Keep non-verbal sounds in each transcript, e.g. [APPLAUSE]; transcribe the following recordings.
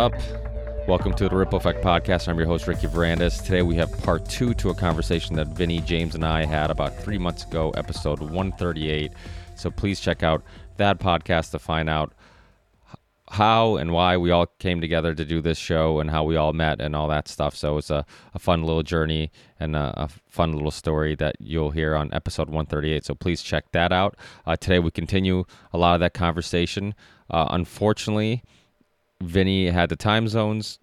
Up? Welcome to the Ripple Effect Podcast. I'm your host, Ricky Varandas. Today we have part two to a conversation that Vinny, James, and I had about three months ago, episode 138. So please check out that podcast to find out how and why we all came together to do this show and how we all met and all that stuff. So it's a, a fun little journey and a, a fun little story that you'll hear on episode 138. So please check that out. Uh, today we continue a lot of that conversation. Uh, unfortunately, Vinny had the time zones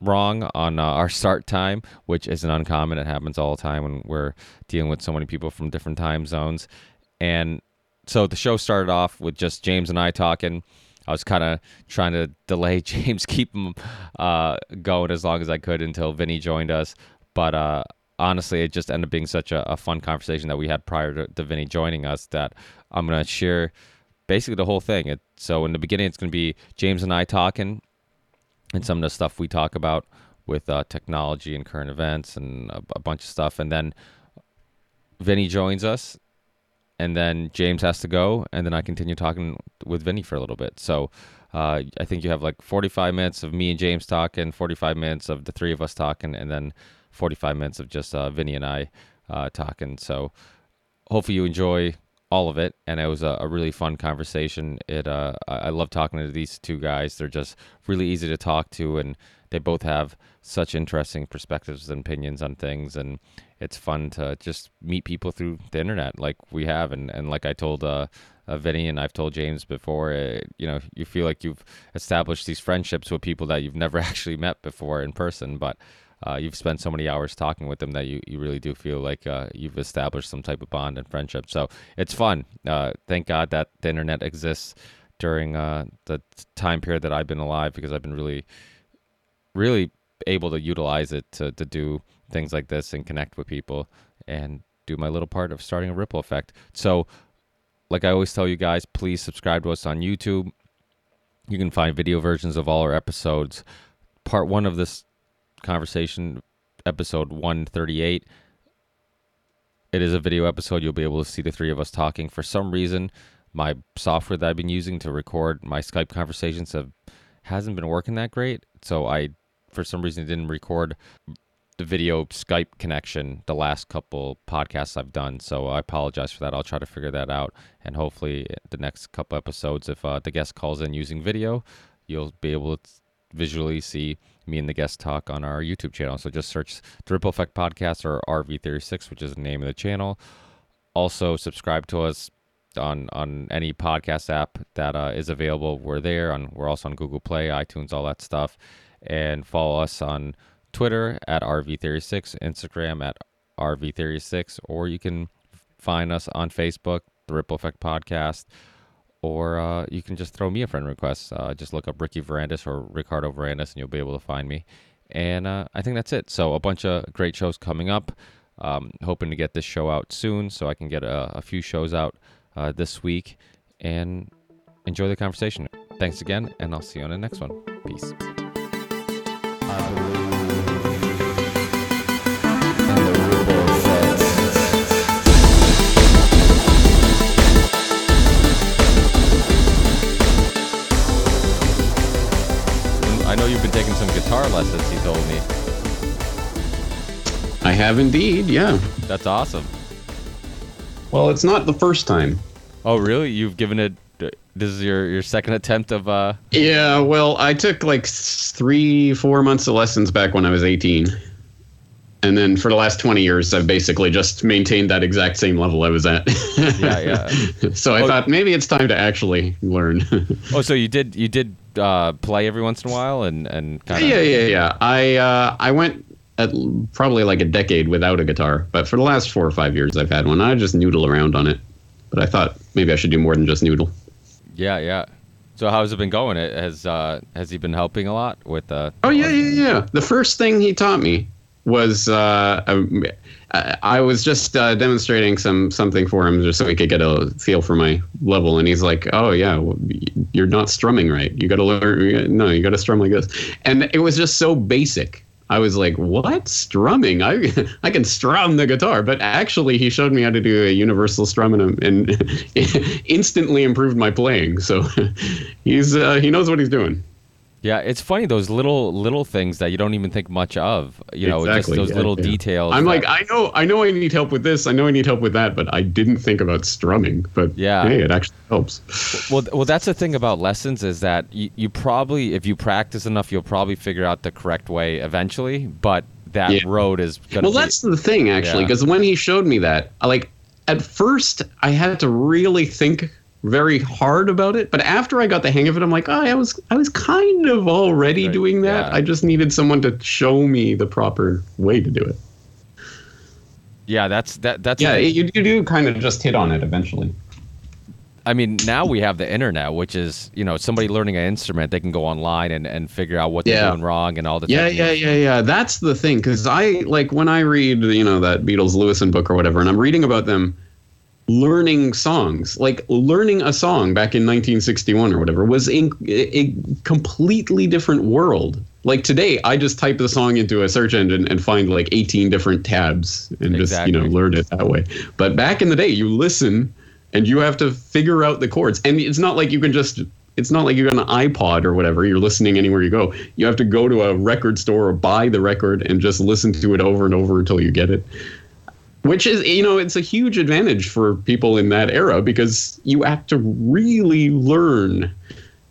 wrong on uh, our start time, which isn't uncommon. It happens all the time when we're dealing with so many people from different time zones. And so the show started off with just James and I talking. I was kind of trying to delay [LAUGHS] James, keep him uh, going as long as I could until Vinny joined us. But uh, honestly, it just ended up being such a, a fun conversation that we had prior to, to Vinny joining us that I'm going to share basically the whole thing. It, so in the beginning, it's going to be James and I talking and some of the stuff we talk about with uh, technology and current events and a, a bunch of stuff. And then Vinny joins us, and then James has to go, and then I continue talking with Vinny for a little bit. So uh, I think you have like 45 minutes of me and James talking, 45 minutes of the three of us talking, and then 45 minutes of just uh, Vinny and I uh, talking. So hopefully you enjoy all of it, and it was a, a really fun conversation. It uh, I love talking to these two guys. They're just really easy to talk to, and they both have such interesting perspectives and opinions on things, and it's fun to just meet people through the internet like we have, and and like I told. Uh, uh, Vinny and I've told James before, uh, you know, you feel like you've established these friendships with people that you've never [LAUGHS] actually met before in person, but uh, you've spent so many hours talking with them that you, you really do feel like uh, you've established some type of bond and friendship. So it's fun. Uh, thank God that the internet exists during uh, the time period that I've been alive because I've been really, really able to utilize it to, to do things like this and connect with people and do my little part of starting a ripple effect. So, like I always tell you guys, please subscribe to us on YouTube. You can find video versions of all our episodes. Part one of this conversation, episode 138. It is a video episode. You'll be able to see the three of us talking. For some reason, my software that I've been using to record my Skype conversations have hasn't been working that great. So I, for some reason, didn't record the video Skype connection the last couple podcasts I've done. So I apologize for that. I'll try to figure that out, and hopefully the next couple episodes, if uh, the guest calls in using video, you'll be able to visually see me and the guest talk on our YouTube channel. So just search the Ripple Effect Podcast or RV36, which is the name of the channel. Also, subscribe to us on on any podcast app that uh, is available. We're there. On we're also on Google Play, iTunes, all that stuff, and follow us on Twitter at RV36, Instagram at RV36, or you can find us on Facebook, the Ripple Effect Podcast or uh, you can just throw me a friend request. Uh, just look up Ricky Varandas or Ricardo Varandas, and you'll be able to find me. And uh, I think that's it. So a bunch of great shows coming up. Um, hoping to get this show out soon, so I can get a, a few shows out uh, this week. And enjoy the conversation. Thanks again, and I'll see you on the next one. Peace. Taking some guitar lessons, he told me. I have indeed, yeah. That's awesome. Well, it's not the first time. Oh, really? You've given it. This is your, your second attempt of. uh Yeah, well, I took like three, four months of lessons back when I was 18. And then for the last 20 years, I've basically just maintained that exact same level I was at. [LAUGHS] yeah, yeah. so I Oh. thought maybe it's time to actually learn. [LAUGHS] Oh, so you did you did uh, play every once in a while and and kind of yeah, yeah, yeah. I uh, I went at probably like a decade without a guitar, but for the last four or five years, I've had one. I just noodle around on it, but I thought maybe I should do more than just noodle. yeah yeah. So how's it been going? It has uh, has he been helping a lot with? Uh, Oh yeah, yeah, yeah. The first thing he taught me was uh, I was just uh, demonstrating some something for him just so he could get a feel for my level, and he's like, "Oh yeah, you're not strumming right. You got to learn. No, you got to strum like this." And it was just so basic. I was like, "What strumming? I [LAUGHS] I can strum the guitar." But actually, he showed me how to do a universal strum and, and [LAUGHS] instantly improved my playing. So [LAUGHS] he's uh, he knows what he's doing. Yeah, it's funny those little little things that you don't even think much of. You know, exactly. just those yeah, little yeah. details. I'm that, like, I know, I know, I need help with this. I know I need help with that, but I didn't think about strumming. But yeah, hey, it actually helps. Well, well, that's the thing about lessons is that you, you probably, if you practice enough, you'll probably figure out the correct way eventually. But that yeah. road is going well. Be, that's the thing, actually, because when he showed me that, like at first, I had to really think very hard about it. But after I got the hang of it, I'm like, oh, I was I was kind of already right. doing that. Yeah. I just needed someone to show me the proper way to do it. Yeah, that's that. That's yeah. You, you do kind of just hit on it eventually. I mean, now we have the internet, which is you know somebody learning an instrument, they can go online and, and figure out what they're doing wrong and all the. Yeah, techniques. yeah, yeah, yeah. That's the thing, because I like when I read you know that Beatles Lewisohn book or whatever, and I'm reading about them learning songs like learning a song back in 1961 or whatever was in a completely different world like today i just type the song into a search engine and find like 18 different tabs and exactly. just you know learn it that way but back in the day you listen and you have to figure out the chords and it's not like you can just it's not like you got an iPod or whatever. You're listening anywhere you go. You have to go to a record store or buy the record and just listen to it over and over until you get it which is you know it's a huge advantage for people in that era because you have to really learn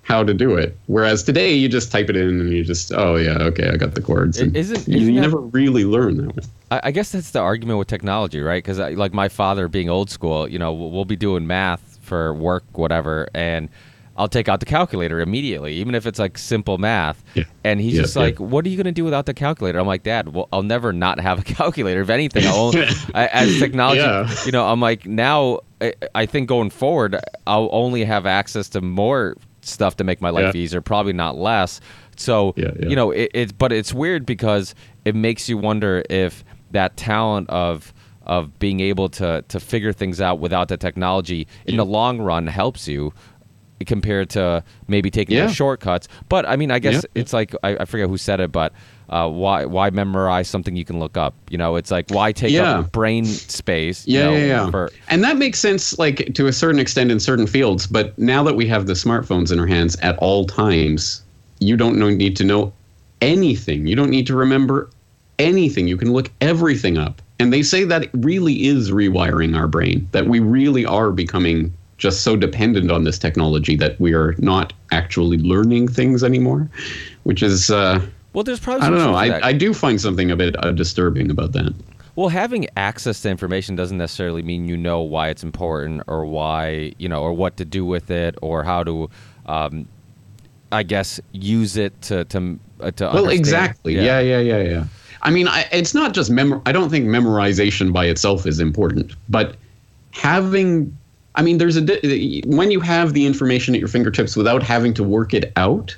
how to do it. Whereas today you just type it in and you just oh yeah okay i got the chords. And isn't, you, you never really learn that way. I, guess that's the argument with technology right? Because like my father being old school you know we'll be doing math for work whatever and I'll take out the calculator immediately, even if it's like simple math. Yeah. And he's yeah, just like, yeah. "What are you going to do without the calculator?" I'm like, "Dad, well, I'll never not have a [LAUGHS] calculator. If anything, I'll only, [LAUGHS] I, as technology, you know, I'm like now. I, I, think going forward, I'll only have access to more stuff to make my life easier, probably not less. So, you know, it, it, but it's weird because it makes you wonder if that talent of of being able to to figure things out without the technology in the long run helps you compared to maybe taking yeah. shortcuts. But I mean, I guess yeah. it's like I, I, forget who said it, but uh, why why memorize something you can look up? You know, it's like why take yeah. up brain space? Yeah, know, yeah, yeah. For, and that makes sense, like to a certain extent in certain fields. But now that we have the smartphones in our hands at all times, you don't need to know anything. You don't need to remember anything. You can look everything up. And they say that it really is rewiring our brain. That we really are becoming just so dependent on this technology that we are not actually learning things anymore, which is uh, well. There's probably I don't know. I, I do find something a bit uh, disturbing about that. Well, having access to information doesn't necessarily mean you know why it's important or why you know or what to do with it or how to, um, I guess, use it to to uh, to. Well, understand. exactly. Yeah. yeah, yeah, yeah, yeah. I mean, I, it's not just mem. I don't think memorization by itself is important, but having I mean, there's a when you have the information at your fingertips without having to work it out,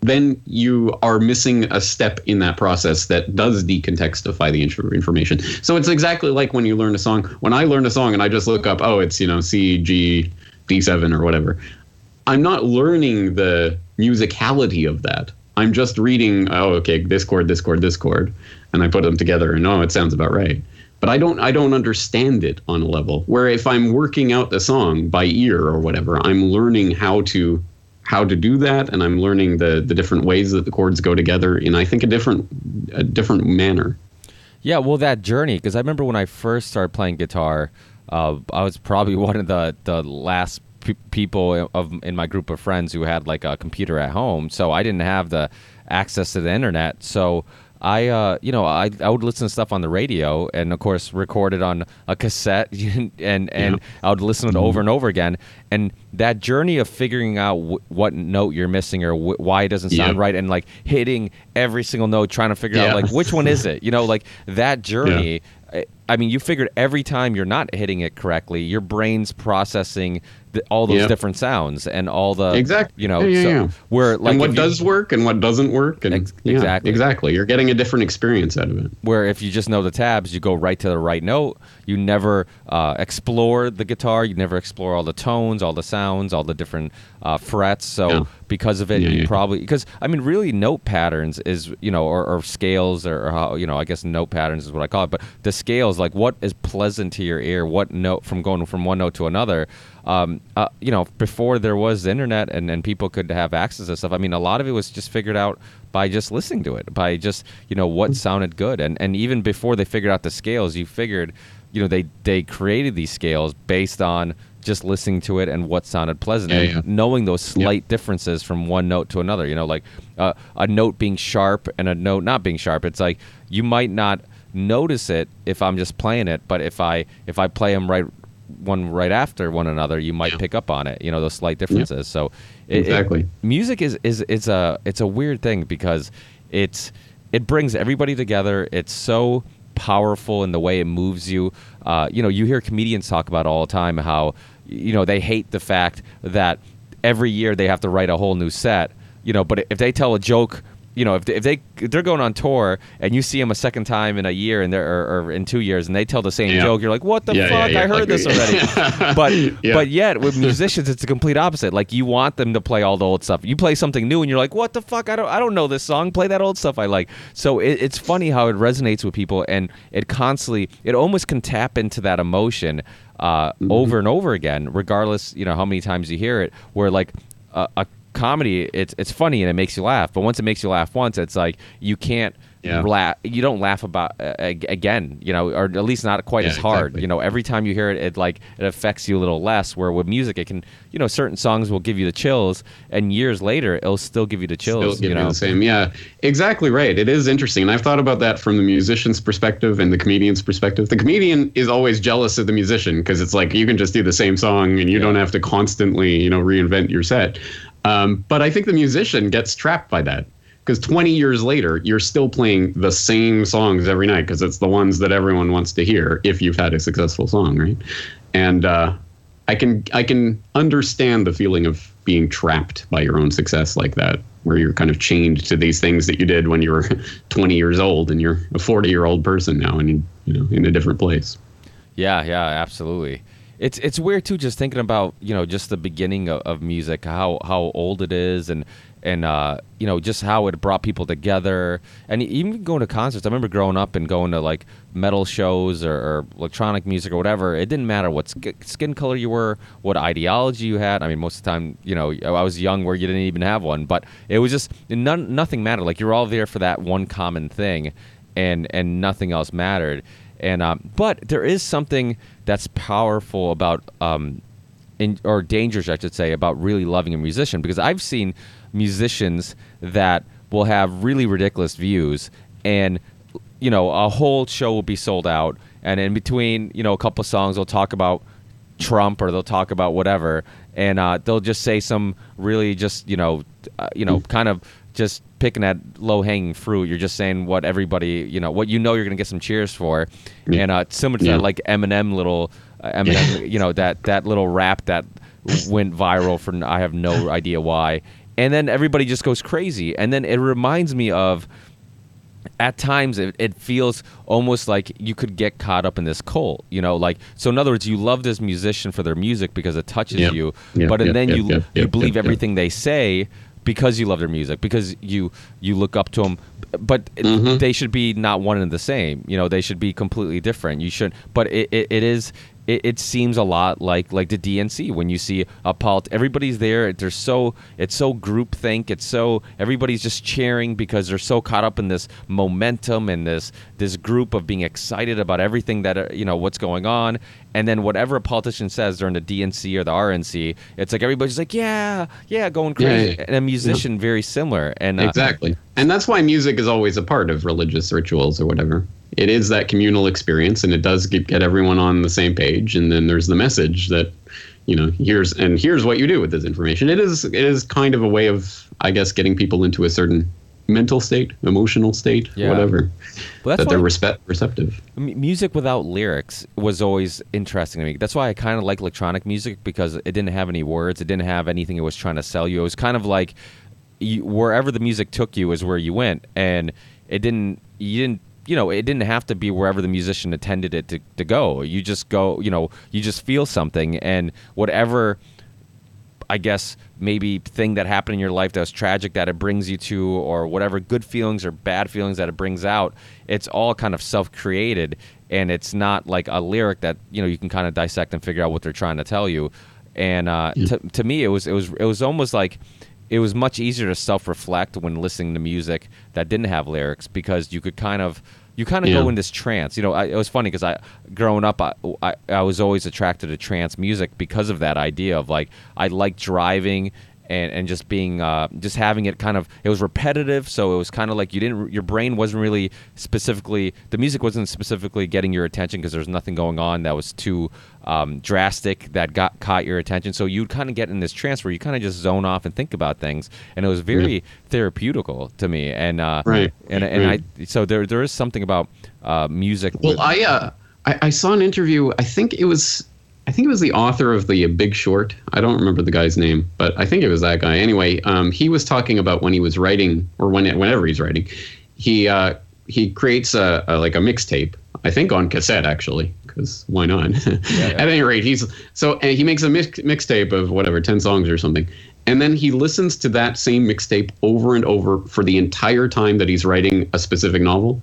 then you are missing a step in that process that does decontextify the information. So it's exactly like when you learn a song. When I learn a song and I just look up, oh, it's you know C G D7 or whatever. I'm not learning the musicality of that. I'm just reading, oh, okay, this chord, this chord, this chord, and I put them together, and oh, it sounds about right but I don't I don't understand it on a level where if I'm working out the song by ear or whatever, I'm learning how to how to do that and I'm learning the the different ways that the chords go together in I think a different a different manner. Yeah, well that journey because I remember when I first started playing guitar, uh, I was probably [LAUGHS] one of the the last people of in my group of friends who had like a computer at home, so I didn't have the access to the internet. So I, uh, you know, I, I would listen to stuff on the radio, and of course, record it on a cassette, [LAUGHS] and and, yeah. I would listen to it over and over again. And that journey of figuring out w- what note you're missing or w- why it doesn't sound yeah. right, and like hitting every single note, trying to figure yeah. out like which one is it, you know, like that [LAUGHS] journey. I mean, you figured every time you're not hitting it correctly, your brain's processing the, all those yep. different sounds and all the exactly you know yeah, yeah, so yeah. where like and what does you, work and what doesn't work and ex- exactly exactly you're getting a different experience out of it where if you just know the tabs you go right to the right note you never uh, explore the guitar. You never explore all the tones all the sounds all the different uh, frets. So because of it you probably because i mean really note patterns is you know or, or scales or, or, how you know i guess note patterns is what i call it. But the scales like what is pleasant to your ear? What note from going from one note to another? Um, uh, you know, before there was the internet and, and people could have access to stuff, I mean, a lot of it was just figured out by just listening to it, by just, you know, what sounded good. And, and even before they figured out the scales, you figured, you know, they, they created these scales based on just listening to it and what sounded pleasant Yeah, and yeah. knowing those slight differences from one note to another. You know, like uh, a note being sharp and a note not being sharp. It's like you might not notice it if I'm just playing it, but if I if I play them right one right after one another, you might Yeah. pick up on it. You know, those slight differences. So it- it- Exactly. music is is it's a it's a weird thing because it's it brings everybody together. It's so powerful in the way it moves you. Uh, you know, you hear comedians talk about all the time how you know they hate the fact that every year they have to write a whole new set. You know, but if they tell a joke. You know, if they, if they if they're going on tour and you see them a second time in a year and they're or, or in two years and they tell the same Yeah. joke, you're like, what the Yeah, fuck? yeah. I heard this already. [LAUGHS] but but yet with musicians it's the complete opposite. Like you want them to play all the old stuff. You play something new and you're like what the fuck? I don't i don't know this song. Play that old stuff i like. So it, it's funny how it resonates with people and it constantly it almost can tap into that emotion uh, over and over again regardless you know how many times you hear it where like a, a comedy it's it's funny and it makes you laugh but once it makes you laugh once it's like you can't Yeah. laugh you don't laugh about uh, again you know or at least not quite Yeah, as hard exactly. you know every time you hear it it like it affects you a little less where with music it can you know certain songs will give you the chills and years later it'll still give you the chills Still you give know the same. Yeah, exactly right. It is interesting, and I've thought about that from the musician's perspective and the comedian's perspective. The comedian is always jealous of the musician because it's like you can just do the same song and you don't have to constantly, you know, reinvent your set. Um, but I think the musician gets trapped by that because 20 years later, you're still playing the same songs every night because it's the ones that everyone wants to hear if you've had a successful song, right? And uh, I can I can understand the feeling of being trapped by your own success like that, where you're kind of chained to these things that you did when you were [LAUGHS] 20 years old and you're a 40 year old person now and you, you know in a different place. Yeah, yeah, absolutely. It's it's weird too, just thinking about you know just the beginning of, of music, how how old it is, and and uh, you know just how it brought people together, and even going to concerts. I remember growing up and going to like metal shows or, or electronic music or whatever. It didn't matter what sk- skin color you were, what ideology you had. I mean, most of the time, you know, I was young where you didn't even have one, but it was just none, nothing mattered. Like you're all there for that one common thing, and and nothing else mattered. And um, but there is something that's powerful about um, in, or dangerous, I should say, about really loving a musician. Because I've seen musicians that will have really ridiculous views and you know a whole show will be sold out. And in between you know a couple songs they'll talk about Trump or they'll talk about whatever. And uh, they'll just say some really just you know uh, you know kind of just picking at low hanging fruit. You're just saying what everybody you know what you know you're gonna get some cheers for. And uh, similar to Yeah. that like Eminem little uh, Eminem you know that that little rap that went viral for I have no idea why. And then everybody just goes crazy. And then it reminds me of at times it, it feels almost like you could get caught up in this cult you know like so in other words you love this musician for their music because it touches Yep. you Yep, but and yep, then yep, you you believe everything they say because you love their music because you you look up to them but Mhm. they should be not one and the same. You know they should be completely different. You should but it, it, it is it, it seems a lot like like the DNC when you see a polit everybody's there they're so it's so groupthink it's so everybody's just cheering because they're so caught up in this momentum and this this group of being excited about everything that uh, you know what's going on and then whatever a politician says during the DNC or the RNC it's like everybody's like yeah yeah going Yeah, crazy yeah. and a musician very similar and uh, Exactly. And that's why music is always a part of religious rituals or whatever. It is that communal experience and it does get, get everyone on the same page and then there's the message that you know, here's and here's what you do with this information. It is it is kind of a way of I guess getting people into a certain mental state, emotional state, Yeah. whatever. Well, that they're respect receptive. Music without lyrics was always interesting to me. That's why I kind of like electronic music because it didn't have any words. It didn't have anything it was trying to sell you. It was kind of like you, wherever the music took you is where you went, and it didn't. You didn't. You know, it didn't have to be wherever the musician intended it to, to go. You just go. You know, you just feel something, and whatever. I guess maybe thing that happened in your life that was tragic that it brings you to, or whatever good feelings or bad feelings that it brings out, it's all kind of self-created, and it's not like a lyric that you know you can kind of dissect and figure out what they're trying to tell you. And uh, to to me, it was it was it was almost like it was much easier to self reflect when listening to music that didn't have lyrics because you could kind of you kind of Yeah. go in this trance. You know, I, it was funny because I, growing up, I, I, I was always attracted to trance music because of that idea of like I like driving and, and just being uh, just having it kind of it was repetitive, so it was kind of like you didn't your brain wasn't really specifically the music wasn't specifically getting your attention because there's nothing going on that was too um, drastic that got caught your attention. So you'd kind of get in this trance where you kind of just zone off and think about things, and it was very therapeutical to me. And uh, Right, and and right. I so there there is something about uh, music. Well, with- I, uh, I I saw an interview. I think it was I think it was the author of the Big Short. I don't remember the guy's name, but I think it was that guy. Anyway, um, he was talking about when he was writing, or when whenever he's writing, he uh, he creates a, a like a mixtape. I think on cassette actually, because why not? [LAUGHS] yeah. At any rate, he's so and he makes a mix, mixtape of whatever ten songs or something, and then he listens to that same mixtape over and over for the entire time that he's writing a specific novel.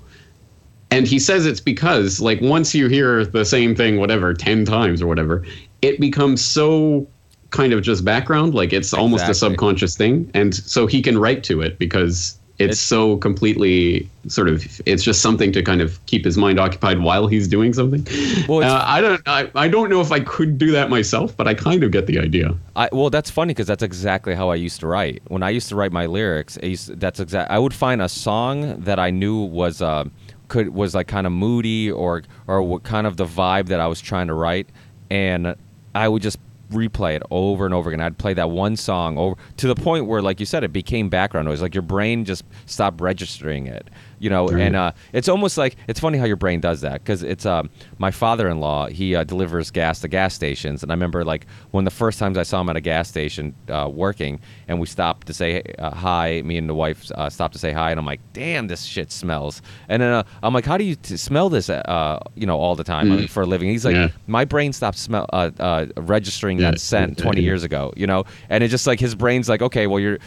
And he says it's because, like, once you hear the same thing, whatever, 10 times or whatever, it becomes so kind of just background. Like, it's almost a subconscious thing. And so he can write to it because it's, It's- so completely sort of, it's just something to kind of keep his mind occupied while he's doing something. Well, uh, I don't, I, I don't know if I could do that myself, but I kind of get the idea. I, well, that's funny because that's exactly how I used to write. When I used to write my lyrics, I used, that's exact. I would find a song that I knew was uh, could was like kind of moody or or what kind of the vibe that I was trying to write, and I would just replay it over and over again. I'd play that one song over to the point where, like you said, it became background noise. Like your brain just stopped registering it, you know. And uh, it's almost like it's funny how your brain does that because it's um, my father-in-law. He uh, delivers gas to gas stations, and I remember like one of the first times I saw him at a gas station uh, working, and we stopped to say uh, hi. Me and the wife uh, stopped to say hi, and I'm like, "Damn, this shit smells." And then uh, I'm like, "How do you t- smell this?" Uh, you know, all the time I mean, for a living. He's like, Yeah. "My brain stopped smell uh, uh, registering Yeah, that scent 20 yeah. years ago." You know, and it's just like his brain's like, "Okay, well, you're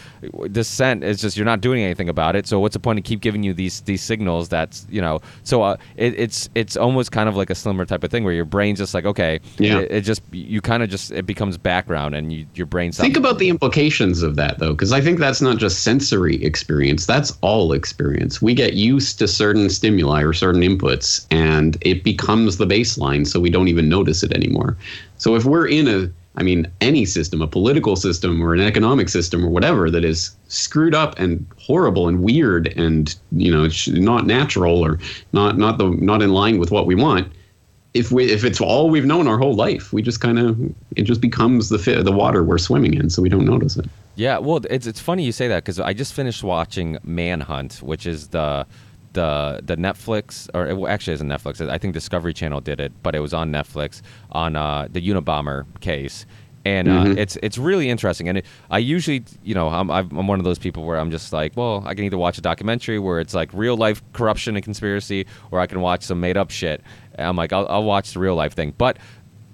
this scent is just you're not doing anything about it. So what's the point of keep giving you these these signals? That's you know." So uh, it, it's it's almost kind of like a slimmer type of thing where your brain's just like, okay, Yeah. it, it just you kind of just it becomes background and you, your brain. Think about the implications of that, though, because I think that's not just sensory experience, that's all experience. We get used to certain stimuli or certain inputs, and it becomes the baseline, so we don't even notice it anymore. So if we're in a I mean, any system, a political system or an economic system or whatever that is screwed up and horrible and weird and you know not natural or not not the not in line with what we want, if we if it's all we've known our whole life, we just kind of it just becomes the fi- the water we're swimming in, so we don't notice it. Yeah, well, it's it's funny you say that because I just finished watching Manhunt, which is the the the Netflix or it actually isn't Netflix. I think Discovery Channel did it, but it was on Netflix on uh, the Unabomber case. And uh, Mhm. it's it's really interesting, and it, I usually, you know, I'm I'm I'm one of those people where I'm just like, well, I can either watch a documentary where it's like real life corruption and conspiracy, or I can watch some made up shit. And I'm like, I'll, I'll watch the real life thing, but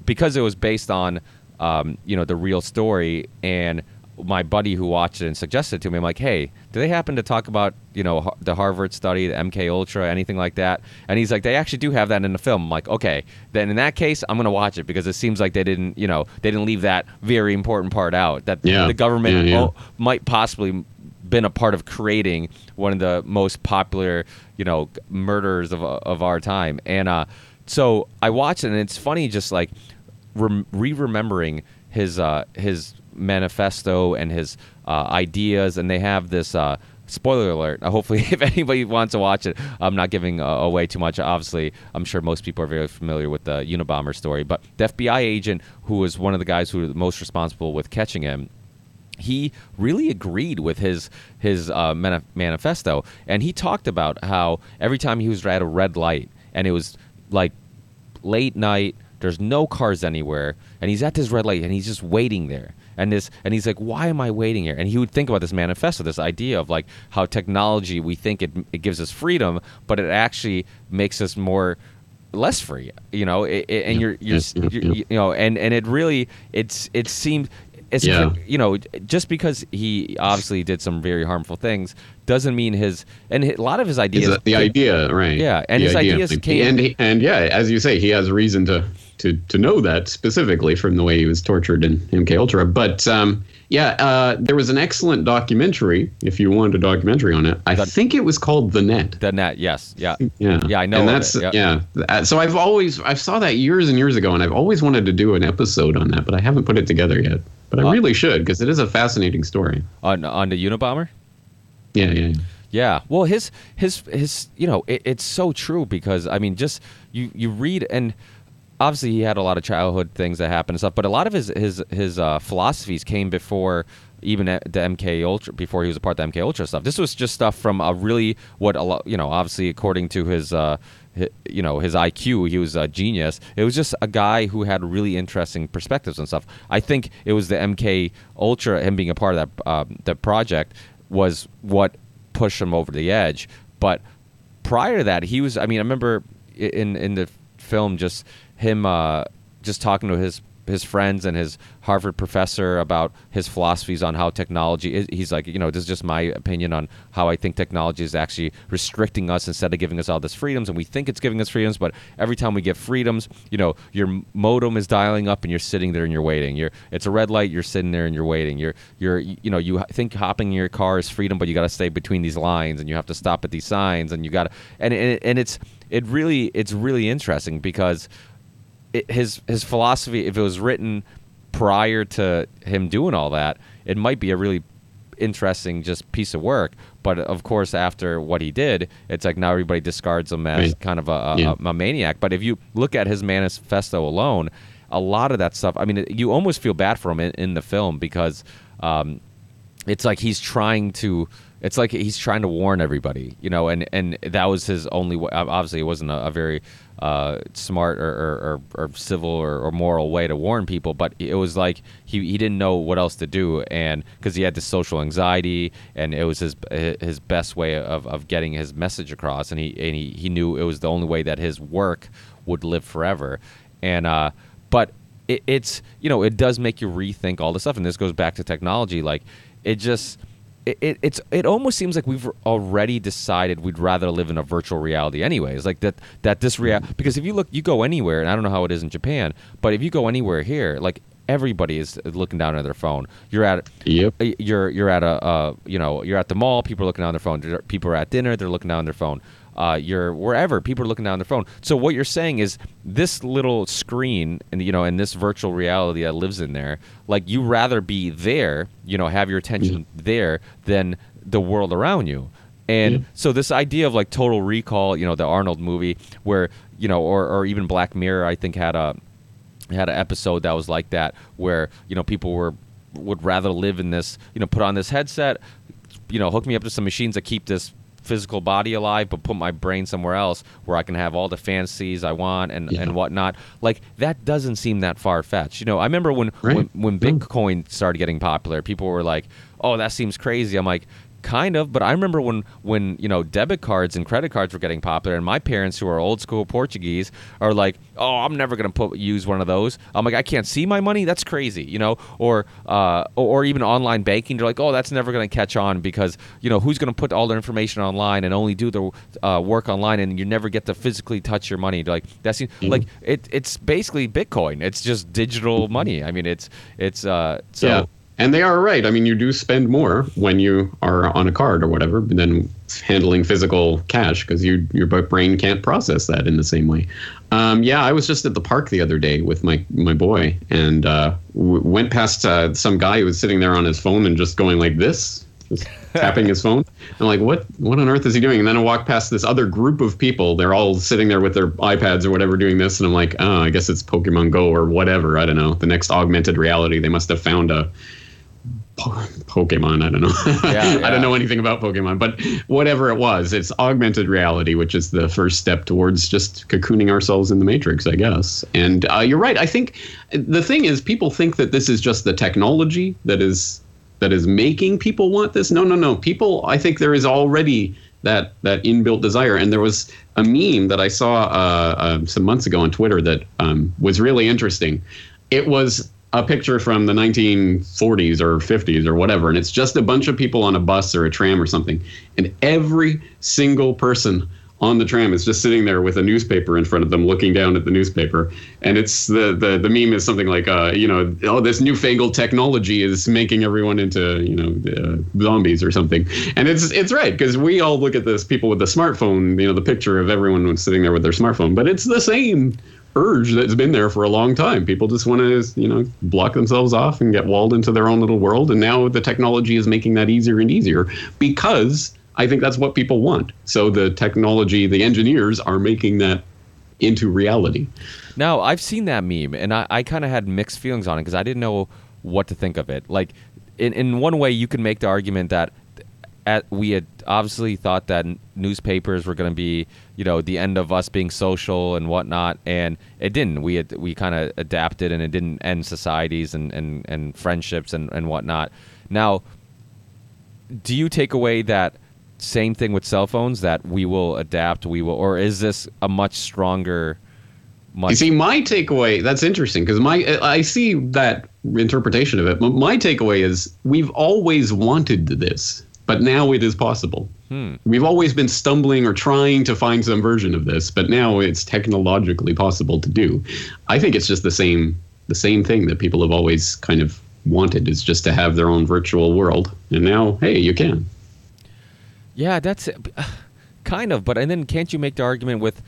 because it was based on um, you know the real story and my buddy who watched it and suggested it to me i'm like hey do they happen to talk about you know the harvard study the mk ultra anything like that and he's like they actually do have that in the film i'm like okay then in that case i'm going to watch it because it seems like they didn't you know they didn't leave that very important part out that Yeah. the government Yeah, yeah. o- might possibly been a part of creating one of the most popular, you know, murders of of our time. And uh, so I watched it, and it's funny, just like re-remembering his uh, his manifesto and his uh, ideas, and they have this. Uh, Spoiler alert. Uh, hopefully, [LAUGHS] if anybody wants to watch it, I'm not giving uh, away too much. Obviously, I'm sure most people are very familiar with the Unabomber story. But the FBI agent, who was one of the guys who was most responsible with catching him, he really agreed with his his uh, manif- manifesto, and he talked about how every time he was at a red light, and it was like late night, there's no cars anywhere, and he's at this red light, and he's just waiting there, and this, and he's like, why am I waiting here? And he would think about this manifesto, this idea of like how technology, we think it it gives us freedom, but it actually makes us more less free you know it, it- and you're, you're, yep, you're yep. you know and and it really it's it seemed it's Yeah. you know just because he obviously did some very harmful things doesn't mean his and a lot of his ideas the idea, right? Yeah, and The his idea. ideas came- and he, and yeah, as you say, he has reason to to to know that specifically from the way he was tortured in MK Ultra. But um, yeah, uh, there was an excellent documentary. If you wanted a documentary on it, I The- think it was called The Net. the net yes yeah Yeah, Yeah, I know And that's it, yeah. So I've always I saw that years and years ago, and I've always wanted to do an episode on that, but I haven't put it together yet. But I Uh, really should because it is a fascinating story. on on the Unabomber Yeah, yeah. yeah. Yeah, well, his his his you know it, it's so true because I mean just you you read and obviously he had a lot of childhood things that happened and stuff, but a lot of his his his uh, philosophies came before even the MK Ultra before he was a part of the MK Ultra stuff. This was just stuff from a really what a lot you know obviously according to his. Uh, you know his IQ, he was a genius. It was just a guy who had really interesting perspectives and stuff. I think it was the MK Ultra, him being a part of that um, the project, was what pushed him over the edge. But prior to that, he was. I mean, I remember in in the film just him uh, just talking to his his friends and his Harvard professor about his philosophies on how technology is. He's like, you know, this is just my opinion on how I think technology is actually restricting us instead of giving us all this freedoms. And we think it's giving us freedoms, but every time we get freedoms, you know, your modem is dialing up and you're sitting there and you're waiting. You're it's a red light, you're sitting there and you're waiting. You're you're you know, you think hopping in your car is freedom, but you got to stay between these lines and you have to stop at these signs and you got to and and, and it's it really it's really interesting because it, his his philosophy, if it was written prior to him doing all that, it might be a really interesting just piece of work. But of course, after what he did, it's like now everybody discards him as Right. kind of a, a, Yeah. a, a maniac. But if you look at his manifesto alone, a lot of that stuff. I mean, you almost feel bad for him in, in the film because. Um, it's like he's trying to it's like he's trying to warn everybody you know and and that was his only way obviously it wasn't a, a very uh, smart or, or, or, or civil or, or moral way to warn people but it was like he, he didn't know what else to do and because he had this social anxiety and it was his his best way of, of getting his message across and he and he, he knew it was the only way that his work would live forever. And uh but it, it's you know it does make you rethink all this stuff and this goes back to technology like it just it, it it's it almost seems like we've already decided we'd rather live in a virtual reality anyways like that that this real because if you look you go anywhere and I don't know how it is in Japan but if you go anywhere here like everybody is looking down at their phone. You're at Yep. you're you're at a uh, you know you're at the mall people are looking down their phone. People are at dinner they're looking down their phone uh, you're wherever people are looking down their phone. So what you're saying is this little screen and you know and this virtual reality that lives in there like you rather be there you know have your attention there than the world around you. And Yeah. so this idea of like total recall you know the arnold movie where you know or, or even black mirror i think had a had an episode that was like that where you know people were would rather live in this you know put on this headset you know hook me up to some machines that keep this physical body alive but put my brain somewhere else where i can have all the fantasies i want and, Yeah. and whatnot like that doesn't seem that far-fetched you know i remember when Right. when, when bitcoin started getting popular people were like oh that seems crazy i'm like kind of but i remember when when you know debit cards and credit cards were getting popular and my parents who are old school portuguese are like oh i'm never going to put use one of those. I'm like i can't see my money? That's crazy you know? Or uh or, even online banking they're like oh that's never going to catch on because you know who's going to put all their information online and only do their uh, work online and you never get to physically touch your money? They're like that's Mhm. like it, it's basically bitcoin. It's just digital money. I mean it's it's uh so yeah. And they are right. I mean, you do spend more when you are on a card or whatever than handling physical cash because you your brain can't process that in the same way. Um, yeah, I was just at the park the other day with my my boy and uh, w- went past uh, some guy who was sitting there on his phone and just going like this, just [LAUGHS] tapping his phone. I'm like, what what on earth is he doing? And then I walked past this other group of people. They're all sitting there with their iPads or whatever doing this, and I'm like, oh, I guess it's Pokemon Go or whatever. I don't know. The next augmented reality. They must have found a Po- Pokemon. I don't know. [LAUGHS] Yeah, I don't know anything about Pokemon, but whatever it was, it's augmented reality, which is the first step towards just cocooning ourselves in the Matrix, I guess. And uh, you're right. I think the thing is, people think that this is just the technology that is that is making people want this. No, no, no. People, I think there is already that that inbuilt desire. And there was a meme that I saw uh, uh, some months ago on Twitter that um, was really interesting. It was a picture from the 1940s or 50s or whatever, and it's just a bunch of people on a bus or a tram or something, and every single person on the tram is just sitting there with a newspaper in front of them, looking down at the newspaper, and it's the the, the meme is something like, uh, you know, oh, this newfangled technology is making everyone into you know uh, zombies or something, and it's it's right because we all look at this people with the smartphone, you know, the picture of everyone sitting there with their smartphone, but it's the same urge that's been there for a long time. People just want to, you know, block themselves off and get walled into their own little world. And now the technology is making that easier and easier because I think that's what people want. So the technology, the engineers are making that into reality. Now, I've seen that meme and I, I kind of had mixed feelings on it because I didn't know what to think of it. Like, in, in one way, you can make the argument that at, we had obviously thought that newspapers were going to be, you know, the end of us being social and whatnot, and it didn't. We had we kind of adapted, and it didn't end societies and, and, and friendships and, and whatnot. Now, do you take away that same thing with cell phones that we will adapt, we will, or is this a much stronger? Much you see, my takeaway that's interesting because my I see that interpretation of it. My takeaway is we've always wanted this but now it is possible. Hmm. We've always been stumbling or trying to find some version of this, but now it's technologically possible to do. I think it's just the same the same thing that people have always kind of wanted is just to have their own virtual world. And now, hey, you can. Yeah, that's kind of, but and then can't you make the argument with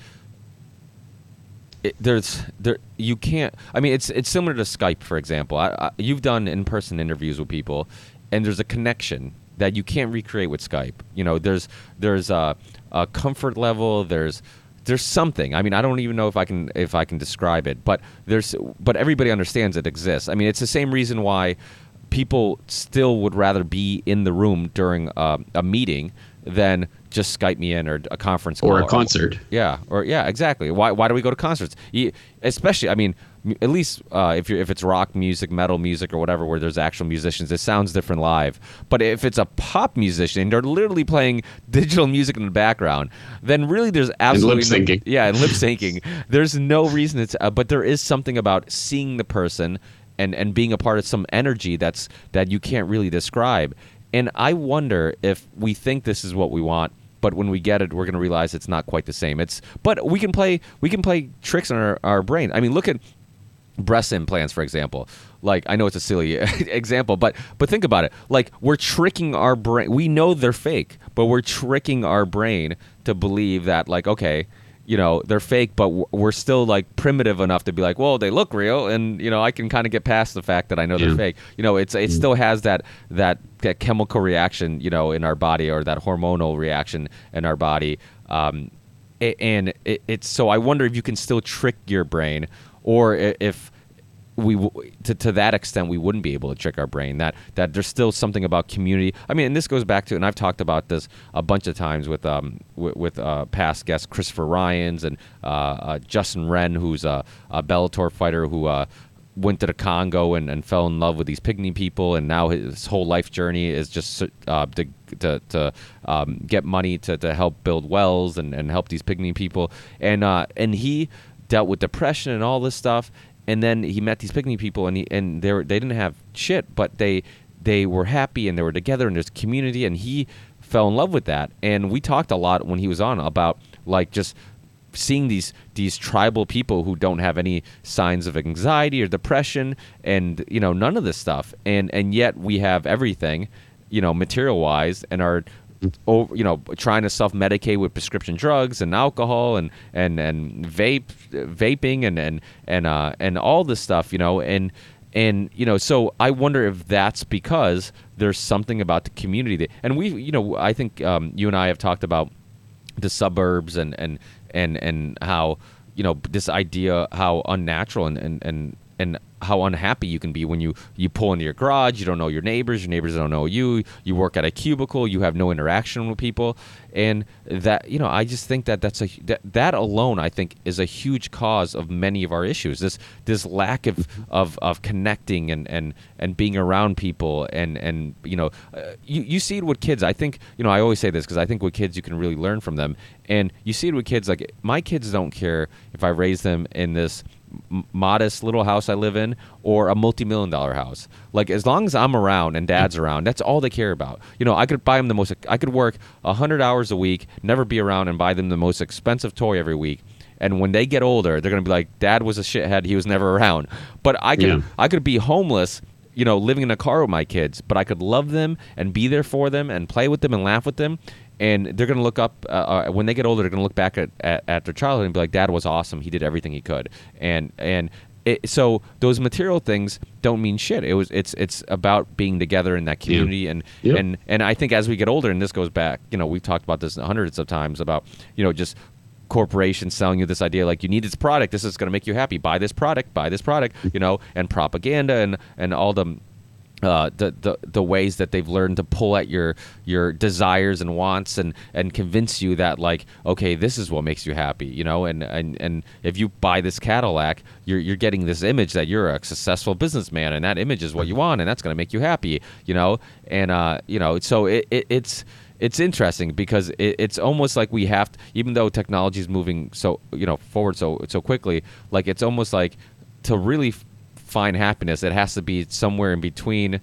it, there's there you can't I mean it's it's similar to Skype for example. I, I, you've done in-person interviews with people and there's a connection that you can't recreate with Skype. You know, there's there's a, a comfort level. There's there's something. I mean, I don't even know if I can if I can describe it, but there's but everybody understands it exists. I mean, it's the same reason why people still would rather be in the room during a, a meeting than just Skype me in or a conference call or a concert. Or, yeah, or yeah, exactly. Why why do we go to concerts? especially, I mean, at least uh, if you're if it's rock music, metal music, or whatever, where there's actual musicians, it sounds different live. But if it's a pop musician, and they're literally playing [LAUGHS] digital music in the background. Then really, there's absolutely and lip syncing. No, yeah, and lip [LAUGHS] syncing. there's no reason it's, uh, but there is something about seeing the person and and being a part of some energy that's that you can't really describe. And I wonder if we think this is what we want, but when we get it, we're going to realize it's not quite the same. It's but we can play we can play tricks on our, our brain. I mean, look at breast implants, for example. Like I know it's a silly [LAUGHS] example, but but think about it. Like we're tricking our brain. We know they're fake, but we're tricking our brain to believe that like okay, you know they're fake, but we're still like primitive enough to be like, well, they look real, and you know I can kind of get past the fact that I know yeah. they're fake. You know, it's it mm. still has that that that chemical reaction, you know, in our body or that hormonal reaction in our body. Um, and it, it's so I wonder if you can still trick your brain or if we to, to that extent we wouldn't be able to trick our brain that that there's still something about community. I mean and this goes back to and i've talked about this a bunch of times with um with, with uh, past guests christopher ryans and uh, uh, justin wren who's a, a bellator fighter who uh, went to the Congo and, and fell in love with these pygmy people, and now his whole life journey is just uh, to to, to um, get money to, to help build wells and, and help these pygmy people, and uh, and he dealt with depression and all this stuff. And then he met these pygmy people, and he, and they were, they didn't have shit, but they they were happy and they were together and there's community. And he fell in love with that. And we talked a lot when he was on about like just seeing these these tribal people who don't have any signs of anxiety or depression and you know none of this stuff and and yet we have everything you know material wise and are over, you know, trying to self medicate with prescription drugs and alcohol and and and vape, vaping and and and uh, and all this stuff, you know, and and you know, so I wonder if that's because there's something about the community that, and we, you know, I think um, you and I have talked about the suburbs and and and and how you know this idea how unnatural and and and and how unhappy you can be when you you pull into your garage you don't know your neighbors your neighbors don't know you you work at a cubicle you have no interaction with people. And that you know i just think that that's a that, that alone i think is a huge cause of many of our issues. This this lack of of, of connecting and and and being around people and and you know uh, you you see it with kids. I think you know i always say this because i think with kids you can really learn from them. And you see it with kids like my kids don't care if i raise them in this modest little house I live in or a multi-million dollar house. Like as long as I'm around and dad's around, that's all they care about. You know, I could buy them the most I could work 100 hours a week, never be around and buy them the most expensive toy every week. And when they get older, they're going to be like, "Dad was a shithead. He was never around." But I could Yeah. I could be homeless, you know, living in a car with my kids, but I could love them and be there for them and play with them and laugh with them. And they're going to look up uh, uh, when they get older. They're going to look back at, at, at their childhood and be like, "Dad was awesome. He did everything he could." And and it, so those material things don't mean shit. It was it's it's about being together in that community and Yep. and and I think as we get older, and this goes back, you know, we've talked about this hundreds of times about you know just corporations selling you this idea like you need this product this is going to make you happy buy this product buy this product you know and propaganda and and all the uh, the, the the ways that they've learned to pull at your your desires and wants and and convince you that like okay this is what makes you happy you know? And and and if you buy this Cadillac you're you're getting this image that you're a successful businessman and that image is what you want and that's going to make you happy you know? And uh you know so it, it it's it's interesting because it, it's almost like we have to, even though technology is moving so you know forward so so quickly like it's almost like to really find happiness it has to be somewhere in between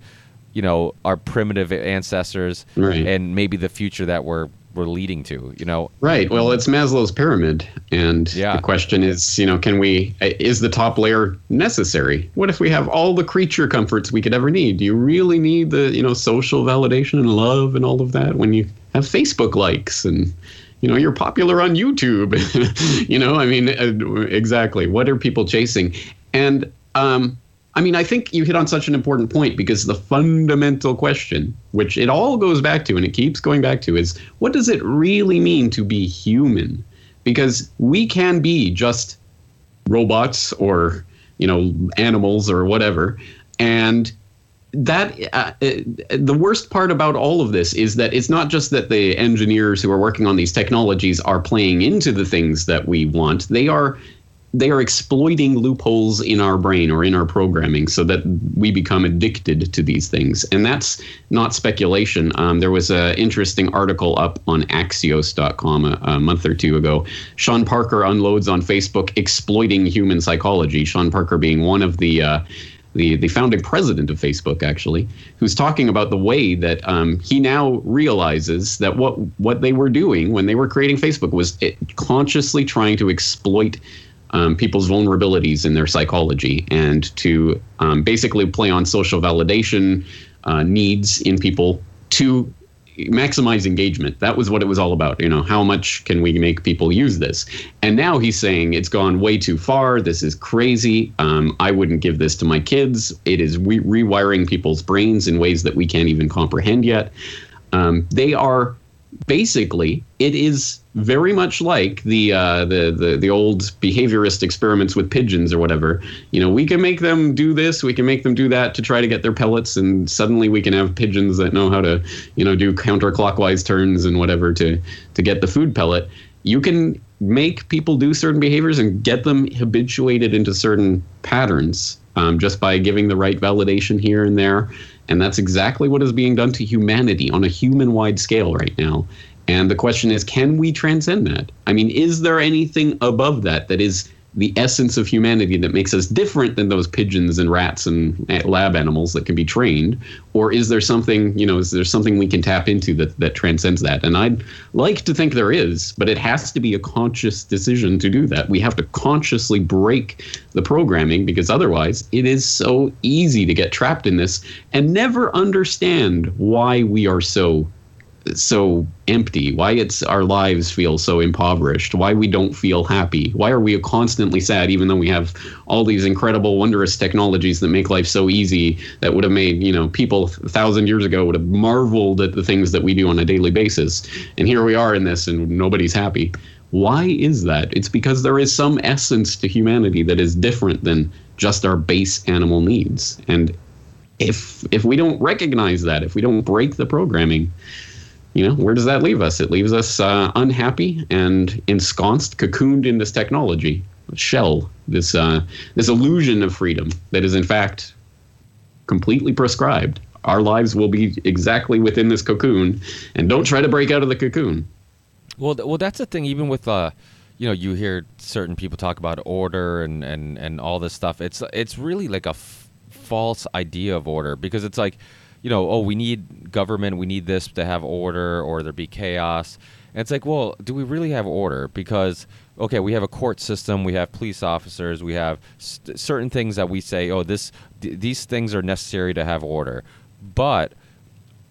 you know our primitive ancestors Right. and maybe the future that we're we're leading to you know Right. Well, it's Maslow's pyramid, and Yeah. the question is, you know, can we? Is the top layer necessary? What if we have all the creature comforts we could ever need? Do you really need the, you know, social validation and love and all of that when you have Facebook likes and, you know, you're popular on YouTube? [LAUGHS] you know, I mean, uh, exactly. What are people chasing? And um, I mean, I think you hit on such an important point because the fundamental question, which it all goes back to and it keeps going back to, is what does it really mean to be human? Because we can be just robots or, you know, animals or whatever. And that uh, uh, the worst part about all of this is that it's not just that the engineers who are working on these technologies are playing into the things that we want they are they are exploiting loopholes in our brain or in our programming so that we become addicted to these things. And that's not speculation. Um, there was an interesting article up on axios.com a, a month or two ago. Sean parker unloads on facebook exploiting human psychology sean parker being one of the uh, the, the founding president of Facebook, actually, who's talking about the way that um, he now realizes that what what they were doing when they were creating Facebook was consciously trying to exploit um, people's vulnerabilities in their psychology and to um, basically play on social validation uh, needs in people to maximize engagement. That was what it was all about. You know, how much can we make people use this? And now he's saying it's gone way too far. This is crazy. Um, I wouldn't give this to my kids. It is re- rewiring people's brains in ways that we can't even comprehend yet. Um, they are basically it is very much like the, uh, the the the old behaviorist experiments with pigeons or whatever. You know, we can make them do this, we can make them do that to try to get their pellets, and suddenly we can have pigeons that know how to, you know, do counterclockwise turns and whatever to to get the food pellet. You can make people do certain behaviors and get them habituated into certain patterns um, just by giving the right validation here and there. And that's exactly what is being done to humanity on a human wide scale right now. And the question is can we transcend that? I mean, is there anything above that that is the essence of humanity that makes us different than those pigeons and rats and lab animals that can be trained? Or is there something, you know, is there something we can tap into that, that transcends that? And I'd like to think there is, but it has to be a conscious decision to do that. We have to consciously break the programming because otherwise it is so easy to get trapped in this and never understand why we are so so empty? Why it's our lives feel so impoverished? Why we don't feel happy? Why are we constantly sad even though we have all these incredible wondrous technologies that make life so easy that would have made you know people a thousand years ago would have marveled at the things that we do on a daily basis. And here we are in this and nobody's happy. Why is that? It's because there is some essence to humanity that is different than just our base animal needs. And if if we don't recognize that if we don't break the programming you know, where does that leave us? It leaves us uh, unhappy and ensconced, cocooned in this technology shell, this uh, this illusion of freedom that is in fact completely prescribed. Our lives will be exactly within this cocoon, and don't try to break out of the cocoon. Well, well, that's the thing. Even with, uh, you know you hear certain people talk about order and and and all this stuff. It's it's really like a f- false idea of order because it's like you know oh we need government we need this to have order or there be chaos. And it's like well do we really have order because okay, we have a court system, we have police officers, we have st- certain things that we say, oh, this th- these things are necessary to have order, but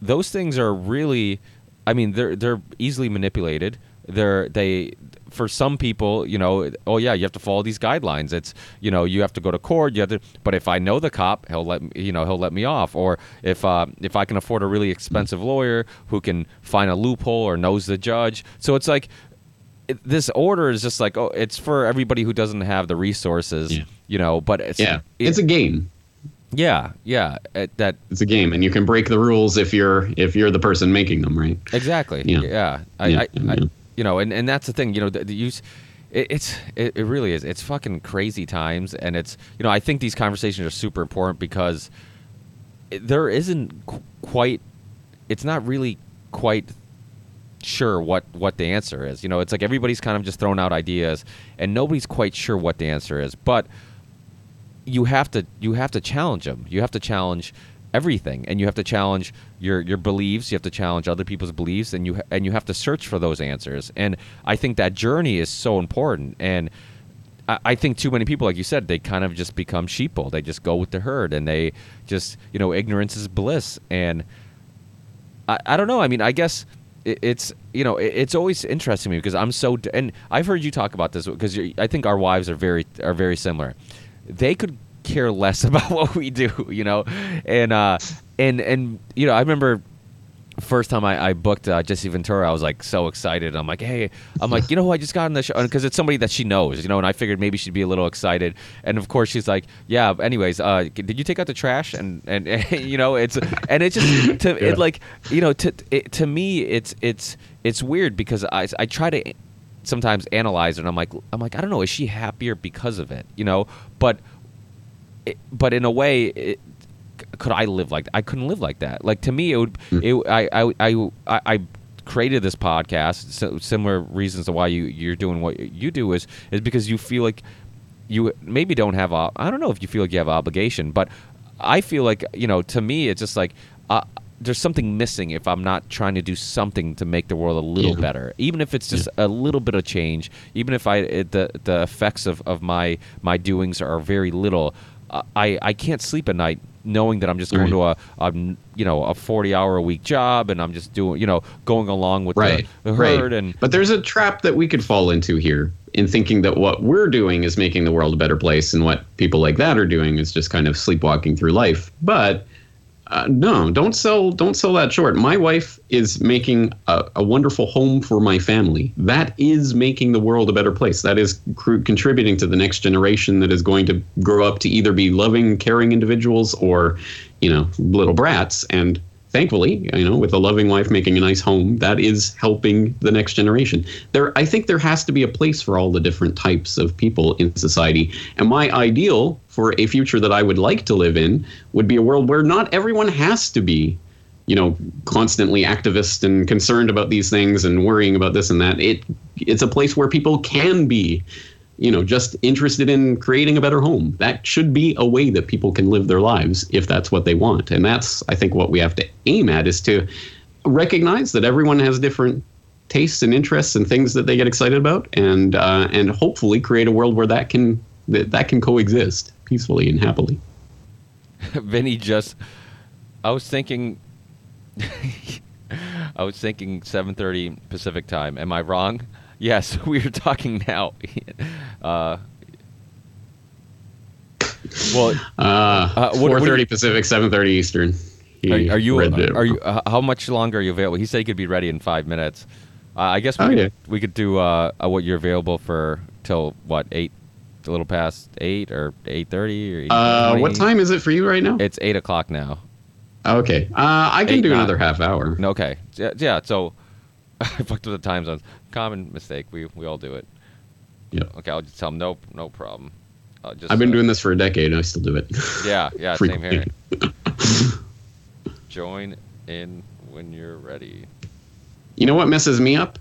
those things are really, I mean, they're they're easily manipulated. They're they for some people, you know, oh yeah, you have to follow these guidelines. It's you know, you have to go to court. You have to, but if I know the cop, he'll let me, you know, he'll let me off. Or if uh, if I can afford a really expensive lawyer who can find a loophole or knows the judge, so it's like it, this order is just like oh, it's for everybody who doesn't have the resources, Yeah. you know. But it's Yeah, it- it's a game. yeah, yeah, it, that It's a game, and you can break the rules if you're if you're the person making them, right? Exactly. Yeah. Yeah. I, Yeah, I, I, yeah. You know, and, and that's the thing. You know, the, the use. It, it's it, really is. It's fucking crazy times, and it's you know I think these conversations are super important because there isn't qu- quite. It's not really quite sure what what the answer is. You know, it's like everybody's kind of just throwing out ideas, and nobody's quite sure what the answer is. But you have to you have to challenge them. You have to challenge everything, and you have to challenge your your beliefs. You have to challenge other people's beliefs, and you and you have to search for those answers. And I think that journey is so important. And I, think too many people, like you said, they kind of just become sheeple. They just go with the herd, and they just you know ignorance is bliss. And I, I don't know. I mean, I guess it, it's you know it, it's always interesting me because I'm so and I've heard you talk about this because I think our wives are very are very similar. They could care less [LAUGHS] about what we do, you know, and uh, and and you know I remember first time I, I booked uh, Jesse Ventura, I was like so excited. I'm like, hey, I'm like, [LAUGHS] you know who I just got on the show because it's somebody that she knows, you know, and I figured maybe she'd be a little excited. And of course, she's like, yeah. Anyways, uh, did you take out the trash? And and, [LAUGHS] you know, it's and it's just to Yeah. it like you know to it, to me it's it's it's weird because I I try to sometimes analyze it and I'm like I'm like I don't know is she happier because of it you know but it, but in a way it, could I live like that? I couldn't live like that. Like to me, it would. Hmm. It, I, I, I, I I created this podcast. So similar reasons to why you you're doing what you do is is because you feel like you maybe don't have a. I don't know if you feel like you have obligation, but I feel like you know. To me, it's just like. Uh, there's something missing if I'm not trying to do something to make the world a little Yeah. better, even if it's just a little bit of change. Even if I it, the the effects of, of my my doings are very little, I I can't sleep at night knowing that I'm just going Right. to a, a you know a 40 hour a week job and I'm just doing you know going along with right. the, the herd right and but there's a trap that we could fall into here in thinking that what we're doing is making the world a better place and what people like that are doing is just kind of sleepwalking through life. But uh, no don't sell don't sell that short. My wife is making a, a wonderful home for my family. That is making the world a better place. That is cr- contributing to the next generation that is going to grow up to either be loving caring individuals or you know little brats. And thankfully, you know, with a loving wife making a nice home, that is helping the next generation. There, I think there has to be a place for all the different types of people in society. And my ideal for a future that I would like to live in would be a world where not everyone has to be, you know, constantly activist and concerned about these things and worrying about this and that. It, it's a place where people can be you know, just interested in creating a better home. That should be a way that people can live their lives if that's what they want. And that's, I think, what we have to aim at is to recognize that everyone has different tastes and interests and things that they get excited about, and uh, and hopefully create a world where that can that, that can coexist peacefully and happily. [LAUGHS] Vinny just I was thinking [LAUGHS] I was thinking 7:30 Pacific time. Am I wrong? Yes, [LAUGHS] we are talking now. [LAUGHS] uh, well, Uh, Uh, Four thirty Pacific, seven thirty Eastern. He are, are you are you uh, how much longer are you available? He said he could be ready in five minutes. Uh, I guess we Oh, could, yeah. we could do uh, uh, what you're available for till what eight, a little past eight or eight thirty or Uh, what time is it for you right now? It's eight o'clock now. Okay, uh, I can Eight, do nine. another half hour. Okay. Yeah, yeah, so [LAUGHS] I fucked with the time zones. Common mistake. We we all do it. Yeah. Okay, I'll just tell him nope, no problem. I'll just, I've been uh, doing this for a decade and I still do it. [LAUGHS] Yeah, yeah, same here. [LAUGHS] Join in when you're ready. You know what messes me up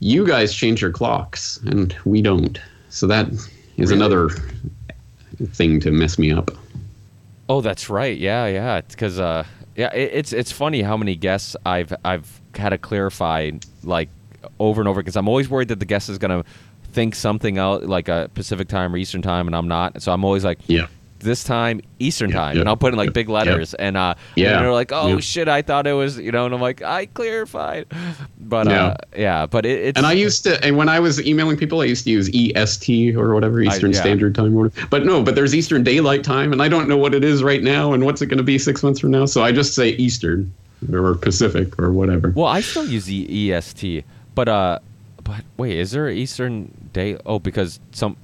you guys change your clocks and we don't. So that is Really? another thing to mess me up. Oh, that's right. Yeah, yeah. Because uh, yeah, it, it's it's funny how many guests I've I've had to clarify like over and over because I'm always worried that the guest is gonna think something out like a Pacific time or Eastern time, and I'm not. So I'm always like, Yeah. this time Eastern Yeah, time, yeah, and I'll put in like yeah, big letters, and uh, Yeah, and they're like, oh shit, I thought it was, you know, and I'm like, I clarified, [LAUGHS] but Yeah. uh, yeah, but it, it's And I used to, and when I was emailing people, I used to use EST or whatever, Eastern yeah. Standard Time. Or whatever. But no, but there's Eastern Daylight Time, and I don't know what it is right now and what's it going to be six months from now. So I just say Eastern or Pacific or whatever. well, I still use the EST, but uh, but wait, is there an Eastern day? Oh, because some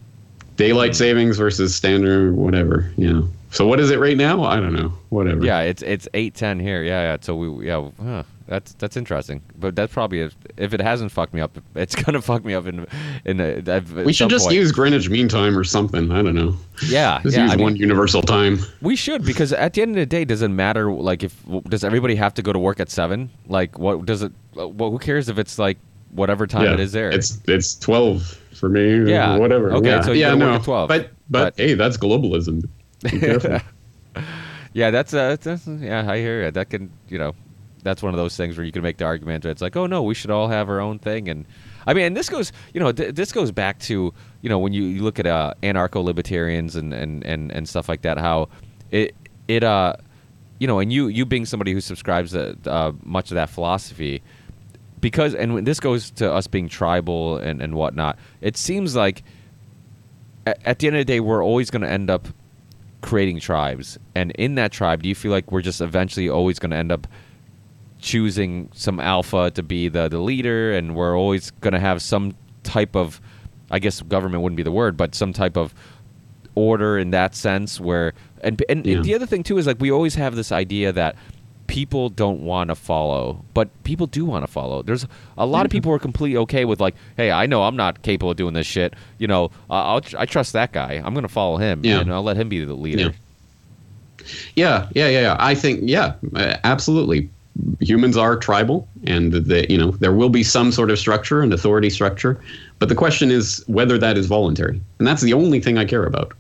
Daylight savings versus standard, whatever. Yeah. So what is it right now? I don't know. Whatever. Yeah, it's it's eight ten here. Yeah, yeah. So we yeah, huh, that's that's interesting. But that's probably if, if it hasn't fucked me up, it's [LAUGHS] gonna fuck me up in in. A, We should just point. use Greenwich Mean Time or something. I don't know. yeah [LAUGHS] Just yeah. use I mean, one universal time. we should because at the end of the day, does it matter? Like if does everybody have to go to work at seven? Like what does it? Well, who cares if it's like whatever time yeah. it is there? It's it's twelve for me. Yeah. Whatever. Okay, Yeah. so yeah, no. 12. But, but But- hey, that's globalism. [LAUGHS] Yeah, that's, uh, that's yeah, I hear you. That can you know, that's one of those things where you can make the argument. That it's like, oh no, we should all have our own thing, and I mean, and this goes, you know, th- this goes back to you know when you, you look at uh, anarcho-libertarians and, and and and stuff like that, how it it uh, you know, and you you being somebody who subscribes to uh, much of that philosophy, because and when this goes to us being tribal and and whatnot, it seems like at, at the end of the day, we're always going to end up creating tribes. And in that tribe, do you feel like we're just eventually always going to end up choosing some alpha to be the, the leader and we're always going to have some type of I guess government wouldn't be the word, but some type of order in that sense where and and Yeah. the other thing too is like we always have this idea that people don't want to follow, but people do want to follow. There's a lot of people who are completely okay with like, hey, I know I'm not capable of doing this shit. You know, uh, I trust that guy. I'm gonna follow him, Yeah. and I'll let him be the leader. Yeah, yeah, yeah, yeah. I think yeah, uh, absolutely. Humans are tribal, and the, you know there will be some sort of structure and authority structure, but the question is whether that is voluntary, and that's the only thing I care about.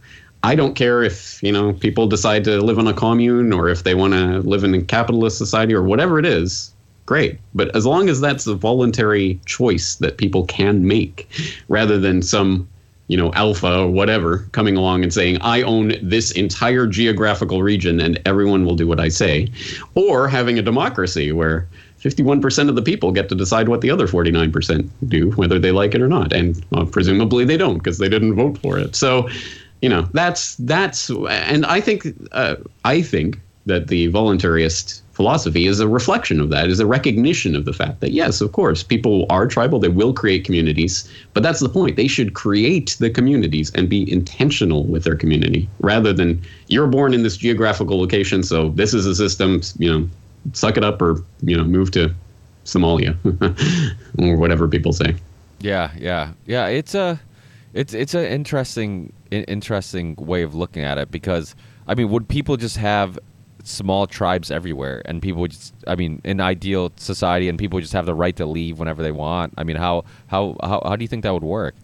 I don't care if you know people decide to live in a commune or if they want to live in a capitalist society or whatever it is. Great, but as long as that's a voluntary choice that people can make, rather than some you know, alpha or whatever coming along and saying, I own this entire geographical region and everyone will do what I say. Or having a democracy where 51% of the people get to decide what the other 49% do, whether they like it or not. And well, presumably they don't because they didn't vote for it. So, you know, that's, that's, and I think, uh, I think that the voluntarist philosophy is a reflection of that, is a recognition of the fact that, yes, of course, people are tribal, they will create communities, but that's the point. They should create the communities and be intentional with their community rather than you're born in this geographical location, so this is a system, you know, suck it up or, you know, move to Somalia [LAUGHS] or whatever people say. Yeah, yeah, yeah. It's a, it's it's an interesting, in, interesting way of looking at it because I mean, would people just have small tribes everywhere, and people would just, I mean, in ideal society, and people would just have the right to leave whenever they want? I mean, how how how, how do you think that would work?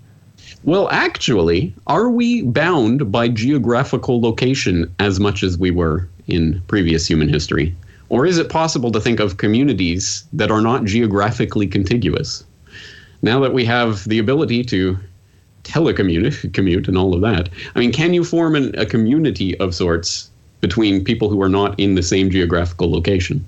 Well, actually, are we bound by geographical location as much as we were in previous human history? Or is it possible to think of communities that are not geographically contiguous? Now that we have the ability to telecommute commute and all of that, I mean, can you form an, a community of sorts between people who are not in the same geographical location?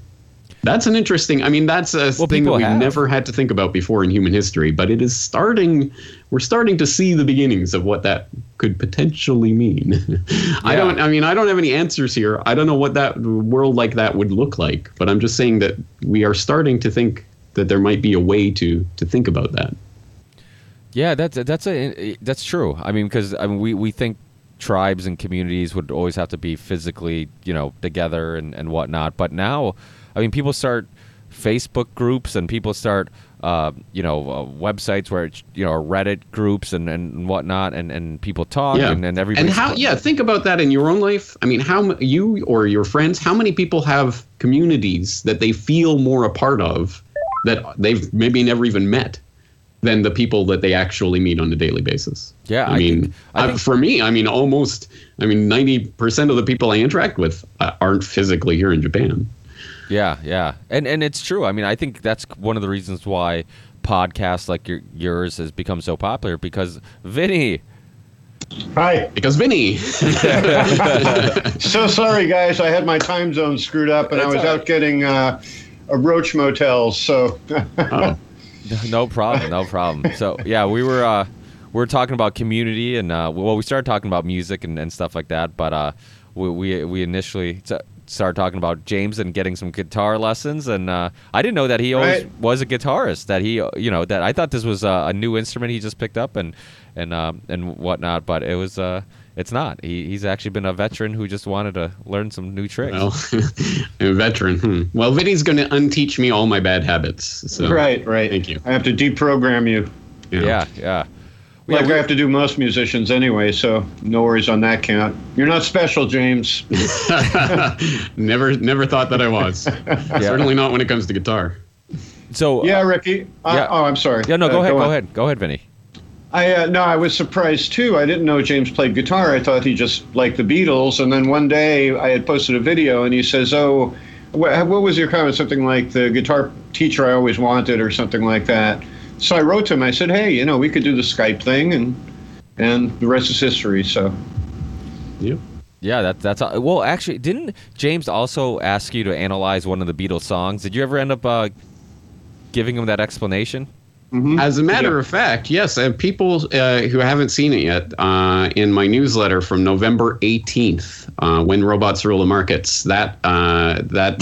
That's an interesting. I mean, that's a Well, thing that we've have. never had to think about before in human history, but it is starting. We're starting to see the beginnings of what that could potentially mean. [LAUGHS] I don't. I mean, I don't have any answers here. I don't know what that world like that would look like, but I'm just saying that we are starting to think that there might be a way to to think about that. Yeah, that's that's a that's true. I mean, because I mean, we we think tribes and communities would always have to be physically, you know, together and and whatnot. But now, I mean, people start Facebook groups and people start, uh, you know, uh, websites where it's, you know, Reddit groups and and whatnot, and and people talk yeah. and and everybody. And how? Yeah, think about that in your own life. I mean, how m- you or your friends? How many people have communities that they feel more a part of that they've maybe never even met? Than the people that they actually meet on a daily basis. Yeah, I, I mean, think- I I- for me, I mean, almost, I mean, ninety percent of the people I interact with uh, aren't physically here in Japan. Yeah, yeah, and and it's true. I mean, I think that's one of the reasons why podcasts like your, yours has become so popular because Vinny. Hi. Because Vinny, [LAUGHS] [LAUGHS] So sorry, guys. I had my time zone screwed up, and I was all out getting uh, a Roach Motels. So [LAUGHS] oh, [LAUGHS] No problem, no problem. So yeah, we were uh, we were talking about community and uh, well, we started talking about music and, and stuff like that. But uh, we we, we initially t- started talking about James and getting some guitar lessons, and uh, I didn't know that he always Right. was a guitarist. That he you know that I thought this was uh, a new instrument he just picked up and and um, and whatnot, but it was. Uh, it's not. He, he's actually been a veteran who just wanted to learn some new tricks. well, [LAUGHS] a veteran. Hmm. Well, Vinny's going to unteach me all my bad habits. So, right, right. Thank you. I have to deprogram you, you know. yeah, yeah. like we- I have to do most musicians anyway. So no worries on that count. You're not special, James. [LAUGHS] never, never thought that I was. [LAUGHS] Certainly not when it comes to guitar. So yeah, Ricky. Uh, Yeah. Oh, I'm sorry. yeah. No, Uh, go ahead. Go, on. ahead. Go ahead, Vinny. I uh, no, I was surprised too. I didn't know James played guitar. I thought he just liked the Beatles. And then one day I had posted a video, and he says, "Oh, wha- what was your comment? Something like the guitar teacher I always wanted, or something like that." So I wrote to him. I said, "Hey, you know, we could do the Skype thing, and and the rest is history." So Yeah. Yeah, that, that's uh, well. Actually, didn't James also ask you to analyze one of the Beatles songs? Did you ever end up uh, giving him that explanation? As a matter Yeah. of fact, yes, uh, people uh, who haven't seen it yet, uh, in my newsletter from November 18th, uh, when robots rule the markets, that uh, that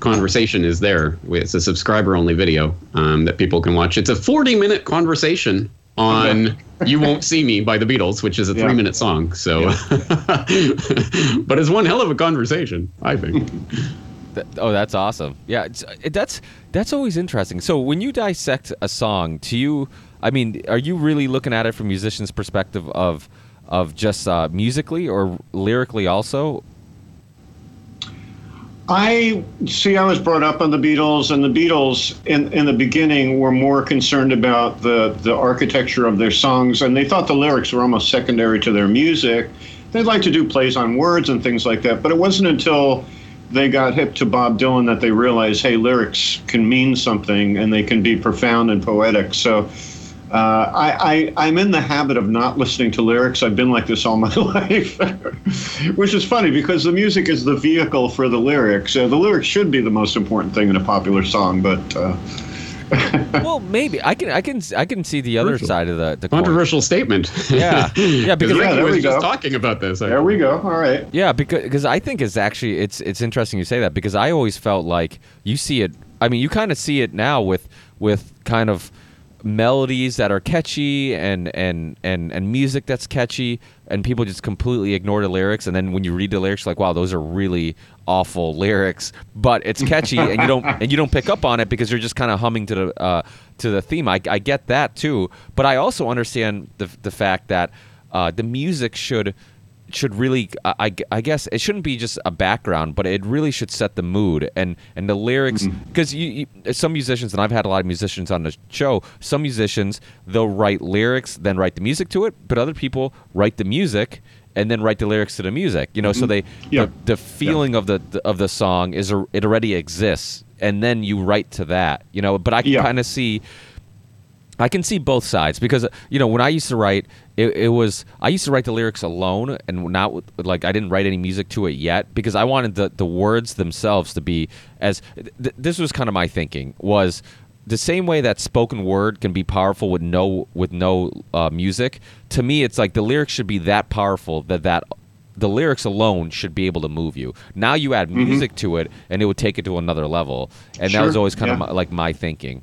conversation is there. It's a subscriber-only video um, that people can watch. It's a 40-minute conversation on [LAUGHS] "You Won't See Me" by the Beatles, which is a Yeah. three-minute song. So, [LAUGHS] but it's one hell of a conversation, I think. [LAUGHS] That, oh, that's awesome. Yeah, it, that's that's always interesting. So when you dissect a song, do you? I mean, are you really looking at it from musician's perspective of of just uh, musically or lyrically also? I see. I was brought up on the Beatles, and the Beatles in in the beginning were more concerned about the the architecture of their songs, and they thought the lyrics were almost secondary to their music. They'd like to do plays on words and things like that, but it wasn't until they got hip to Bob Dylan that they realized, hey, lyrics can mean something and they can be profound and poetic. So. Uh, I, I, I'm in the habit of not listening to lyrics. I've been like this all my [LAUGHS] life, which is funny because the music is the vehicle for the lyrics. Uh, the lyrics should be the most important thing in a popular song, but uh, [LAUGHS] well, maybe I can I can I can see the other side of the, the coin. Controversial statement. Yeah. Yeah, [LAUGHS] because- Yeah, was just talking about this. There we go. All right. Yeah, because because I think it's actually it's it's interesting you say that because I always felt like you see it. I mean, you kind of see it now with with kind of melodies that are catchy and and and and music that's catchy and people just completely ignore the lyrics and then when you read the lyrics you're like wow those are really awful lyrics. But it's catchy and you don't [LAUGHS] and you don't pick up on it because you're just kind of humming to the uh, to the theme. I, I get that too. But I also understand the the fact that uh, the music should should really I, I- guess it shouldn't be just a background but it really should set the mood and and the lyrics mm-hmm. because you, you some musicians and i've had a lot of musicians on the show some musicians they'll write lyrics then write the music to it but other people write the music and then write the lyrics to the music you know so mm-hmm. they Yeah. the, the feeling of the of the song is a, it already exists and then you write to that you know but i can Yeah. kind of see I can see both sides because you know when I used to write, it, it was I used to write the lyrics alone and not with, like I didn't write any music to it yet because I wanted the the words themselves to be as th- this was kind of my thinking was the same way that spoken word can be powerful with no with no uh, music. To me, it's like the lyrics should be that powerful that that the lyrics alone should be able to move you. Now you add music to it, and it would take it to another level. And that was always kind of my, like my thinking.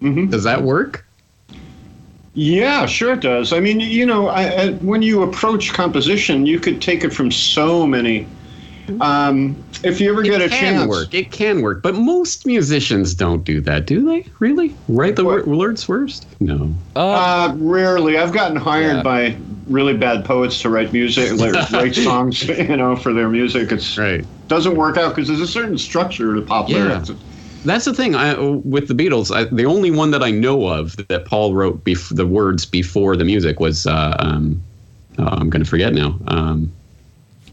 Does that work? Yeah, sure it does. I mean, you know, I, I, when you approach composition, you could take it from so many. Um, if you ever get a it can chance, work. It can work, but most musicians don't do that, do they? Really? Write the What? words first? No. Uh, rarely. I've gotten hired Yeah. by really bad poets to write music, [LAUGHS] like, write songs, [LAUGHS] you know, for their music. It's Right. doesn't work out because there's a certain structure to pop Yeah. lyrics. That's the thing. I with the Beatles, I, the only one that I know of that Paul wrote bef- the words before the music was. Uh, um, oh, I'm going to forget now. Um,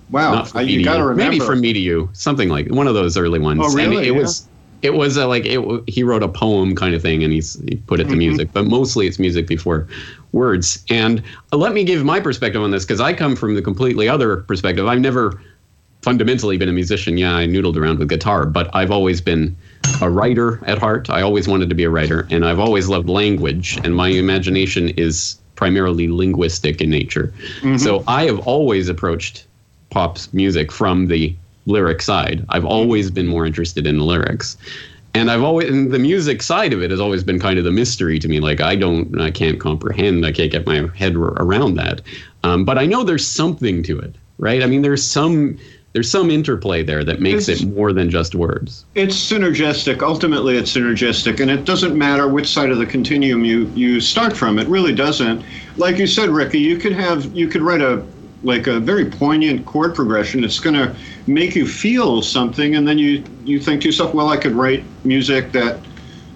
Wow, uh, you got to remember. Maybe from me to you, something like one of those early ones. Oh, And really? it Yeah. was. It was uh, like it, he wrote a poem kind of thing, and he's he put it to Mhm. music, but mostly it's music before words. And uh, let me give my perspective on this because I come from the completely other perspective. I've never fundamentally been a musician. Yeah, I noodled around with guitar, but I've always been a writer at heart. I always wanted to be a writer, and I've always loved language, and my imagination is primarily linguistic in nature. Mhm. So I have always approached pop music from the lyric side. I've always been more interested in the lyrics. And I've always and the music side of it has always been kind of the mystery to me. Like I don't, I can't comprehend, I can't get my head around that. Um, but I know there's something to it, right? I mean, there's some there's some interplay there that makes It's- it more than just words. It's synergistic. Ultimately, it's synergistic, and it doesn't matter which side of the continuum you you start from. It really doesn't. Like you said, Ricky, you could have you could write a like a very poignant chord progression. It's going to make you feel something, and then you you think to yourself, well, I could write music that.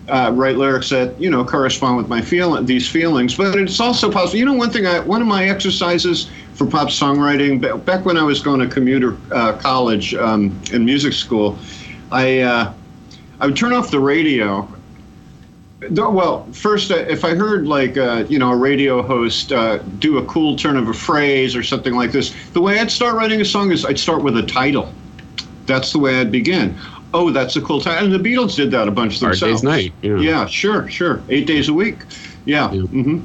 Uh, write lyrics that you know correspond with my feel these feelings, but it's also possible. You know, one thing I one of my exercises for pop songwriting ba- back when I was going to commuter uh, college um, in music school, I uh, I would turn off the radio. Well, first, uh, if I heard like uh, you know a radio host uh, do a cool turn of a phrase or something like this, the way I'd start writing a song is I'd start with a title. That's the way I'd begin. Oh, that's a cool title. And the Beatles did that a bunch Hard themselves. day's night. Yeah. Yeah, sure, sure. Eight days a week. Yeah. Yeah. hmm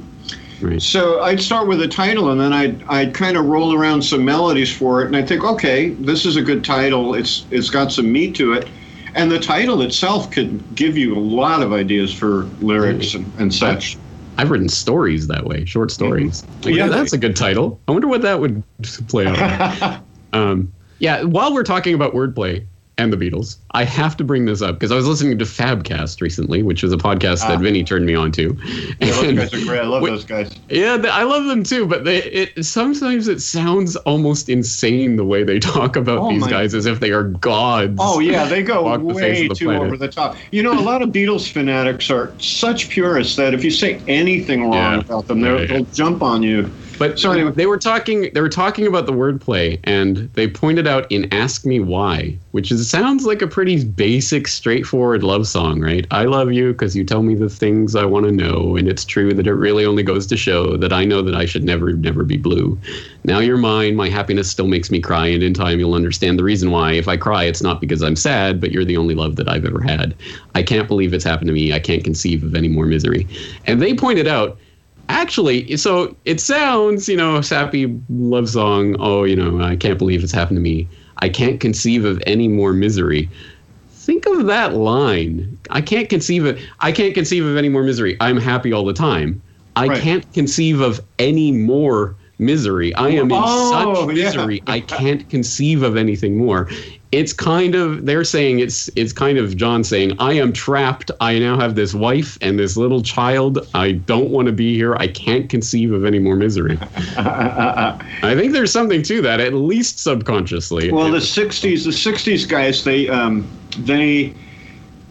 Right. So I'd start with a title, and then I'd I'd kind of roll around some melodies for it, and I think, okay, this is a good title. It's it's got some meat to it, and the title itself could give you a lot of ideas for lyrics and, and such. I've written stories that way, short stories. Like, Yeah. yeah, that's a good title. I wonder what that would [LAUGHS] play out. [LAUGHS] Um, yeah, while we're talking about wordplay and the Beatles, I have to bring this up because I was listening to Fabcast recently, which was a podcast Ah. that Vinny turned me on to. Yeah, those guys are great. I love those guys. yeah, I love them too, but they it sometimes it sounds almost insane the way they talk about Oh these my- guys as if they are gods. Oh yeah, they go way the too planet. over the top. You know, a lot of Beatles fanatics are such purists that if you say anything wrong Yeah. about them, yeah. they'll jump on you. But So anyway- they were talking they were talking about the wordplay and they pointed out in Ask Me Why, which is sounds like a pretty basic straightforward love song, right? I love you because you tell me the things I want to know and it's true that it really only goes to show that I know that I should never never be blue. Now you're mine, my happiness still makes me cry and in time you'll understand the reason why. If I cry it's not because I'm sad, but you're the only love that I've ever had. I can't believe it's happened to me. I can't conceive of any more misery. And they pointed out actually so it sounds you know sappy love song. Oh you know i can't believe it's happened to me. I can't conceive of any more misery. Think of that line. I can't conceive of i can't conceive of any more misery. I'm happy all the time. I Right. can't conceive of any more misery. I am in Oh, such yeah. misery. I can't conceive of anything more it's kind of they're saying it's it's kind of John saying I am trapped. I now have this wife and this little child. I don't want to be here. I can't conceive of any more misery. [LAUGHS] I think there's something to that, at least subconsciously. Well, the '60s, the '60s guys, they, um, they,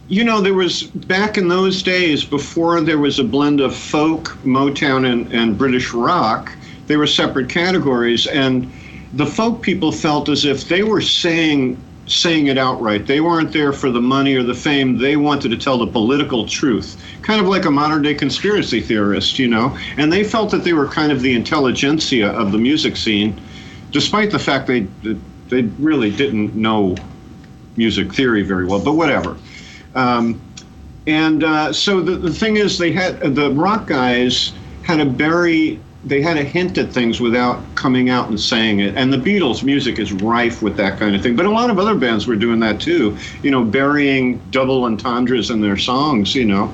you know, there was back in those days before there was a blend of folk, Motown, and, and British rock. They were separate categories, and the folk people felt as if they were saying saying it outright. They weren't there for the money or the fame. They wanted to tell the political truth, kind of like a modern day conspiracy theorist, you know. And they felt that they were kind of the intelligentsia of the music scene, despite the fact they they really didn't know music theory very well. But whatever. Um, and uh, so the, the thing is, they had the rock guys had a very they had to hint at things without coming out and saying it. And the Beatles' music is rife with that kind of thing. But a lot of other bands were doing that too. You know, burying double entendres in their songs. You know.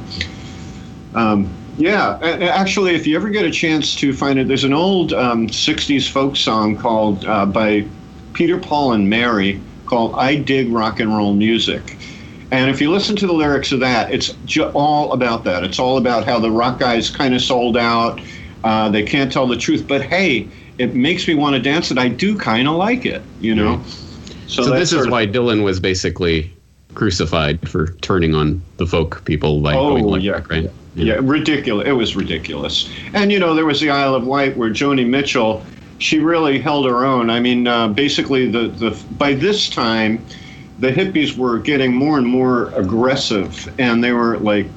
Um, yeah, a- a- actually, if you ever get a chance to find it, there's an old um, '60s folk song called uh, by Peter, Paul, and Mary called "I Dig Rock and Roll Music." And if you listen to the lyrics of that, it's ju- all about that. It's all about how the rock guys kind of sold out. Uh, they can't tell the truth, but hey, it makes me want to dance, and I do kind of like it, you know. So, that's this is why Dylan was basically crucified for turning on the folk people by Oh, going yeah. electric, right? Yeah, ridiculous. It was ridiculous. And you know, there was the Isle of Wight where Joni Mitchell, she really held her own. I mean, uh, basically, the the by this time, the hippies were getting more and more aggressive, and they were like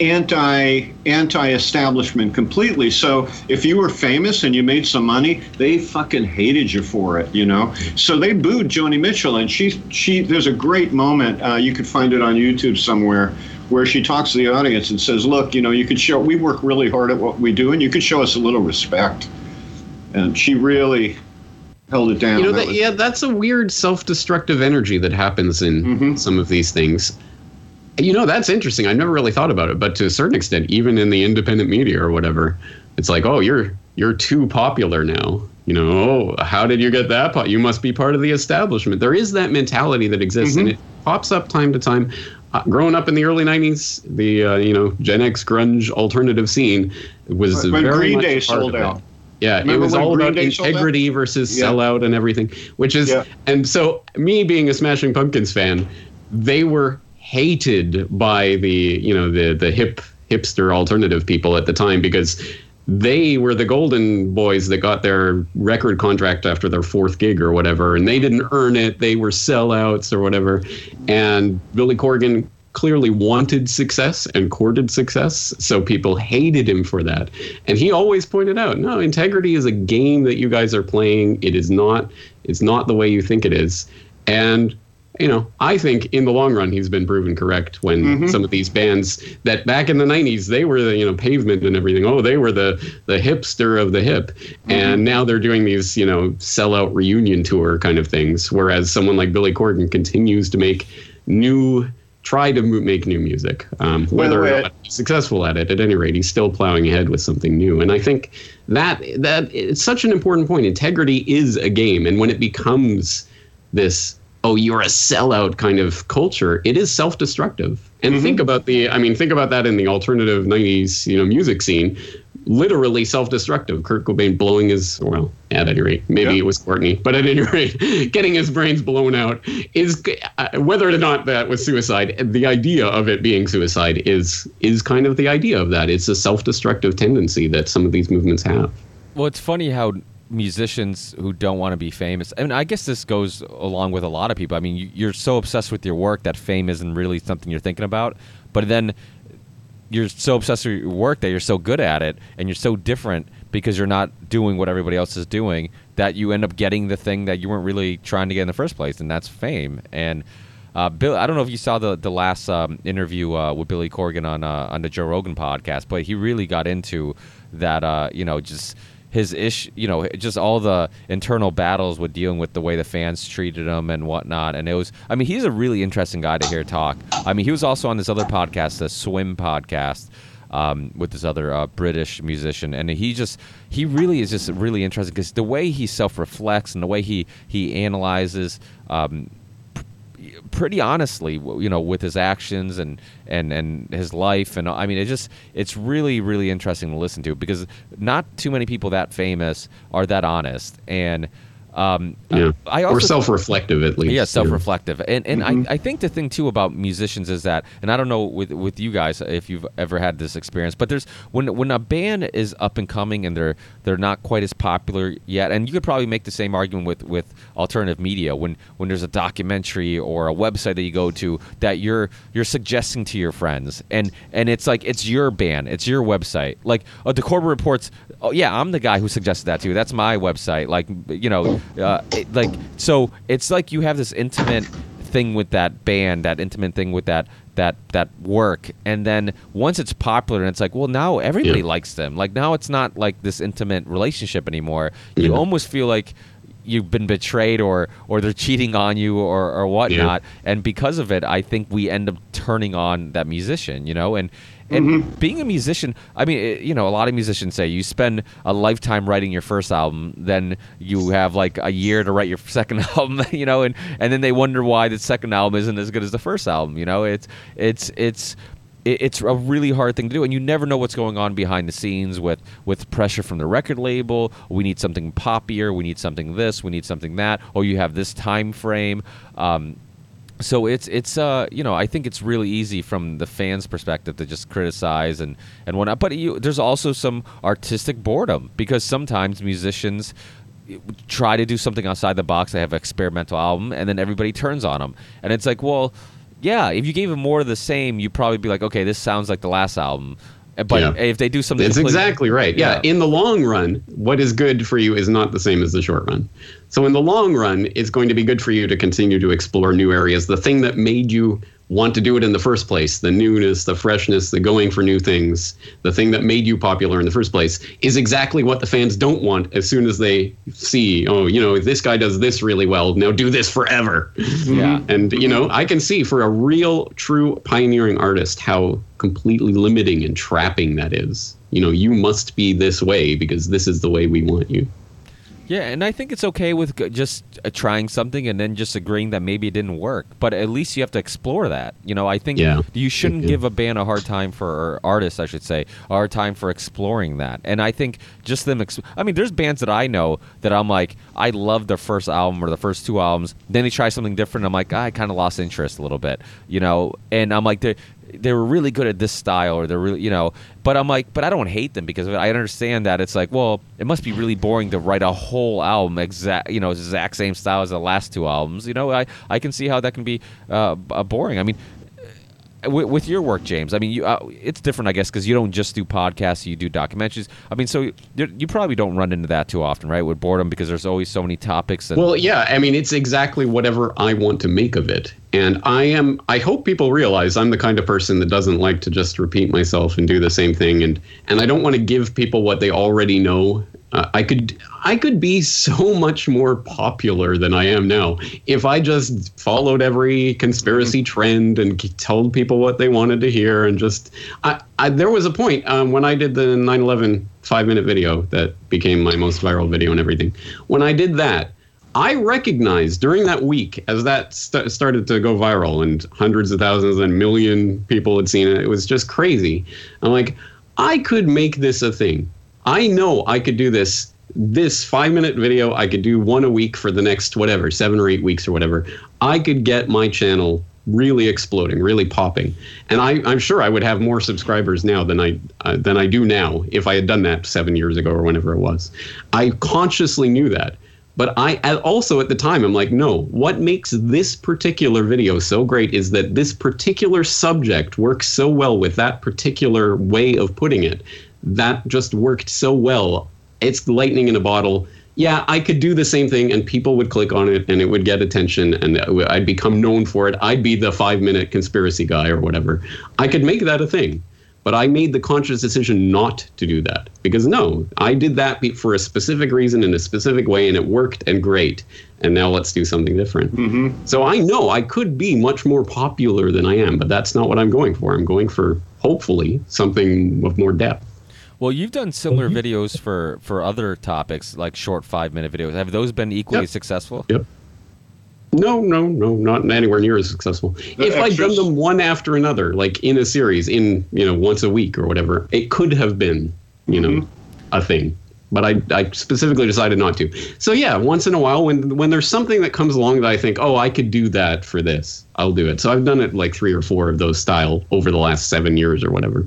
anti anti establishment completely. So if you were famous and you made some money, they fucking hated you for it, you know. So they booed Joni Mitchell, and she she there's a great moment uh, you could find it on YouTube somewhere where she talks to the audience and says, "Look, you know, you could show we work really hard at what we do, and you could show us a little respect." And she really held it down. You know, That that, was- yeah, that's a weird self-destructive energy that happens in Mhm. some of these things. You know, that's interesting. I never really thought about it, but to a certain extent, even in the independent media or whatever, it's like, oh, you're you're too popular now. You know, oh, how did you get that? Po- you must be part of the establishment. There is that mentality that exists, and Mhm. it pops up time to time. Uh, growing up in the early '90s, the uh, you know Gen X grunge alternative scene was When very Green much Day part sold of out. Yeah, it was all Green about Day integrity versus Yeah. sellout and everything, which is Yeah. and so me being a Smashing Pumpkins fan, they were hated by the you know the the hip hipster alternative people at the time because they were the golden boys that got their record contract after their fourth gig or whatever and they didn't earn it. They were sellouts or whatever. And billy corgan clearly wanted success and courted success so people hated him for that. And he always pointed out no integrity is a game that you guys are playing. It is not it's not the way you think it is. And you know, I think in the long run he's been proven correct when Mhm. some of these bands that back in the '90s they were the you know pavement and everything. Oh, they were the the hipster of the hip, and now they're doing these you know sellout reunion tour kind of things. Whereas someone like Billy Corgan continues to make new, try to make new music. Um, whether or not he's successful at it, at any rate, he's still plowing ahead with something new. And I think that that it's such an important point. Integrity is a game, and when it becomes this oh you're a sellout kind of culture it is self-destructive. And think about the i mean think about that in the alternative 90s you know music scene. Literally self-destructive. Kurt cobain blowing his well at any rate maybe Yeah. it was courtney but at any [LAUGHS] rate getting his brains blown out is uh, whether or not that was suicide the idea of it being suicide is is kind of the idea of that. It's a self-destructive tendency that some of these movements have. Well, it's funny how musicians who don't want to be famous. I mean, I guess this goes along with a lot of people. I mean, you, you're so obsessed with your work that fame isn't really something you're thinking about. But then you're so obsessed with your work that you're so good at it, and you're so different because you're not doing what everybody else is doing that you end up getting the thing that you weren't really trying to get in the first place, and that's fame. And uh, Bill, I don't know if you saw the the last um, interview uh, with Billy Corgan on uh, on the Joe Rogan podcast, but he really got into that. Uh, you know, just his ish, you know, just all the internal battles with dealing with the way the fans treated him and whatnot. And it was, I mean, he's a really interesting guy to hear talk. I mean, he was also on this other podcast, the Swim podcast. Um, with this other uh, British musician, and he just he really is just really interesting because the way he self reflects and the way he he analyzes um, pretty honestly, you know, with his actions and and and his life, and I mean, it just it's really really interesting to listen to because not too many people that famous are that honest, and um, yeah. I or also self-reflective at least yeah, self-reflective, and and I, I think the thing too about musicians is that, and I don't know with with you guys if you've ever had this experience, but there's when when a band is up and coming and they're they're not quite as popular yet, and you could probably make the same argument with with alternative media. When when there's a documentary or a website that you go to that you're you're suggesting to your friends, and and it's like it's your band, it's your website, like uh, the Corbett reports. Oh yeah, I'm the guy who suggested that to you. That's my website. Like you know, uh, it, like so it's like you have this intimate thing with that band, that intimate thing with that that that work, and then once it's popular, and it's like, well, now everybody Yeah. likes them. Like now it's not like this intimate relationship anymore. You Yeah. almost feel like you've been betrayed or or they're cheating on you or or whatnot and because of it i think we end up turning on that musician you know and and being a musician i mean it, you know a lot of musicians say you spend a lifetime writing your first album then you have like a year to write your [LAUGHS] second album [LAUGHS] you know and and then they wonder why the second album isn't as good as the first album you know? It's it's it's it's a really hard thing to do and you never know what's going on behind the scenes with with pressure from the record label. We need something poppier. We need something this. We need something that. Or you have this time frame. Um, so it's it's uh you know I think it's really easy from the fans' perspective to just criticize and and whatnot. But you, there's also some artistic boredom because sometimes musicians try to do something outside the box. They have an experimental album, and then everybody turns on them, and it's like, well, yeah, if you gave them more of the same, you'd probably be like, okay, this sounds like the last album. But Yeah. if they do something, It's completely- exactly right. Yeah. Yeah. In the long run, what is good for you is not the same as the short run. So in the long run, it's going to be good for you to continue to explore new areas. The thing that made you want to do it in the first place, the newness, the freshness, the going for new things, the thing that made you popular in the first place is exactly what the fans don't want as soon as they see, oh, you know, this guy does this really well, now do this forever. yeah. Mm-hmm. And you know, I can see for a real, true pioneering artist how completely limiting and trapping that is. You know, you must be this way because this is the way we want you. Yeah, and I think it's okay with just uh, trying something and then just agreeing that maybe it didn't work. But at least you have to explore that. You know, I think Yeah. you shouldn't give a band a hard time for, or artists, I should say, a hard time for exploring that. And I think just them. Ex- I mean, there's bands that I know that I'm like, I love their first album or the first two albums. Then they try something different. I'm like, "Ah, I kind of lost interest a little bit. You know, and I'm like, they were really good at this style or they're really you know but i'm like but i don't hate them because i understand that it's like well it must be really boring to write a whole album exact you know exact same style as the last two albums you know? I i can see how that can be uh, boring. I mean with, with your work, James, I mean, you, uh, it's different, I guess, because you don't just do podcasts; you do documentaries. I mean, so you, probably don't run into that too often, right? With boredom, because there's always so many topics. And, Well, yeah, I mean, it's exactly whatever I want to make of it. And I am, I hope people realize I'm the kind of person that doesn't like to just repeat myself and do the same thing. And, and I don't want to give people what they already know. Uh, I could, I could be so [LAUGHS] much more popular than I am now if I just followed every conspiracy trend and told people what they wanted to hear and just, I, I there was a point um, when I did the 9/11 five minute video that became my most viral video and everything. When I did that, I recognized during that week as that st- started to go viral and hundreds of thousands and million people had seen it. It was just crazy. I'm like, I could make this a thing. I know I could do this. This five minute video, I could do one a week for the next whatever, seven or eight weeks or whatever. I could get my channel really exploding, really popping, and I, I'm sure I would have more subscribers now than I uh, than I do now if I had done that seven years ago or whenever it was. I consciously knew that, but I also at the time I'm like, no, what makes this particular video so great is that this particular subject works so well with that particular way of putting it. That just worked so well. It's lightning in a bottle. Yeah, I could do the same thing and people would click on it and it would get attention and I'd become known for it. I'd be the five minute conspiracy guy or whatever. I could make that a thing. But I made the conscious decision not to do that because no, I did that for a specific reason in a specific way and it worked and great. And now let's do something different. Mm-hmm. So I know I could be much more popular than I am, but that's not what I'm going for. I'm going for hopefully something of more depth. Well, you've done oh, similar videos for for other topics, like short five minute videos. Have those been equally Yep. successful? Yep. No, no, no, not anywhere near as successful. if I'd done them one after another, like in a series, in you know once a week or whatever, it could have been, you know, mm-hmm. a thing. But I, I specifically decided not to. So yeah, once in a while, when when there's something that comes along that I think, oh, I could do that for this, I'll do it. So I've done it like three or four of those style over the last seven years or whatever.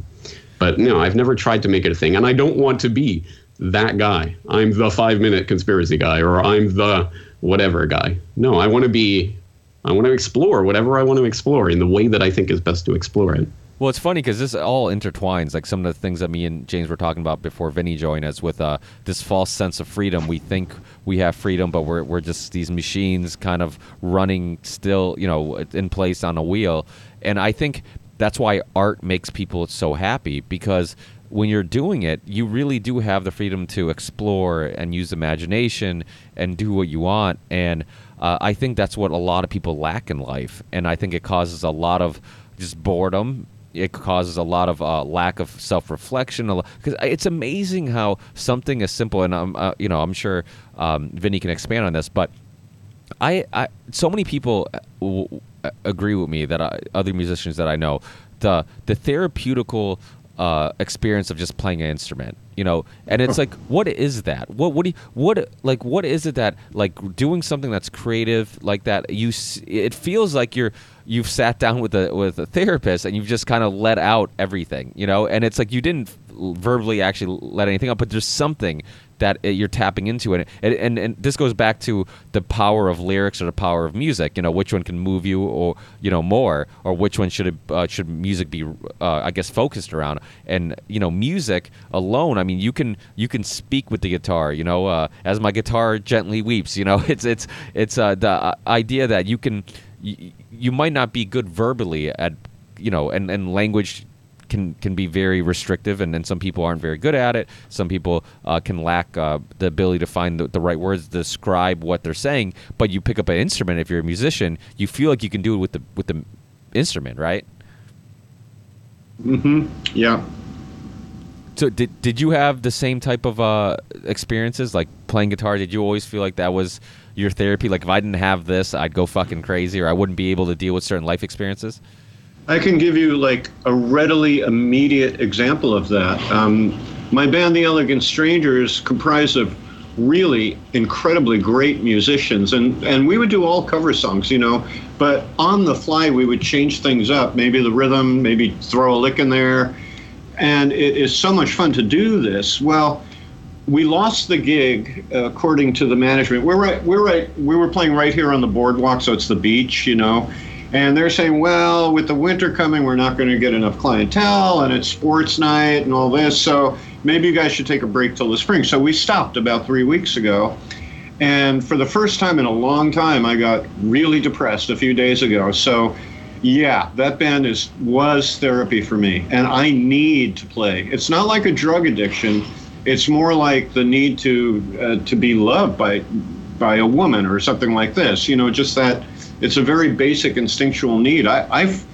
But no, I've never tried to make it a thing, and I don't want to be that guy. I'm the five minute conspiracy guy, or I'm the whatever guy. No, I want to be. I want to explore whatever I want to explore in the way that I think is best to explore it. Well, it's funny because this all intertwines. Like some of the things that me and James were talking about before Vinny joined us with uh, this false sense of freedom. We think we have freedom, but we're, we're just these machines kind of running still, you know, in place on a wheel. And I think that's why art makes people so happy because when you're doing it, you really do have the freedom to explore and use imagination and do what you want. And uh, I think that's what a lot of people lack in life. And I think it causes a lot of just boredom. It causes a lot of uh, lack of self-reflection. Because it's amazing how something as simple, and I'm, uh, you know, I'm sure um, Vinny can expand on this, but I, I so many people uh, agree with me that I, other musicians that I know the the therapeutical uh, experience of just playing an instrument, you know. And it's like, what is that? What what do you, what like what is it that like doing something that's creative like that? You it feels like you're you've sat down with a with a therapist and you've just kind of let out everything, you know. And it's like you didn't verbally actually let anything out, but there's something that uh, you're tapping into it. And, and and this goes back to the power of lyrics or the power of music. You know, which one can move you or you know more, or which one should it, uh, should music be? Uh, I guess focused around. And you know, music alone. I mean, you can you can speak with the guitar. You know, uh, as my guitar gently weeps. You know, [LAUGHS] it's it's it's uh, the uh, idea that you can. You might not be good verbally at you know and, and language can can be very restrictive, and, then some people aren't very good at it. Some people uh, can lack uh, the ability to find the, the right words to describe what they're saying. But you pick up an instrument if you're a musician, you feel like you can do it with the with the instrument, right? Mm-hmm. Yeah. So did did you have the same type of uh, experiences like playing guitar? Did you always feel like that was your therapy? Like if I didn't have this, I'd go fucking crazy, or I wouldn't be able to deal with certain life experiences. I can give you like a readily immediate example of that. Um, my band, The Elegant Strangers, comprised of really incredibly great musicians, and and we would do all cover songs, you know. But on the fly, we would change things up, maybe the rhythm, maybe throw a lick in there, and it is so much fun to do this. Well. We lost the gig, uh, according to the management. We're right. We're right. We were playing right here on the boardwalk, so it's the beach, you know and they're saying, well, with the winter coming, we're not going to get enough clientele, and it's sports night and all this. So maybe you guys should take a break till the spring. So we stopped about three weeks ago. And for the first time in a long time, I got really depressed a few days ago. So, yeah, that band is was therapy for me, and I need to play. It's not like a drug addiction; it's more like the need to uh, to be loved by by a woman or something like this. You know, just that it's a very basic instinctual need. I, I've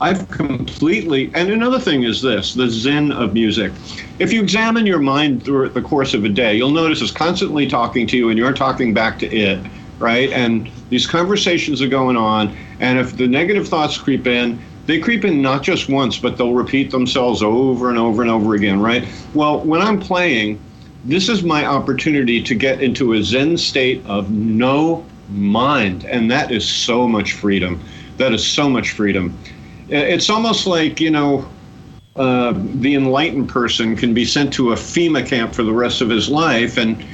I've completely and another thing is this the zen of music. If you examine your mind through the course of a day, you'll notice it's constantly talking to you and you're talking back to it, right? And these conversations are going on, and if the negative thoughts creep in, they creep in not just once, but they'll repeat themselves over and over and over again, right? Well, when I'm playing, this is my opportunity to get into a zen state of no mind and that is so much freedom that is so much freedom it's almost like you know uh, the enlightened person can be sent to a FEMA camp for the rest of his life, and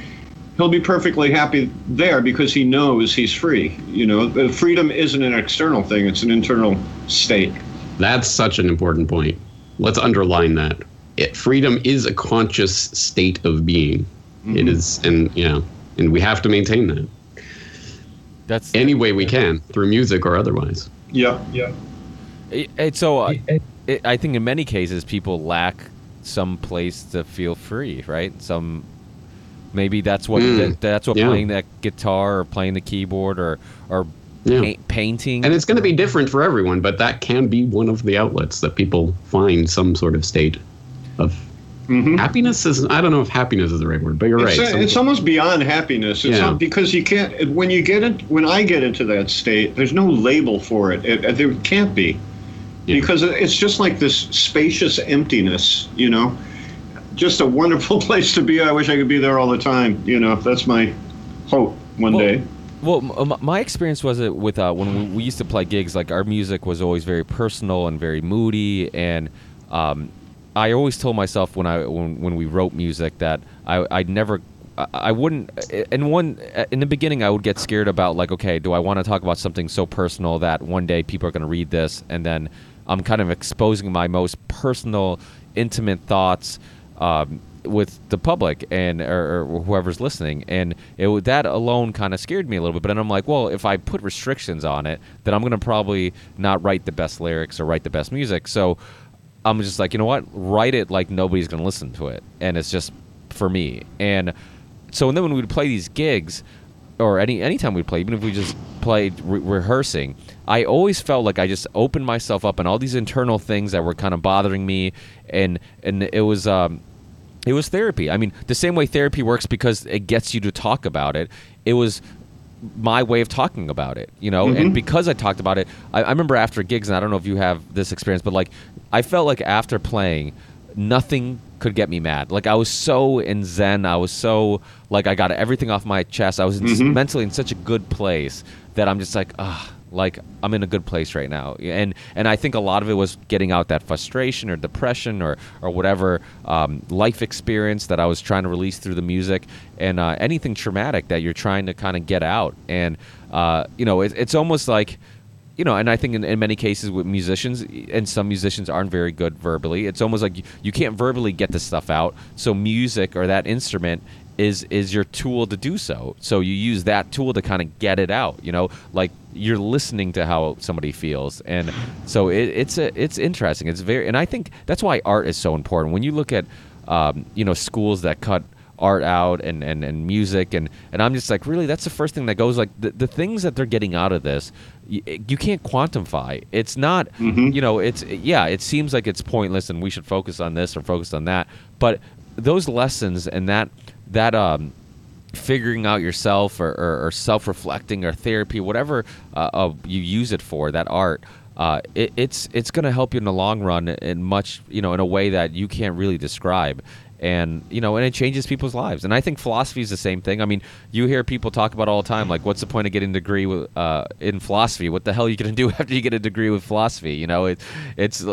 he'll be perfectly happy there because he knows he's free. You know, freedom isn't an external thing; it's an internal state. That's such an important point. Let's underline that. It, freedom is a conscious state of being. Mm-hmm. It is, and you know, and we have to maintain that. That's any way we can through music or otherwise. Yeah, yeah. It, so uh, it, I think in many cases people lack some place to feel free, right? Some maybe that's what mm. that, that's what yeah. playing that guitar or playing the keyboard or or yeah. pa- painting. And it's going to be different for everyone, but that can be one of the outlets that people find some sort of state of Mm-hmm. Happiness is I don't know if happiness is the right word, but you're it's right. A, it's almost beyond happiness. It's yeah. not because you can't when you get it when I get into that state, there's no label for it. it, it there can't be. Yeah. Because it's just like this spacious emptiness, you know. Just a wonderful [LAUGHS] place to be. I wish I could be there all the time. You know, that's my hope one well, day. Well, my experience was it with uh, when we used to play gigs. Like our music was always very personal and very moody, and um, I always told myself when I when, when we wrote music that I I'd never I wouldn't in one in the beginning I would get scared about like okay do I want to talk about something so personal that one day people are going to read this and then I'm kind of exposing my most personal intimate thoughts um, with the public and or, or, whoever's listening. And it that alone kind of scared me a little bit but then I'm like well if I put restrictions on it then I'm going to probably not write the best lyrics or write the best music. So I'm just like, you know what? Write it like nobody's going to listen to it. And it's just for me. And so and then when we'd play these gigs, or any anytime we'd play, even if we just played re- rehearsing, I always felt like I just opened myself up and all these internal things that were kind of bothering me. And, and it was. Um, it was therapy. I mean, the same way therapy works because it gets you to talk about it. It was my way of talking about it, you know. Mm-hmm. And because I talked about it, I, I, remember after gigs, and I don't know if you have this experience, but like I felt like after playing, nothing could get me mad. Like I was so in zen. I was so like I got everything off my chest. I was in, Mhm. mentally in such a good place that I'm just like ah. Like I'm in a good place right now, and and I think a lot of it was getting out that frustration or depression or or whatever um, life experience that I was trying to release through the music, and uh, anything traumatic that you're trying to kind of get out. And uh, you know, it, it's almost like you know, and I think in, in many cases with musicians, and some musicians aren't very good verbally. It's almost like you, you can't verbally get this stuff out. So music or that instrument is is your tool to do so. So you use that tool to kind of get it out. You know, like you're listening to how somebody feels, and so it, it's a it's interesting. It's very, and I think that's why art is so important. When you look at um, you know schools that cut art out and, and, and music and, and I'm just like really that's the first thing that goes like the, the things that they're getting out of this you, you can't quantify it's not Mhm. you know it's yeah it seems like it's pointless and we should focus on this or focus on that but those lessons and that that um figuring out yourself or, or, or self-reflecting or therapy whatever uh, uh, you use it for that art uh, it, it's it's going to help you in the long run in much you know in a way that you can't really describe. And you know and it changes people's lives. And i think philosophy is the same thing. I mean you hear people talk about all the time like what's the point of getting a degree with, uh, in philosophy? What the hell are you going to do [LAUGHS] after you get a degree with philosophy? You know it, it's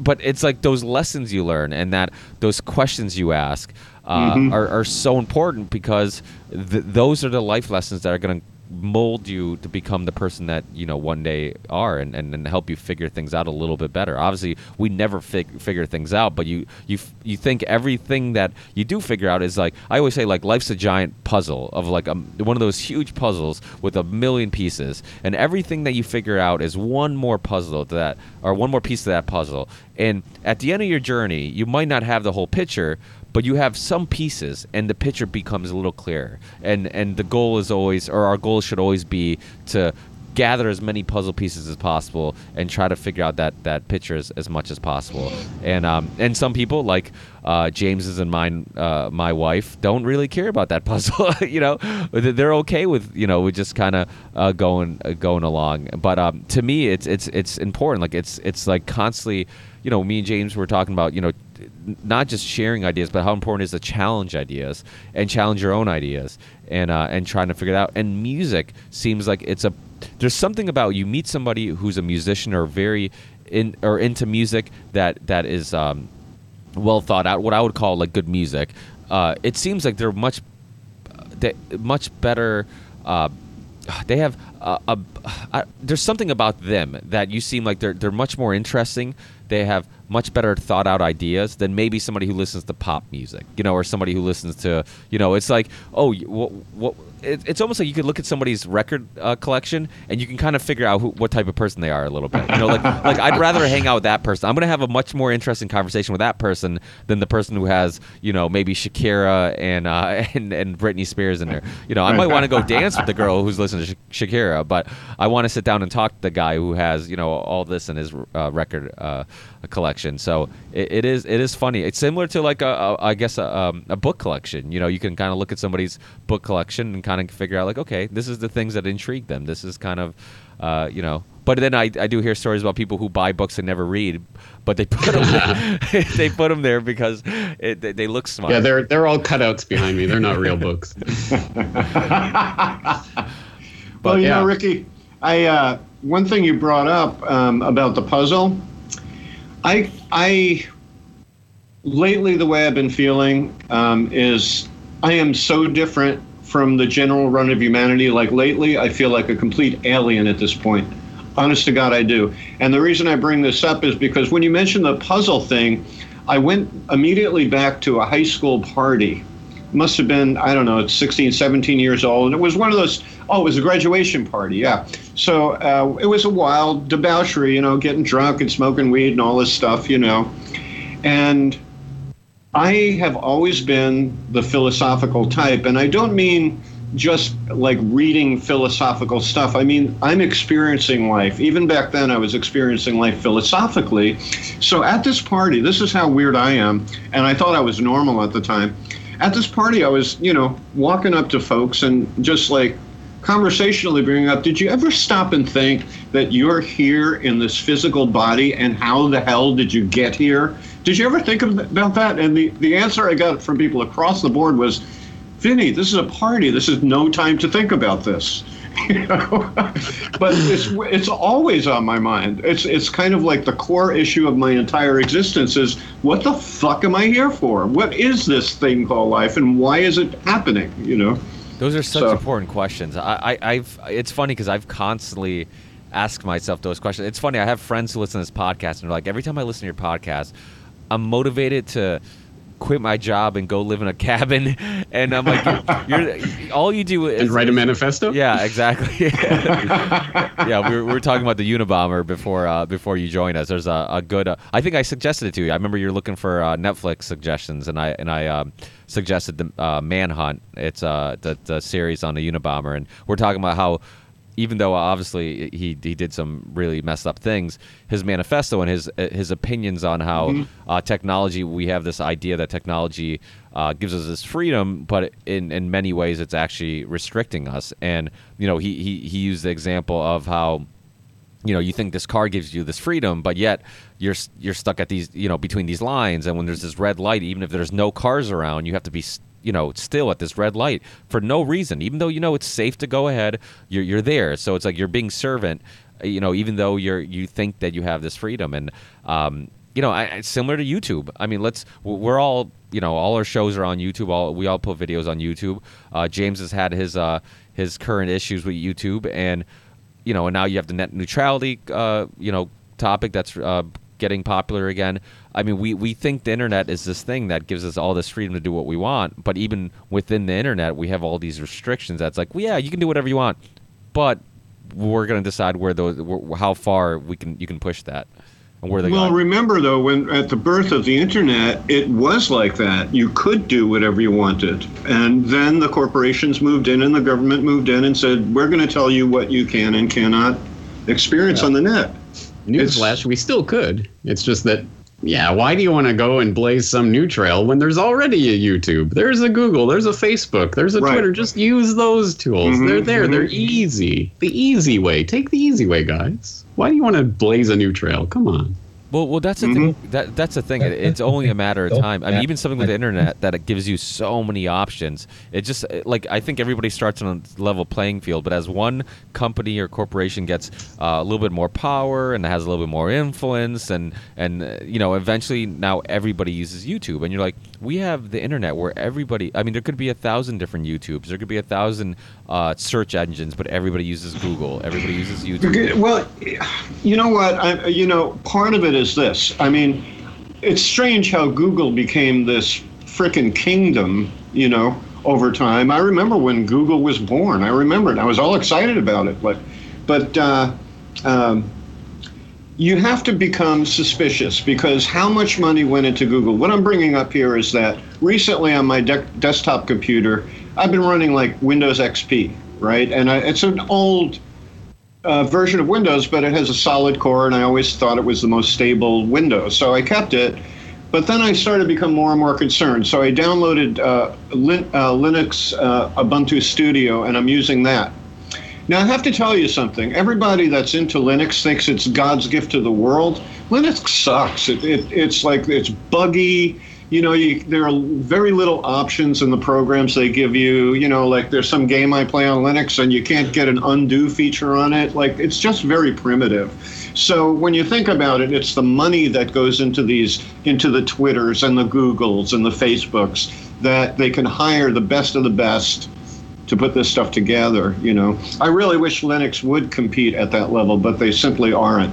but it's like those lessons you learn and that those questions you ask uh, Mhm. are, are so important because th- those are the life lessons that are going to mold you to become the person that you know one day are and, and, and help you figure things out a little bit better obviously we never fig- figure things out but you you f- you think everything that you do figure out is like i always say like life's a giant puzzle of like a, one of those huge puzzles with a million pieces and everything that you figure out is one more puzzle to that or one more piece to that puzzle and at the end of your journey you might not have the whole picture but you have some pieces and the picture becomes a little clearer. And and the goal is always or our goal should always be to gather as many puzzle pieces as possible and try to figure out that that picture as, as much as possible. And um and some people like uh james's and mine uh my wife don't really care about that [LAUGHS] puzzle you know? They're okay with you know with just kind of uh going uh, going along. But um to me it's it's it's important. Like it's it's like constantly you know me and james were talking about you know not just sharing ideas, but how important is to challenge ideas and challenge your own ideas and uh, and trying to figure it out. And music seems like it's a there's something about you meet somebody who's a musician or very in or into music that that is um, well thought out. What I would call like good music. Uh, it seems like they're much they, much better. Uh, they have a, uh, there's something about them that you seem like they're they're much more interesting. They have much better thought out ideas than maybe somebody who listens to pop music, you know, or somebody who listens to, you know, it's like, oh, what, what it, it's almost like you could look at somebody's record uh, collection and you can kind of figure out who, what type of person they are a little bit. You know, like [LAUGHS] like I'd rather hang out with that person. I'm gonna have a much more interesting conversation with that person than the person who has, you know, maybe Shakira and uh, [LAUGHS] and and Britney Spears in there. You know, I might want to go [LAUGHS] dance with the girl who's listening to Sh- Shakira, but I want to sit down and talk to the guy who has, you know, all this in his uh, record uh, collection. So it, it is it is funny. It's similar to like a, a I guess a, um, a book collection. You know, you can kind of look at somebody's book collection and kind of figure out like, okay, this is the things that intrigue them. This is kind of, uh, you know. But then I, I do hear stories about people who buy books and never read, but they put them there, [LAUGHS] [LAUGHS] they put them there because it, they, they look smart. Yeah, they're they're all cutouts behind me. They're not real books. [LAUGHS] well, you yeah. know, Ricky, I uh, one thing you brought up um, about the puzzle, I I lately the way I've been feeling um, is I am so different from the general run of humanity. Like lately, I feel like a complete alien at this point. Honest to God, I do. And the reason I bring this up is because when you mentioned the puzzle thing, I went immediately back to a high school party. Must have been, I don't know, 16, 17 years old. And it was one of those, oh, it was a graduation party, yeah. So uh, it was a wild debauchery, you know, getting drunk and smoking weed and all this stuff, you know. And I have always been the philosophical type, and I don't mean just like reading philosophical stuff. I mean, I'm experiencing life. Even back then, I was experiencing life philosophically. So at this party, this is how weird I am, and I thought I was normal at the time. At this party, I was, you know, walking up to folks and just like conversationally bringing up, did you ever stop and think that you're here in this physical body and how the hell did you get here? Did you ever think about that? And the, the answer I got from people across the board was, Vinny, this is a party. This is no time to think about this. [LAUGHS] You know? [LAUGHS] but it's it's always on my mind. It's it's kind of like the core issue of my entire existence is what the fuck am I here for? What is this thing called life, and why is it happening? You know. Those are such So- important questions. I, I, I've. It's funny because I've constantly asked myself those questions. It's funny. I have friends who listen to this podcast and they're like, every time I listen to your podcast, I'm motivated to quit my job and go live in a cabin. [LAUGHS] And I'm like, you're, you're all you do is And write a manifesto. Yeah, exactly. [LAUGHS] yeah, we were, we were talking about the Unabomber before uh, before you joined us. There's a, a good. Uh, I think I suggested it to you. I remember you're looking for uh, Netflix suggestions, and I and I um, suggested the uh, Manhunt. It's uh, the the series on the Unabomber, and we're talking about how. Even though obviously he, he did some really messed up things, his manifesto and his his opinions on how uh, technology we have this idea that technology uh, gives us this freedom, but in, in many ways it's actually restricting us. And you know, he, he he used the example of how you know you think this car gives you this freedom, but yet you're you're stuck at these you know between these lines, and when there's this red light, even if there's no cars around, you have to be. You know, still at this red light for no reason, even though you know it's safe to go ahead. You're you're there, so it's like you're being servant. uh, You know, even though you're you think that you have this freedom, and um, you know, I, similar to YouTube. I mean, let's we're all you know all our shows are on YouTube. All we all put videos on YouTube. Uh, James has had his uh, his current issues with YouTube, and you know, and now you have the net neutrality uh, you know topic that's uh, getting popular again. I mean, we we think the internet is this thing that gives us all this freedom to do what we want, but even within the internet, we have all these restrictions. That's like, well, yeah, you can do whatever you want, but we're going to decide where those how far we can you can push that and where the Well, guide- remember though, when at the birth of the internet, it was like that. You could do whatever you wanted, and then the corporations moved in, and the government moved in and said, "We're going to tell you what you can and cannot experience on the net." Newsflash, we still could. It's just that, yeah, why do you want to go and blaze some new trail when there's already a YouTube? There's a Google, there's a Facebook, there's a Right. Twitter. Just use those tools. Mhm, They're there. They're mhm. easy. The easy way. Take the easy way, guys. Why do you want to blaze a new trail? Come on. Well, well, that's the thing. That that's the thing. It, it's only a matter of time. I mean, even something with the internet that it gives you so many options. It just like I think everybody starts on a level playing field, but as one company or corporation gets uh, a little bit more power and has a little bit more influence, and and uh, you know, eventually now everybody uses YouTube, and you're like, we have the internet where everybody. I mean, there could be a thousand different YouTubes. There could be a thousand uh, search engines, but everybody uses Google. Everybody uses YouTube. Well, you know what? I, you know, part of it is this. I mean, it's strange how Google became this frickin' kingdom. You know, over time. I remember when Google was born. I remember it. I was all excited about it. But, but uh, um, you have to become suspicious because how much money went into Google? What I'm bringing up here is that recently on my de- desktop computer, I've been running like Windows XP, right? And I, it's an old uh, version of Windows, but it has a solid core, and I always thought it was the most stable Windows, so I kept it. But then I started to become more and more concerned, so I downloaded uh, Lin- uh, Linux uh, Ubuntu Studio, and I'm using that. Now I have to tell you something. Everybody that's into Linux thinks it's God's gift to the world. Linux sucks. It, it, it's like it's buggy. You know, you, there are very little options in the programs they give you. You know, like there's some game I play on Linux and you can't get an undo feature on it. Like it's just very primitive. So when you think about it, it's the money that goes into these, into the Twitters and the Googles and the Facebooks that they can hire the best of the best to put this stuff together. You know, I really wish Linux would compete at that level, but they simply aren't.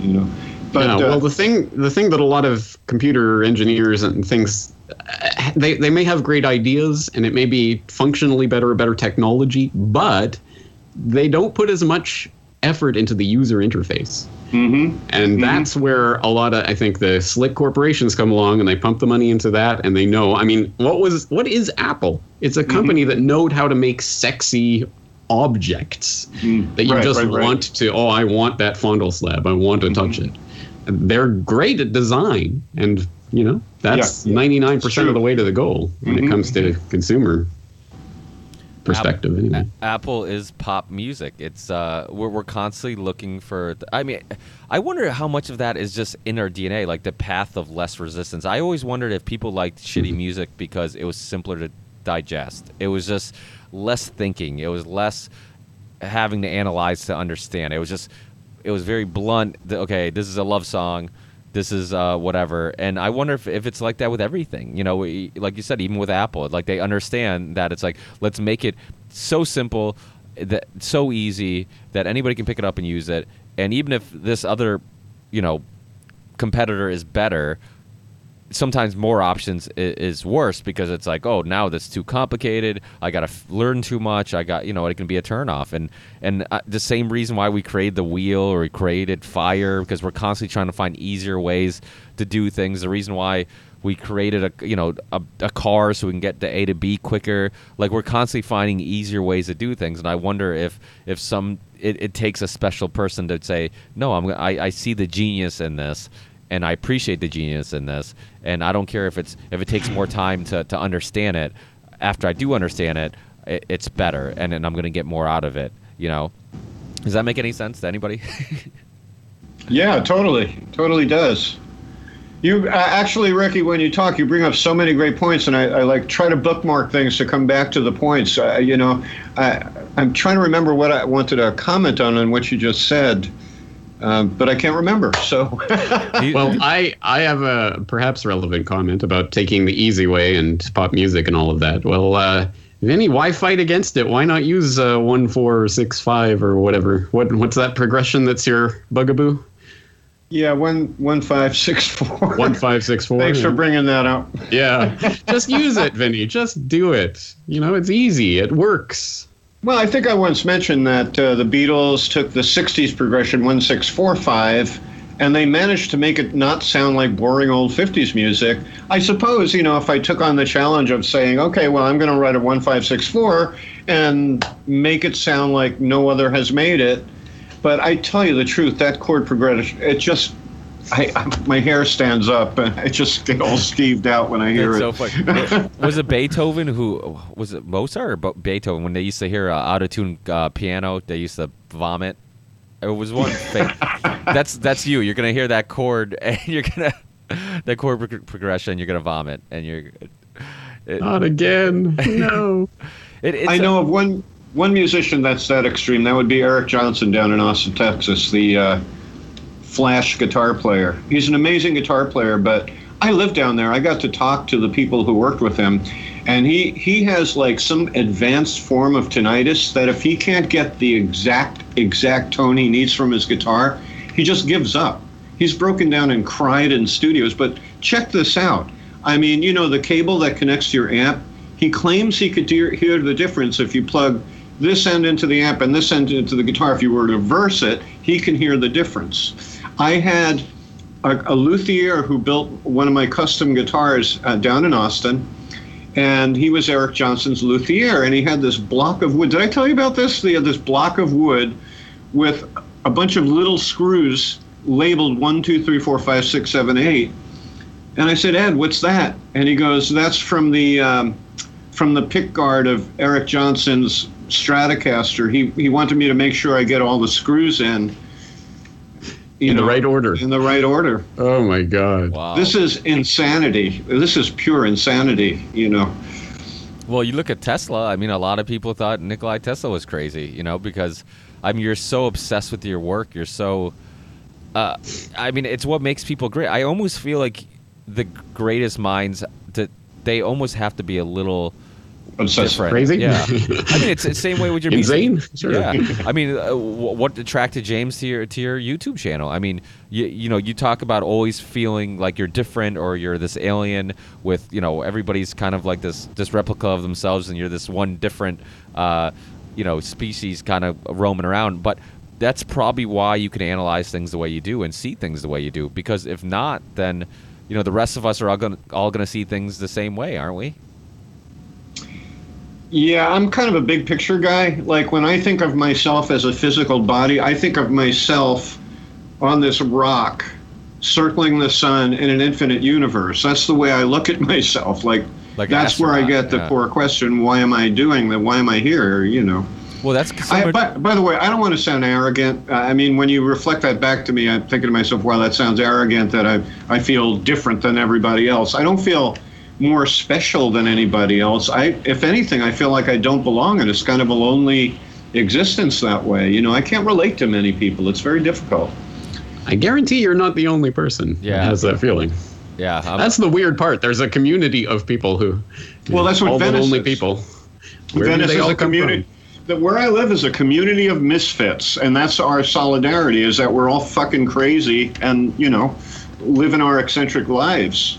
You know, but yeah, uh, well, the thing the thing that a lot of computer engineers and things uh, they they may have great ideas and it may be functionally better or better technology, but they don't put as much effort into the user interface. mhm. And that's where a lot of I think the slick corporations come along and they pump the money into that and they know. I mean, what was what is Apple? It's a company that knowed how to make sexy objects that you Mm-hmm. Right, just right, right. want to oh I want that fondle slab. I want to touch Mm-hmm. it. And They're great at design and you know, that's Yeah, yeah. 99% of the way to the goal when Mhm, it comes to consumer. perspective anyway. Apple is pop music. It's uh, we're we're constantly looking for. th- I mean, I wonder how much of that is just in our DNA, like the path of less resistance. I always wondered if people liked shitty Mm-hmm. music because it was simpler to digest. It was just less thinking. It was less having to analyze to understand. It was just it was very blunt. Okay, this is a love song. This is uh, whatever, and I wonder if, if it's like that with everything. You know, we- like you said, even with Apple, like they understand that it's like let's make it so simple, that so easy that anybody can pick it up and use it. And even if this other, you know, competitor is better, sometimes more options is, worse because it's like, oh, now that's too complicated. I got to f- learn too much. I got, you know, it can be a turnoff. And and uh, the same reason why we created the wheel or we created Fire because we're constantly trying to find easier ways to do things. The reason why we created a you know a, a car so we can get to A to B quicker. Like we're constantly finding easier ways to do things. And I wonder if if some it, it takes a special person to say, no, I'm I, I see the genius in this and I appreciate the genius in this. And I don't care if it's if it takes more time to, to understand it. After I do understand it, it it's better, and, and I'm going to get more out of it. You know, does that make any sense to anybody? [LAUGHS] Yeah, totally, totally does. You uh, actually, Ricky, when you talk, you bring up so many great points, and I, I like try to bookmark things to come back to the points. Uh, you know, I, I'm trying to remember what I wanted to comment on and what you just said, um, but I can't remember. So, [LAUGHS] Well, I I have a perhaps relevant comment about taking the easy way and pop music and all of that. Well, uh, Vinny, why fight against it? Why not use uh, one four six five or whatever? What what's that progression that's your bugaboo? yeah, one one five six four. [LAUGHS] One five six four. Thanks for bringing that up. Yeah, just use it, Vinny. Just do it. You know, it's easy. It works. Well, I think I once mentioned that uh, the Beatles took the 60s progression 1645 and they managed to make it not sound like boring old 50s music. I suppose, you know, if I took on the challenge of saying, okay, well, I'm going to write a 1564 and make it sound like no other has made it. But I tell you the truth, that chord progression, it just, I, I my hair stands up and I just get all skeeved out when I hear It's so it. funny. [LAUGHS] was it Beethoven who was it Mozart or Beethoven when they used to hear uh, out of tune uh, piano? They used to vomit. It was one thing. [LAUGHS] that's that's you. You're gonna hear that chord [LAUGHS] and you're gonna that chord prog- progression. You're gonna vomit and you're. It, Not again. No. it, it's I a- know of one one musician that's that extreme. That would be Eric Johnson down in Austin, Texas, the uh, Flash guitar player. He's an amazing guitar player, but I lived down there. I got to talk to the people who worked with him, and he he has like some advanced form of tinnitus that if he can't get the exact exact tone he needs from his guitar, he just gives up. He's broken down and cried in studios. But check this out. I mean, you know, the cable that connects to your amp. He claims he could hear, hear the difference if you plug this end into the amp and this end into the guitar. If you were to reverse it, he can hear the difference. I had a, a luthier who built one of my custom guitars uh, down in Austin, and he was Eric Johnson's luthier, and he had this block of wood. Did I tell you about this? He had this block of wood with a bunch of little screws labeled one, two, three, four, five, six, seven, eight. And I said, Ed, what's that? And he goes, that's from the um, from the pick guard of Eric Johnson's Stratocaster. He he wanted me to make sure I get all the screws in. You In the right order. In the right order. Oh my God. wow. This is insanity. This is pure insanity. You know. Well, you look at Tesla. I mean, a lot of people thought Nikolai Tesla was crazy, you know, because I mean, you're so obsessed with your work. You're so. Uh, I mean, it's what makes people great. I almost feel like the greatest minds that they almost have to be a little Obsessed. different. Crazy? Yeah. [LAUGHS] I mean, it's the same way with your music. Insane? Sure. Yeah. [LAUGHS] I mean, uh, what attracted James to your to your YouTube channel? I mean, you you know, you talk about always feeling like you're different or you're this alien with you know everybody's kind of like this this replica of themselves, and you're this one different uh, you know species kind of roaming around, but. That's probably why you can analyze things the way you do and see things the way you do. Because if not, then you know the rest of us are all going all going to see things the same way, aren't we? Yeah, I'm kind of a big picture guy. Like when I think of myself as a physical body, I think of myself on this rock circling the sun in an infinite universe. That's the way I look at [LAUGHS] myself. Like, Like that's where I get the yeah. poor question: Why am I doing that? Why am I here? You know. Well, that's I, by, by the way, I don't want to sound arrogant. Uh, I mean, when you reflect that back to me, I'm thinking to myself, "Wow, that sounds arrogant." That I I feel different than everybody else. I don't feel more special than anybody else. I, if anything, I feel like I don't belong, and it's kind of a lonely existence that way. You know, I can't relate to many people. It's very difficult. I guarantee you're not the only person Yeah. who has that feeling. yeah, I'm- That's the weird part. There's a community of people who. Well, that's what all Venice the lonely is. people. Where do Venice they is all a come community. from? That where I live is a community of misfits, and that's our solidarity. Is that we're all fucking crazy, and you know, living our eccentric lives.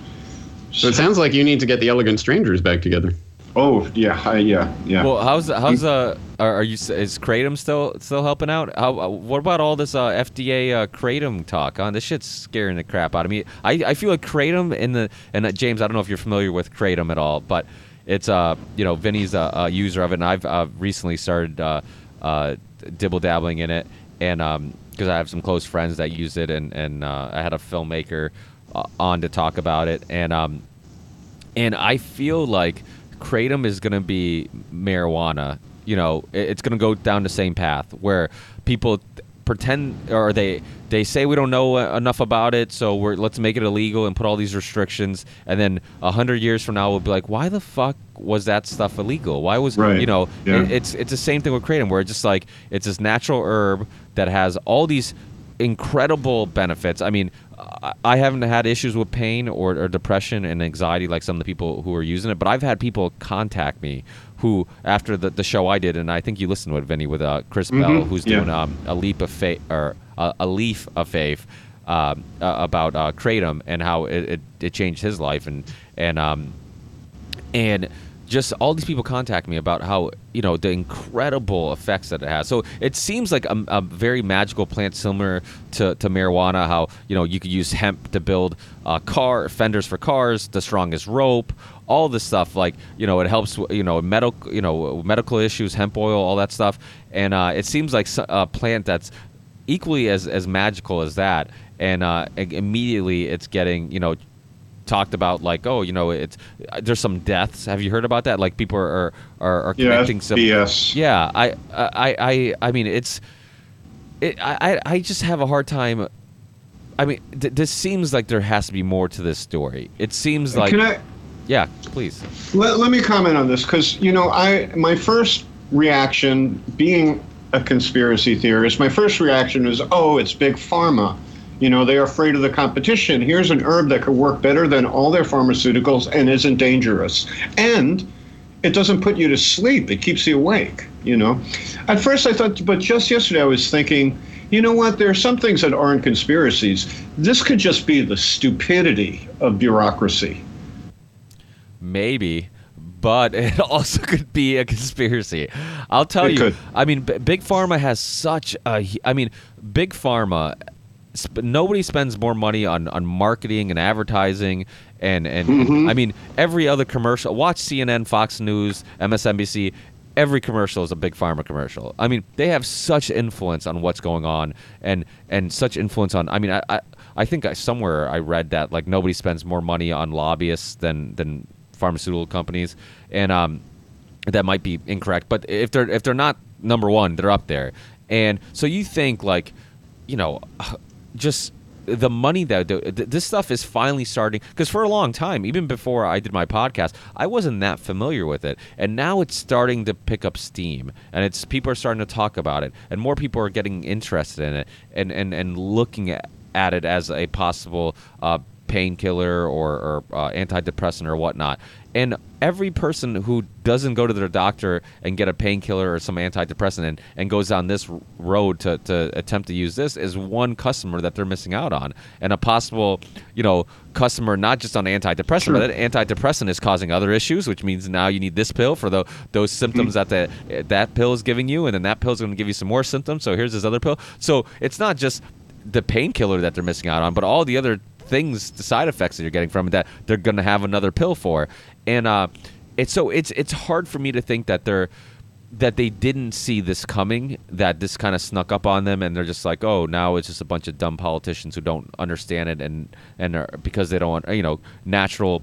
So it sounds like you need to get the Elegant Strangers back together. Oh yeah, I, yeah, yeah. Well, how's how's uh are, are you is kratom still still helping out? How uh, what about all this uh, FDA uh, kratom talk? Huh? This shit's scaring the crap out of me. I, I feel like kratom in the and uh, James, I don't know if you're familiar with kratom at all, but it's uh you know Vinny's a, a user of it, and I've uh, recently started uh, uh, dibble dabbling in it, and um because I have some close friends that use it, and and uh, I had a filmmaker on to talk about it, and um and I feel like kratom is going to be marijuana. You know, it's going to go down the same path where people pretend or they they say we don't know uh, enough about it, so we're let's make it illegal and put all these restrictions, and then a hundred years from now we'll be like, why the fuck was that stuff illegal? Why was Right. you know? Yeah. it- it's it's the same thing with kratom where it's just like it's this natural herb that has all these incredible benefits. I mean, I- I haven't had issues with pain or, or depression and anxiety like some of the people who are using it, but I've had people contact me who, after the, the show I did, and I think you listened to it, Vinny, with uh, Chris Bell, who's yeah. doing um, a leap of faith or uh, a leaf of faith um, uh, about uh, kratom and how it, it, it changed his life and and um, and just all these people contact me about how you know the incredible effects that it has. So it seems like a, a very magical plant, similar to, to marijuana. How you know you could use hemp to build uh, car fenders for cars, the strongest rope, all this stuff. Like you know it helps. You know medical you know medical issues, hemp oil, all that stuff. And uh, it seems like a plant that's equally as as magical as that. And uh, immediately it's getting you know talked about like oh you know it's there's some deaths have you heard about that like people are are, are yeah, connecting that's some BS. yeah I, I i i mean it's it, I I- i just have a hard time i mean th- this seems like there has to be more to this story it seems like Can I? yeah please Let, let me comment on this because you know I my first reaction, being a conspiracy theorist, my first reaction is, oh, it's big pharma. You know, they're afraid of the competition. Here's an herb that could work better than all their pharmaceuticals and isn't dangerous. And it doesn't put you to sleep. It keeps you awake, you know. At first I thought, but just yesterday I was thinking, you know what? There are some things that aren't conspiracies. This could just be the stupidity of bureaucracy. maybe but [LAUGHS] it also could be a conspiracy i'll tell It you could. i mean B- big pharma has such a. I mean big pharma sp- nobody spends more money on, on marketing and advertising and and Mm-hmm. i mean every other commercial watch cnn fox news msnbc every commercial is a big pharma commercial i mean they have such influence on what's going on and and such influence on i mean i i, I think I, somewhere i read that like nobody spends more money on lobbyists than than pharmaceutical companies and um that might be incorrect but if they're if they're not number one they're up there and so you think like you know just the money that this stuff is finally starting because for a long time even before i did my podcast i wasn't that familiar with it and now it's starting to pick up steam and it's people are starting to talk about it and more people are getting interested in it and and, and looking at, at it as a possible uh, painkiller or, or uh, antidepressant or whatnot. And every person who doesn't go to their doctor and get a painkiller or some antidepressant and, and goes down this road to, to attempt to use this is one customer that they're missing out on. And a possible, you know, customer not just on antidepressant, but that antidepressant is causing other issues, which means now you need this pill for the, those symptoms hmm. that the, that pill is giving you, and then that pill is going to give you some more symptoms. So here's this other pill. So it's not just the painkiller that they're missing out on, but all the other things, the side effects that you're getting from it that they're going to have another pill for. And uh, it's so it's it's hard for me to think that they're that they didn't see this coming, that this kind of snuck up on them, and they're just like, oh, now it's just a bunch of dumb politicians who don't understand it, and and are, because they don't, want, you know, natural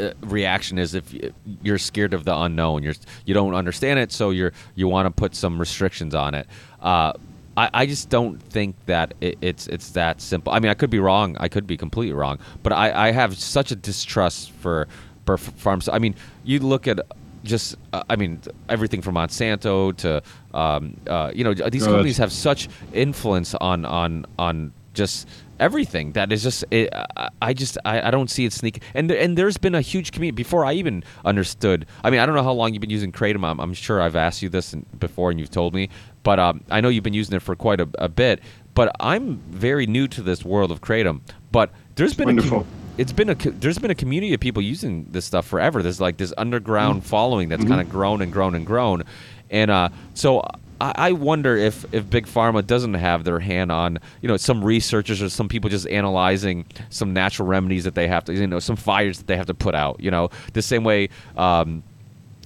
uh, reaction is if you're scared of the unknown. You're you don't understand it, so you're you want to put some restrictions on it. Uh, I, I just don't think that it, it's it's that simple. I mean, I could be wrong. I could be completely wrong. But I, I have such a distrust for, for farms. I mean, you look at just uh, I mean everything from Monsanto to um, uh, you know these Good. companies have such influence on on on just everything that is just it, I- I just I, I don't see it sneak and and there's been a huge community before I even understood I mean I don't know how long you've been using Kratom I'm, I'm sure I've asked you this before and you've told me but um, I know you've been using it for quite a, a bit but I'm very new to this world of Kratom but there's been a it's been a there's been a community of people using this stuff forever. There's like this underground following that's kind of grown and grown and grown, and uh, so I, I wonder if if big pharma doesn't have their hand on you know some researchers or some people just analyzing some natural remedies that they have to you know some fires that they have to put out. You know the same way. Um,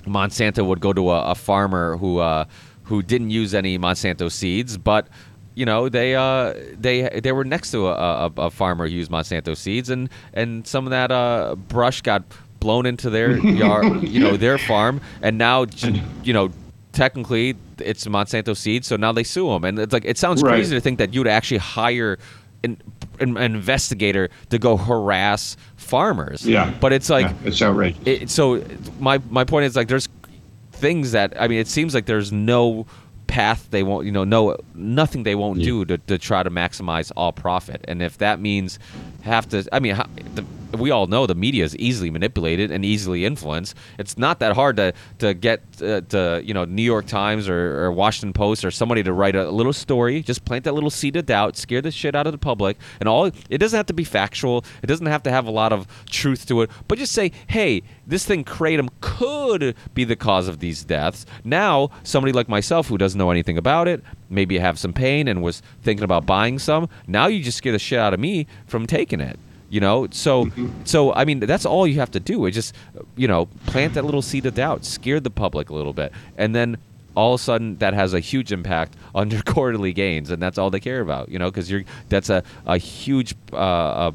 Monsanto would go to a, a farmer who uh, who didn't use any Monsanto seeds, but you know they uh, they they were next to a, a, a farmer who used Monsanto seeds, and and some of that uh, brush got blown into their [LAUGHS] yard, you know, their farm, and now you know technically it's Monsanto seeds, so now they sue them, and it's like it sounds Right. crazy to think that you'd actually hire. An, an investigator to go harass farmers. Yeah. But it's like Yeah, it's outrageous. it, so my my point is like there's things that I mean it seems like there's no path they won't you know no nothing they won't do to, to try to maximize all profit. And if that means have to I mean the, we all know the media is easily manipulated and easily influenced. It's not that hard to to get uh, to you know New York Times or, or Washington Post or somebody to write a little story. Just plant that little seed of doubt scare the shit out of the public and all it doesn't have to be factual. It doesn't have to have a lot of truth to it but just say hey this thing kratom could be the cause of these deaths. Now somebody like myself who doesn't know anything about it maybe have some pain and was thinking about buying some now you just scare the shit out of me from taking it you know so so i mean that's all you have to do is just you know plant that little seed of doubt scare the public a little bit and then all of a sudden that has a huge impact [LAUGHS] on your quarterly gains and that's all they care about you know because you're that's a, a huge uh, uh,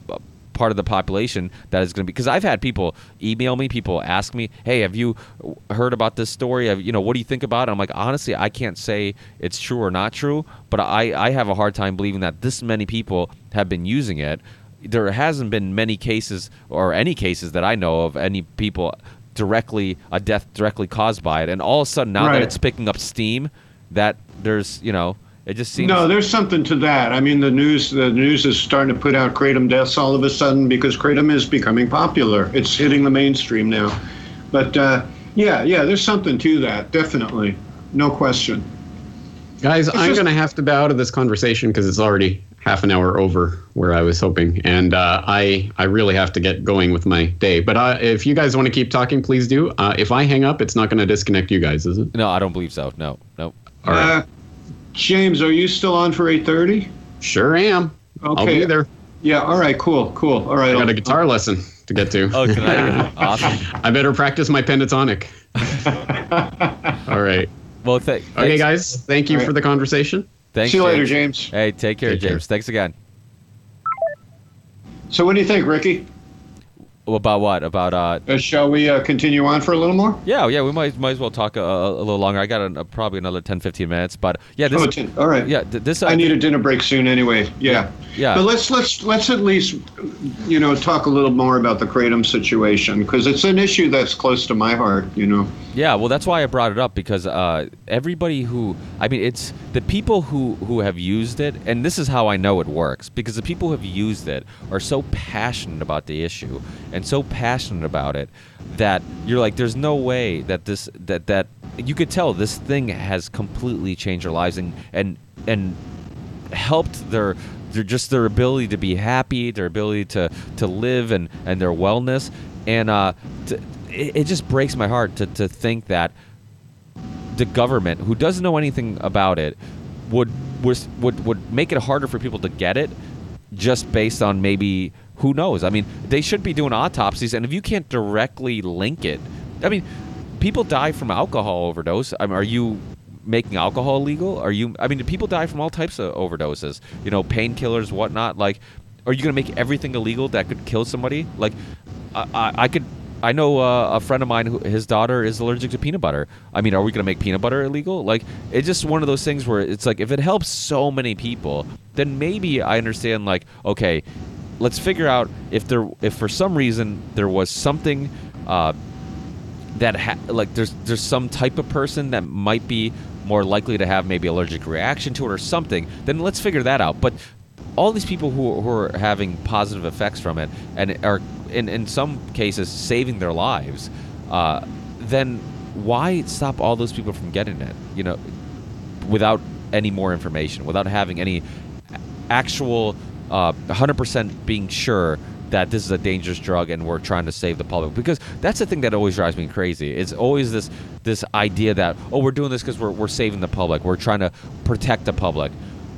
part of the population that is going to be because I've had people email me, people ask me, "Hey, have you heard about this story? Have, you know, what do you think about it?" I'm like, honestly, I can't say it's true or not true, but I I have a hard time believing that this many people have been using it. There hasn't been many cases or any cases that I know of any people directly a death directly caused by it, and all of a sudden now that it's picking up steam, that there's you know it just seems No, there's something to that. I mean, the news the news is starting to put out kratom deaths all of a sudden because kratom is becoming popular. It's hitting the mainstream now. But uh, yeah, yeah, there's something to that. Definitely, no question. Guys, I'm just- going to have to bow out of this conversation because it's already half an hour over where I was hoping, and uh, I I really have to get going with my day. But uh, if you guys want to keep talking, please do. Uh, if I hang up, it's not going to disconnect you guys, is it? no, I don't believe so. No, no. All right. Uh, James, are you still on for 8:30? Sure am. I'll Okay. be there. Yeah. All right. Cool. Cool. All right. I got I'll- a guitar lesson to get to. Oh, can I? [LAUGHS] awesome. I better practice my pentatonic. [LAUGHS] All right. Well, th- Okay, guys. Thank you All right. for the conversation. Thanks, See you later, James. James. Hey, take care, Take care. James. Thanks again. So, what do you think, Ricky? About what? About uh? Uh, shall we uh, continue on for a little more? Yeah, yeah. We might might as well talk a, a, a little longer. I got a, probably another 10, 15 minutes, but yeah, this. Oh, ten- all right. yeah, this. Uh, I need a dinner break soon anyway. Yeah. Yeah. But let's let's let's at least you know talk a little more about the kratom situation because it's an issue that's close to my heart. You know. Yeah, well, that's why I brought it up because uh, everybody who, I mean, it's the people who who have used it, and this is how I know it works because the people who have used it are so passionate about the issue and so passionate about it that you're like, there's no way that this that that you could tell this thing has completely changed their lives and and and helped their their just their ability to be happy, their ability to to live and and their wellness, and uh, to, it, it just breaks my heart to to think that the government, who doesn't know anything about it, would would would make it harder for people to get it, just based on maybe who knows. I mean, they should be doing autopsies, and if you can't directly link it, I mean, people die from alcohol overdose. I mean, are you making alcohol legal? Are you? I mean, people die from all types of overdoses. You know, painkillers, whatnot. Like, are you going to make everything illegal that could kill somebody? Like, I, I, I could. I know uh, a friend of mine who his daughter is allergic to peanut butter. I mean, are we going to make peanut butter illegal? Like, it's just one of those things where it's like if it helps so many people, then maybe I understand. Like, okay, let's figure out if there, if for some reason there was something. Uh, that ha- like there's there's some type of person that might be more likely to have maybe allergic reaction to it or something then let's figure that out but all these people who, who are having positive effects from it and are in, in some cases saving their lives uh, then why stop all those people from getting it you know without any more information without having any actual uh, 100% being sure that this is a dangerous drug and we're trying to save the public. Because that's the thing that always drives me crazy. It's always this this idea that oh we're doing this because we're, we're saving the public. We're trying to protect the public.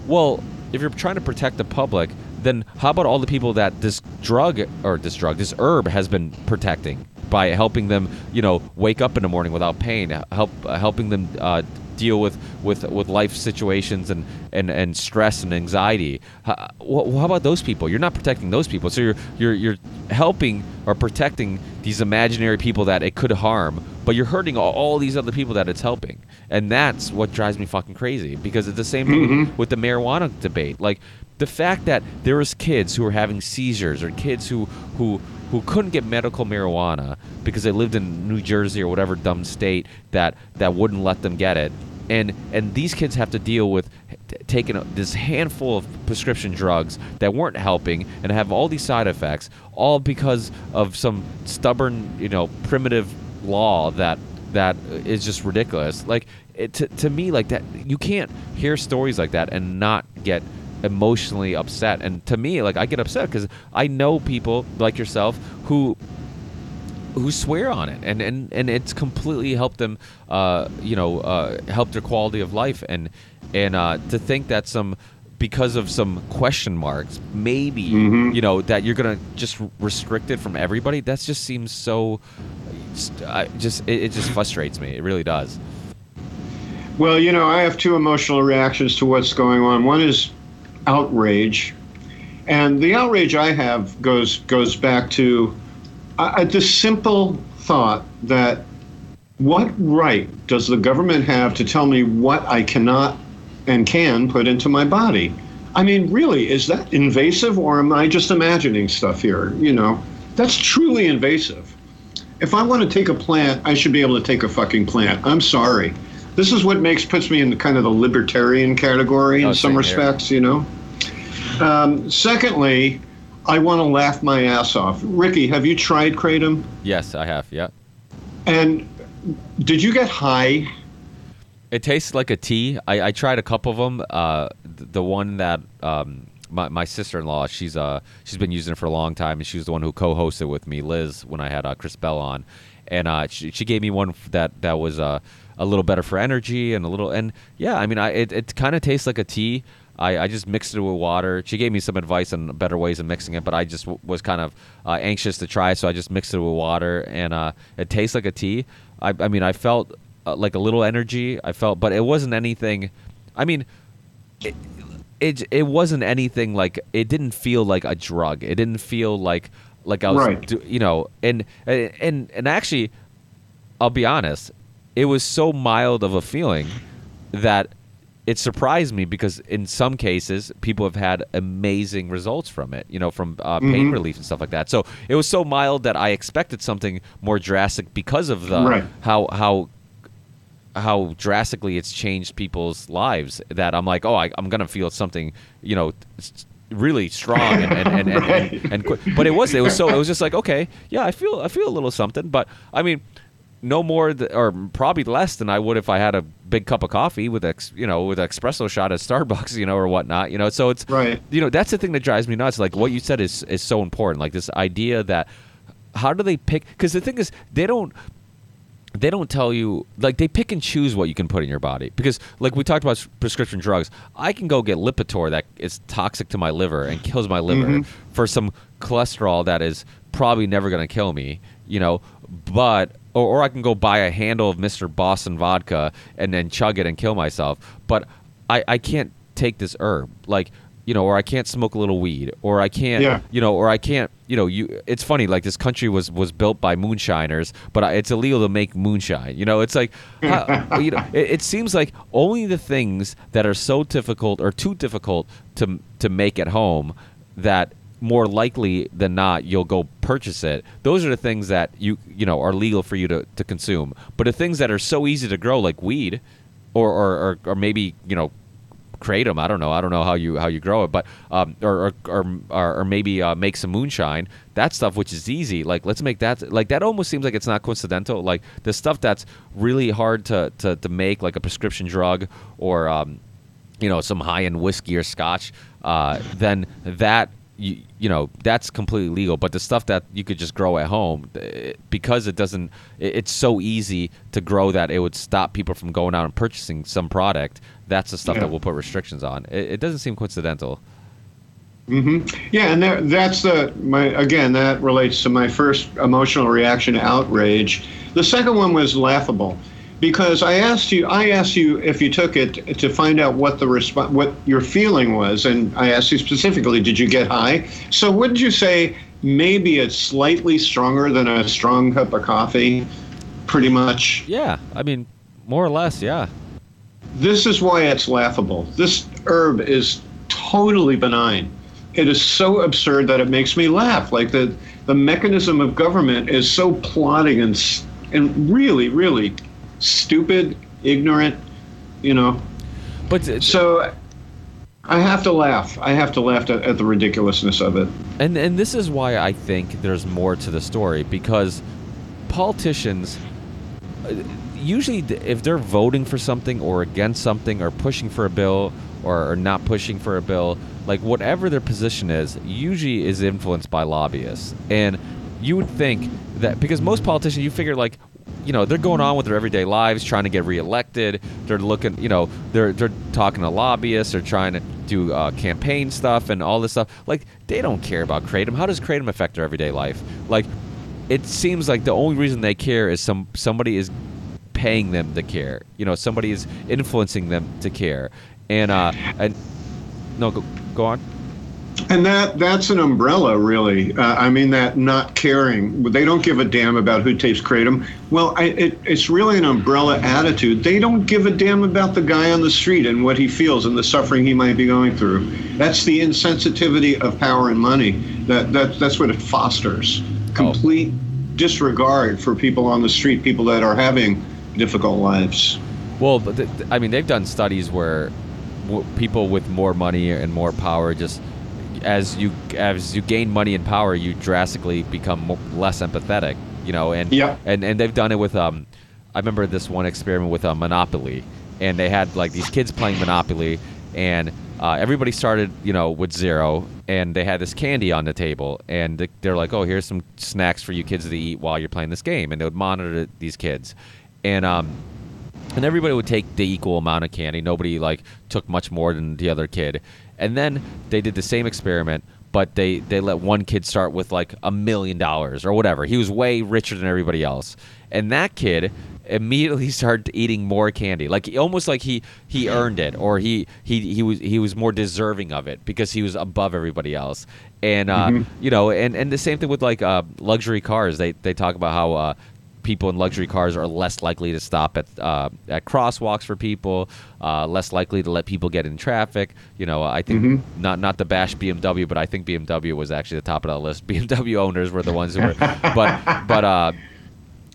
Well if you're trying to protect the public then how about all the people that this drug or this drug this herb has been protecting by helping them you know wake up in the morning without pain help helping them uh, deal with, with, with life situations and, and, and stress and anxiety. How, how about those people? You're not protecting those people. So you're, you're, you're helping or protecting these imaginary people that it could harm, but you're hurting all, all these other people that it's helping. And that's what drives me fucking crazy because it's the same mm-hmm. with the marijuana debate. Like, the fact that there is kids who are having seizures or kids who who who couldn't get medical marijuana because they lived in New Jersey or whatever dumb state that that wouldn't let them get it. And and these kids have to deal with t- taking this handful of prescription drugs that weren't helping and have all these side effects all because of some stubborn you know primitive law that that is just ridiculous. Like it, to, to me like that you can't hear stories like that and not get emotionally upset and to me like i get upset because i know people like yourself who who swear on it, and and and it's completely helped them, uh, you know, uh, help their quality of life, and and uh, to think that some because of some question marks, maybe mm-hmm. you know that you're gonna just restrict it from everybody. That just seems so. I just it, it just frustrates me. It really does. Well, you know, I have two emotional reactions to what's going on. One is outrage, and the outrage I have goes goes back to I, the simple thought that what right does the government have to tell me what I cannot and can put into my body? I mean, really, is that invasive or am I just imagining stuff here? You know, that's truly invasive. If I want to take a plant, I should be able to take a fucking plant. I'm sorry. This is what makes puts me in kind of the libertarian category oh, in oh, some respects, here. you know. Um, secondly, I want to laugh my ass off. Ricky, have you tried kratom? Yes, I have. Yeah. And did you get high? It tastes like a tea. I, I tried a couple of them. Uh, the one that um, my, my sister in law, she's uh she's been using it for a long time, and she was the one who co-hosted with me, Liz, when I had uh, Chris Bell on, and uh, she, she gave me one that that was uh, a little better for energy and a little and yeah, I mean, I it, it kind of tastes like a tea. I, I just mixed it with water. She gave me some advice on better ways of mixing it, but I just w- was kind of uh, anxious to try, so I just mixed it with water, and uh, it tastes like a tea. I, I mean, I felt uh, like a little energy. I felt, but it wasn't anything. I mean, it, it it wasn't anything like it didn't feel like a drug. It didn't feel like like I was, right. do, you know, and and and actually, I'll be honest, it was so mild of a feeling that it surprised me because in some cases people have had amazing results from it you know from uh, pain mm-hmm. relief and stuff like that so it was so mild that i expected something more drastic because of the right. how how how drastically it's changed people's lives that i'm like oh I, i'm gonna feel something you know really strong and and and, and, [LAUGHS] right. and, and, and, but it was it was so it was just like okay yeah i feel i feel a little something but i mean no more th- or probably less than I would if I had a big cup of coffee with ex, you know with espresso shot at Starbucks [LAUGHS] you know or whatnot you know? So it's right. you know that's the thing that drives me nuts. Like what you said is is so important. Like this idea that how do they pick because the thing is they don't they don't tell you like they pick and choose what you can put in your body. Because like we talked about prescription drugs. I can go get lipitor that is toxic to my liver and kills my liver mm-hmm. for some cholesterol that is probably never going to kill me you know? But or, or I can go buy a handle of Mr. Boston vodka and then chug it and kill myself. But I, I can't take this herb. Like you know, or I can't smoke a little weed, or I can't, Yeah. you know, or I can't, you know, you. It's funny, like this country was was built by moonshiners, but I, it's illegal to make moonshine. You know, it's like, how, [LAUGHS] you know, it, it seems like only the things that are so difficult or too difficult to to make at home that more likely than not you'll go purchase it. Those are the things that you you know are legal for you to, to consume. But the things that are so easy to grow like weed or or, or, or maybe you know them i don't know. I don't know how you how you grow it but um or or or, or maybe uh, make some moonshine. That stuff which is easy like let's make that like that almost seems like it's not coincidental. Like the stuff that's really hard to to, to make like a prescription drug or um you know some high end whiskey or scotch uh then that you, you know that's completely legal but the stuff that you could just grow at home eh, because it doesn't it- it's so easy to grow that it would stop people from going out and purchasing some product that's the stuff Yeah. that we'll put restrictions on it, it doesn't seem coincidental Yeah, and there, that's the my again that relates to my first emotional reaction to outrage. The second one was laughable because I asked you I asked you if you took it to find out what the resp- what your feeling was and I asked you specifically did you get high? So wouldn't you say maybe it's slightly stronger than a strong cup of coffee pretty much? yeah i mean more or less yeah This is why it's laughable. This herb is totally benign. It is so absurd that it makes me laugh. Like the the mechanism of government is so plotting and and really really stupid, ignorant, you know. but So I have to laugh. I have to laugh at, at the ridiculousness of it. And and this is why I think there's more to the story because politicians uh, usually if they're voting for something or against something or pushing for a bill or, or not pushing for a bill, like whatever their position is, usually is influenced by lobbyists. And you would think that because most politicians, you figure like you know they're going on with their everyday lives trying to get reelected. They're looking you know they're they're talking to lobbyists. They're trying to do uh, campaign stuff and all this stuff. Like they don't care about kratom. How does kratom affect their everyday life? Like it seems like the only reason they care is some somebody is paying them to care. You know somebody is influencing them to care. And uh and no go, go on And that that's an umbrella, really. Uh, I mean, that not caring. They don't give a damn about who takes kratom. Well, I, it, it's really an umbrella attitude. They don't give a damn about the guy on the street and what he feels and the suffering he might be going through. That's the insensitivity of power and money. That, that that's what it fosters. Complete disregard for people on the street, people that are having difficult lives. Well, but th- th- I mean, they've done studies where w- people with more money and more power just as you as you gain money and power, you drastically become less empathetic. You know, and Yeah. and and they've done it with um, I remember this one experiment with uh, Monopoly, and they had like these kids playing Monopoly, and uh, everybody started you know with zero, and they had this candy on the table, and they're like, oh, here's some snacks for you kids to eat while you're playing this game, and they would monitor these kids, and um, and everybody would take the equal amount of candy. Nobody like took much more than the other kid. And then they did the same experiment, but they they let one kid start with like a million dollars or whatever. He was way richer than everybody else, and that kid immediately [LAUGHS] started eating more candy. Like almost like he he earned it or he he he was he was more deserving of it because he was above everybody else. And uh you know and and the same thing with like uh luxury cars. They they talk about how uh people in luxury cars are less likely to stop at uh, at crosswalks for people, uh, less likely to let people get in traffic. You know, I think not not to bash BMW, but I think BMW was actually the top of that list. [LAUGHS] BMW owners were the ones who were, but but uh,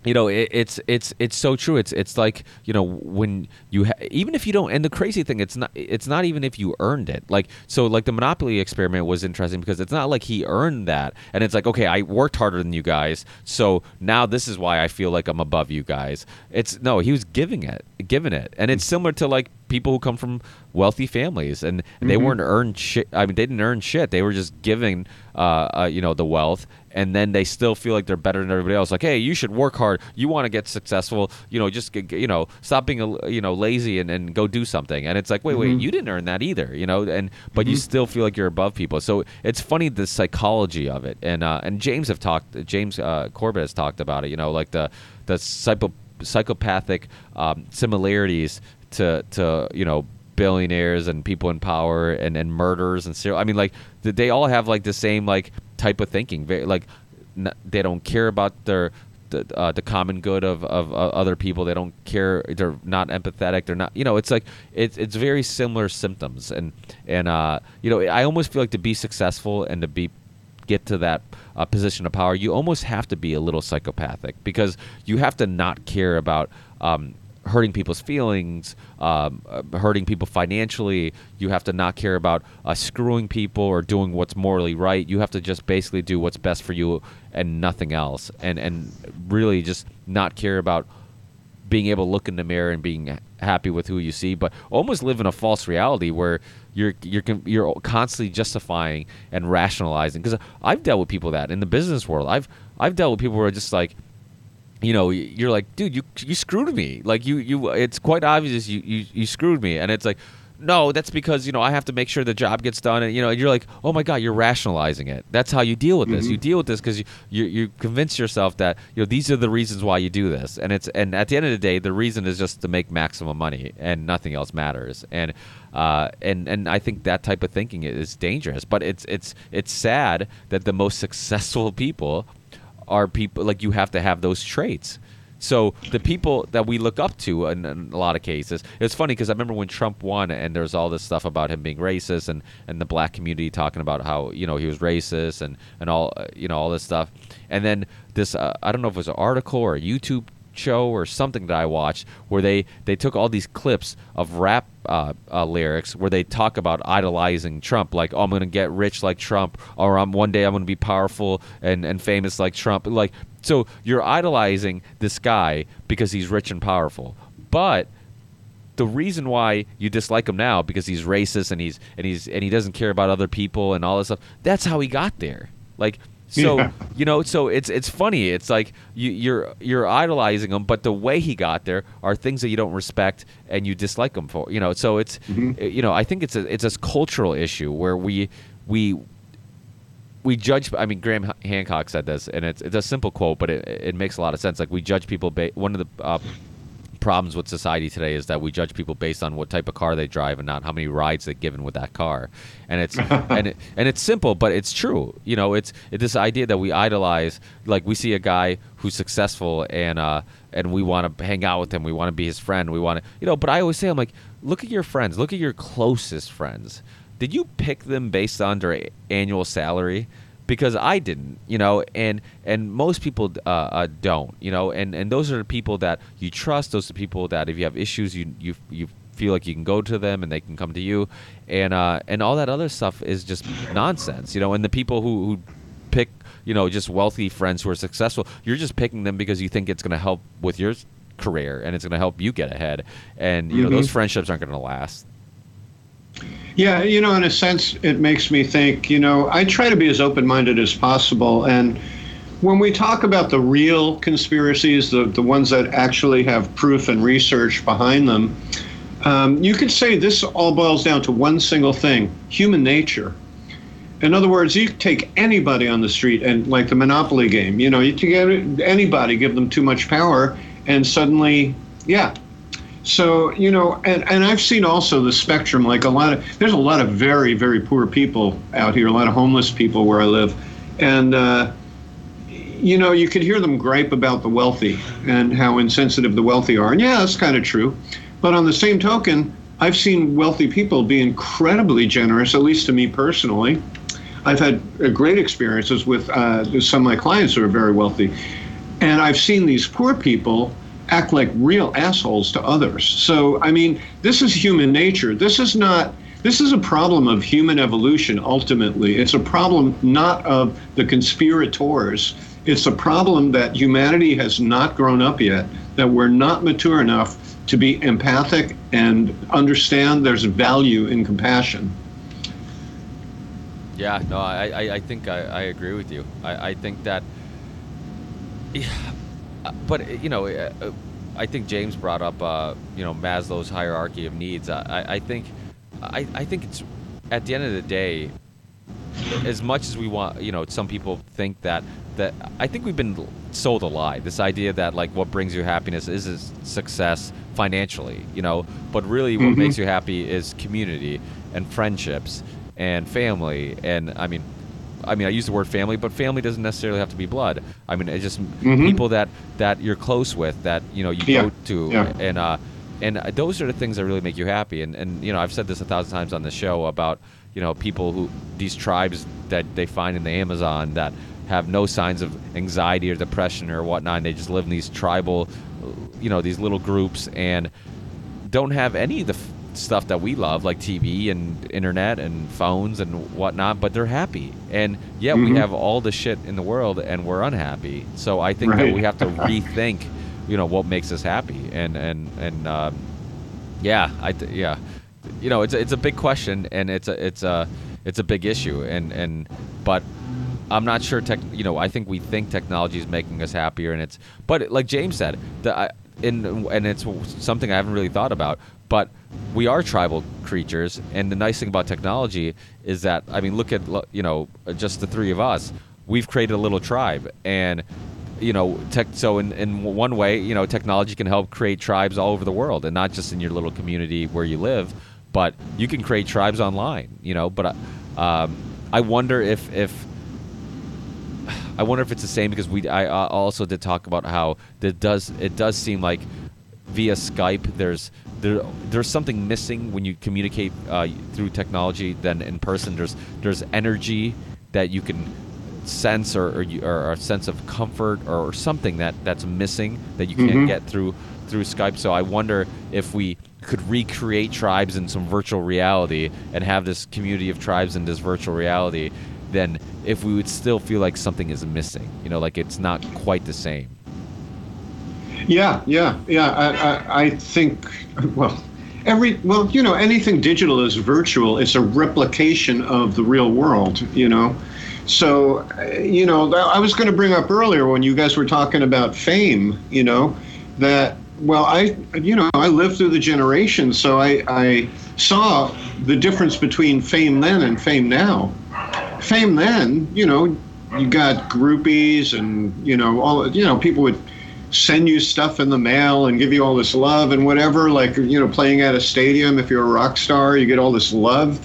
you know, it, it's it's it's so true. It's it's like you know when you ha- even if you don't. And the crazy thing, it's not it's not even if you earned it. Like so, like the Monopoly experiment was interesting because it's not like he earned that, and it's like okay, I worked harder than you guys, so now this is why I feel like I'm above you guys. It's no, he was giving it, giving it, and it's similar to like people who come from wealthy families and, they weren't earned shit. I mean, they didn't earn shit. They were just giving, uh, uh, you know, the wealth, and then they still feel like they're better than everybody else. Like, hey, you should work hard. You want to get successful. You know, just you know, stop being a, you know lazy and, and go do something. And it's like, wait, wait, you didn't earn that either. You know, and but you still feel like you're above people. So it's funny the psychology of it. And uh, and James have talked. James uh, Corbett has talked about it. You know, like the the psycho, psychopathic um, similarities to to you know billionaires and people in power and and murders and serial. I mean, like they all have like the same like type of thinking. Like n- they don't care about their the, uh, the common good of, of uh, other people. They don't care. They're not empathetic. They're not. You know, it's like it's it's very similar symptoms. And and uh, you know, I almost feel like to be successful and to be get to that uh, position of power, you almost have to be a little psychopathic because you have to not care about um, hurting people's feelings, um, uh, hurting people financially. You have to not care about uh, screwing people or doing what's morally right. You have to just basically do what's best for you and nothing else, and and really just not care about being able to look in the mirror and being happy with who you see, but almost live in a false reality where you're you're you're constantly justifying and rationalizing. Because I've dealt with people that in the business world, I've I've dealt with people who are just like you know, you're like, dude, you you screwed me. Like you you, it's quite obvious you you, you screwed me, and it's like, no, that's because you know I have to make sure the job gets done, and you know, you're like, oh my god, you're rationalizing it. That's how you deal with this. Mm-hmm. You deal with this because you, you you convince yourself that you know these are the reasons why you do this, and it's and at the end of the day, the reason is just to make maximum money, and nothing else matters, and. Uh, and and I think that type of thinking is dangerous, but it's it's it's sad that the most successful people are people like you have to have those traits. So the people that we look up to in, in a lot of cases, it's funny because I remember when Trump won and there's all this stuff about him being racist and, and the black community talking about how you know he was racist and and all you know all this stuff, and then this uh, I don't know if it was an article or a YouTube show or something that I watched where they they took all these clips of rap uh, uh, lyrics where they talk about idolizing Trump, like oh, I'm gonna get rich like Trump, or I'm one day I'm gonna be powerful and and famous like Trump. Like so, you're idolizing this guy because he's rich and powerful, but the reason why you dislike him now because he's racist and he's and he's and he doesn't care about other people and all this stuff. That's how he got there. Like so yeah. you know, so it's it's funny. It's like you, you're you're idolizing him, but the way he got there are things that you don't respect and you dislike him for. You know, so it's mm-hmm. you know I think it's a it's a cultural issue where we we we judge. I mean, Graham Hancock said this, and it's it's a simple quote, but it it makes a lot of sense. Like we judge people. Ba- one of the uh, problems with society today is that we judge people based on what type of car they drive and not how many rides they've given with that car. And it's [LAUGHS] and it, and it's simple, but it's true. You know, it's, it's this idea that we idolize. Like we see a guy who's successful and uh, and we want to hang out with him. We want to be his friend. We want to, you know. But I always say, I'm like, look at your friends. Look at your closest friends. Did you pick them based on their annual salary? Because I didn't, you know, and and most people uh, uh, don't, you know, and and those are the people that you trust. Those are the people that if you have issues, you you you feel like you can go to them and they can come to you, and uh, and all that other stuff is just nonsense, you know. And the people who who pick, you know, just wealthy friends who are successful, you're just picking them because you think it's going to help with your career and it's going to help you get ahead, and you mm-hmm. know those friendships aren't going to last. Yeah, you know, in a sense, it makes me think, you know, I try to be as open minded as possible. And when we talk about the real conspiracies, the, the ones that actually have proof and research behind them, um, you could say this all boils down to one single thing human nature. In other words, you take anybody on the street and, like the Monopoly game, you know, you get anybody, give them too much power, and suddenly, yeah, so, you know, and, and I've seen also the spectrum, like a lot of, there's a lot of very, very poor people out here, a lot of homeless people where I live. And, uh, you know, you could hear them gripe about the wealthy and how insensitive the wealthy are. And yeah, that's kind of true. But on the same token, I've seen wealthy people be incredibly generous, at least to me personally. I've had great experiences with uh, some of my clients who are very wealthy. And I've seen these poor people act like real assholes to others. So, I mean, this is human nature. This is not. This is a problem of human evolution ultimately. It's a problem not of the conspirators. It's a problem that humanity has not grown up yet, that we're not mature enough to be empathic and understand there's value in compassion. Yeah, no, I, I, I think I, I agree with you. I, I think that yeah, but you know, uh, uh, I think James brought up uh, you know Maslow's hierarchy of needs. I, I think I, I think it's at the end of the day, as much as we want, you know, some people think that that I think we've been sold a lie. This idea that like what brings you happiness is success, financially, you know. But really, what makes you happy is community and friendships and family. And I mean, I mean, I use the word family, but family doesn't necessarily have to be blood. I mean, it's just people that that you're close with, that you know you Yeah. go to, Yeah. and uh, and those are the things that really make you happy. And and you know, I've said this a thousand times on the show about you know people who these tribes that they find in the Amazon that have no signs of anxiety or depression or whatnot. And they just live in these tribal, you know, these little groups and don't have any of the stuff that we love, like TV and internet and phones and whatnot, but they're happy. And yet we Mhm. have all the shit in the world and we're unhappy. So I think that we have to [LAUGHS] rethink, you know, what makes us happy. And and and um, yeah, I th- yeah, you know, it's a, it's a big question and it's a it's a it's a big issue. And and but I'm not sure. Tech, you know, I think we think technology is making us happier, and it's. But like James said, the, I- in and it's something I haven't really thought about. But we are tribal creatures, and the nice thing about technology is that I mean, look at you know just the three of us. We've created a little tribe, and you know, tech. So in in one way, you know, technology can help create tribes all over the world, and not just in your little community where you live, but you can create tribes online. You know, but um, I wonder if if I wonder if it's the same because we I uh, also did talk about how it does it does seem like via Skype there's there there's something missing when you communicate uh, through technology than in person. There's there's energy that you can sense or or, you, or a sense of comfort or, something that that's missing that you can't Mhm. get through through Skype. So I wonder if we could recreate tribes in some virtual reality and have this community of tribes in this virtual reality, then if we would still feel like something is missing, you know, like it's not quite the same. Yeah, yeah, yeah. I, I, I think, well, every, well, you know, anything digital is virtual. It's a replication of the real world, you know. So, you know, I was going to bring up earlier when you guys were talking about fame, you know, that, well, I, you know, I lived through the generation so I, I saw the difference between fame then and fame now. Fame then, you know, you got groupies and, you know, all, you know, people would send you stuff in the mail and give you all this love and whatever. Like you know, playing at a stadium, if you're a rock star, you get all this love.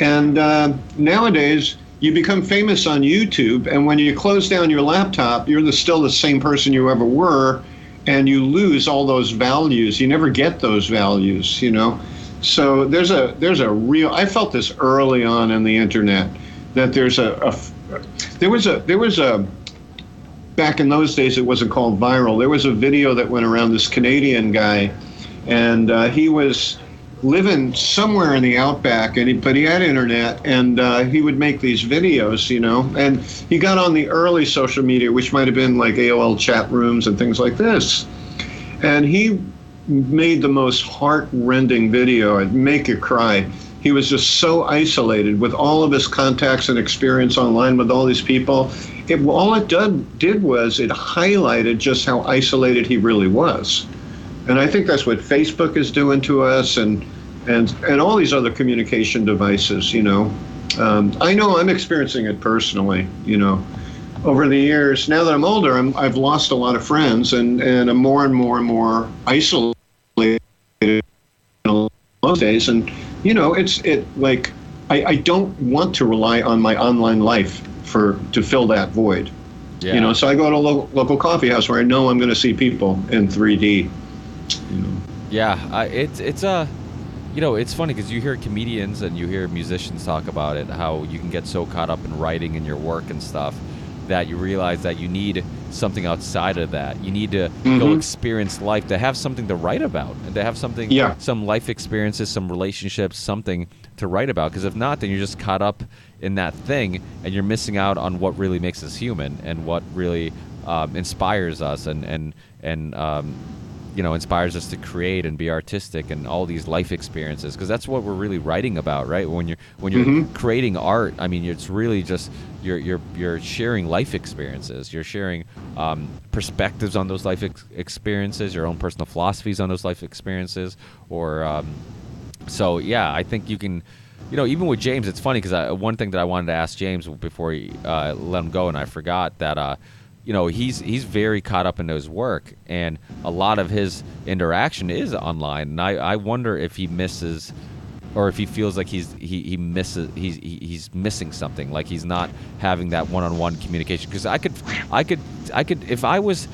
And uh, nowadays, you become famous on YouTube, and when you close down your laptop, you're the, still the same person you ever were, and you lose all those values. You never get those values, you know. So there's a there's a real. I felt this early on in the internet that there's a, a there was a there was a back in those days it wasn't called viral. There was a video that went around this canadian guy and uh, he was living somewhere in the outback and he, but he had internet and uh, he would make these videos you know and he got on the early social media which might have been like aol chat rooms and things like this and he made the most heart-rending video. It'd make you cry he was just so isolated with all of his contacts and experience online with all these people it, all it did, did was it highlighted just how isolated he really was. And I think that's what Facebook is doing to us and, and, and all these other communication devices, you know. Um, I know I'm experiencing it personally, you know. Over the years, now that I'm older, I'm, I've lost a lot of friends and, and I'm more and more and more isolated in those days. And, you know, it's it like I, I don't want to rely on my online life for to fill that void. Yeah. You know, so I go to a lo- local coffee house where I know I'm going to see people in 3D. You know. Yeah, I, it's it's a, you know, it's funny because you hear comedians and you hear musicians talk about it, how you can get so caught up in writing and your work and stuff that you realize that you need something outside of that. You need to go Mhm. experience life to have something to write about and to have something, Yeah. some life experiences, some relationships, something to write about. Because if not, then you're just caught up in that thing and you're missing out on what really makes us human and what really um, inspires us and and and um, you know inspires us to create and be artistic and all these life experiences because that's what we're really writing about right when you're when you're Mhm. creating art i mean it's really just you're you're you're sharing life experiences. You're sharing um, perspectives on those life ex- experiences your own personal philosophies on those life experiences or um, so yeah i think you can you know even with james it's funny because one thing that i wanted to ask james before he uh, let him go and i forgot that uh, you know he's he's very caught up in his work and a lot of his interaction is online. And i i wonder if he misses or if he feels like he's he, he misses he's he- he's missing something like he's not having that one-on-one communication because i could i could i could if i was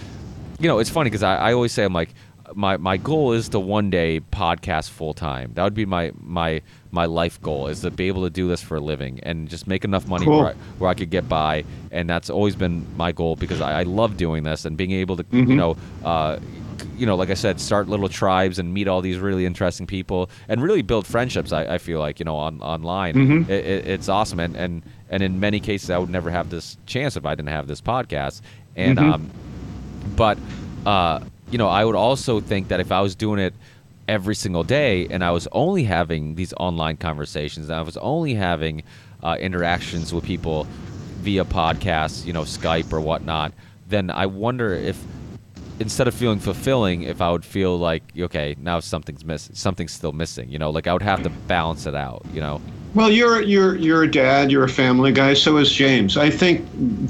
you know it's funny because I, I always say i'm like my my goal is to one day podcast full time that would be my my my life goal is to be able to do this for a living and just make enough money Cool. where, I, where I could get by and that's always been my goal because I, I love doing this and being able to you Mhm. know uh, you know like I said start little tribes and meet all these really interesting people and really build friendships I, I feel like you know on online Mhm. it, it, it's awesome and, and and in many cases I would never have this chance if I didn't have this podcast and Mhm. um but uh, you know, I would also think that if I was doing it every single day and I was only having these online conversations, and I was only having uh, interactions with people via podcasts, you know, Skype or whatnot, then I wonder if instead of feeling fulfilling, if I would feel like okay, now something's missing, something's still missing, you know, like I would have to balance it out, you know. Well, you're you're you're a dad, you're a family guy. So is James. I think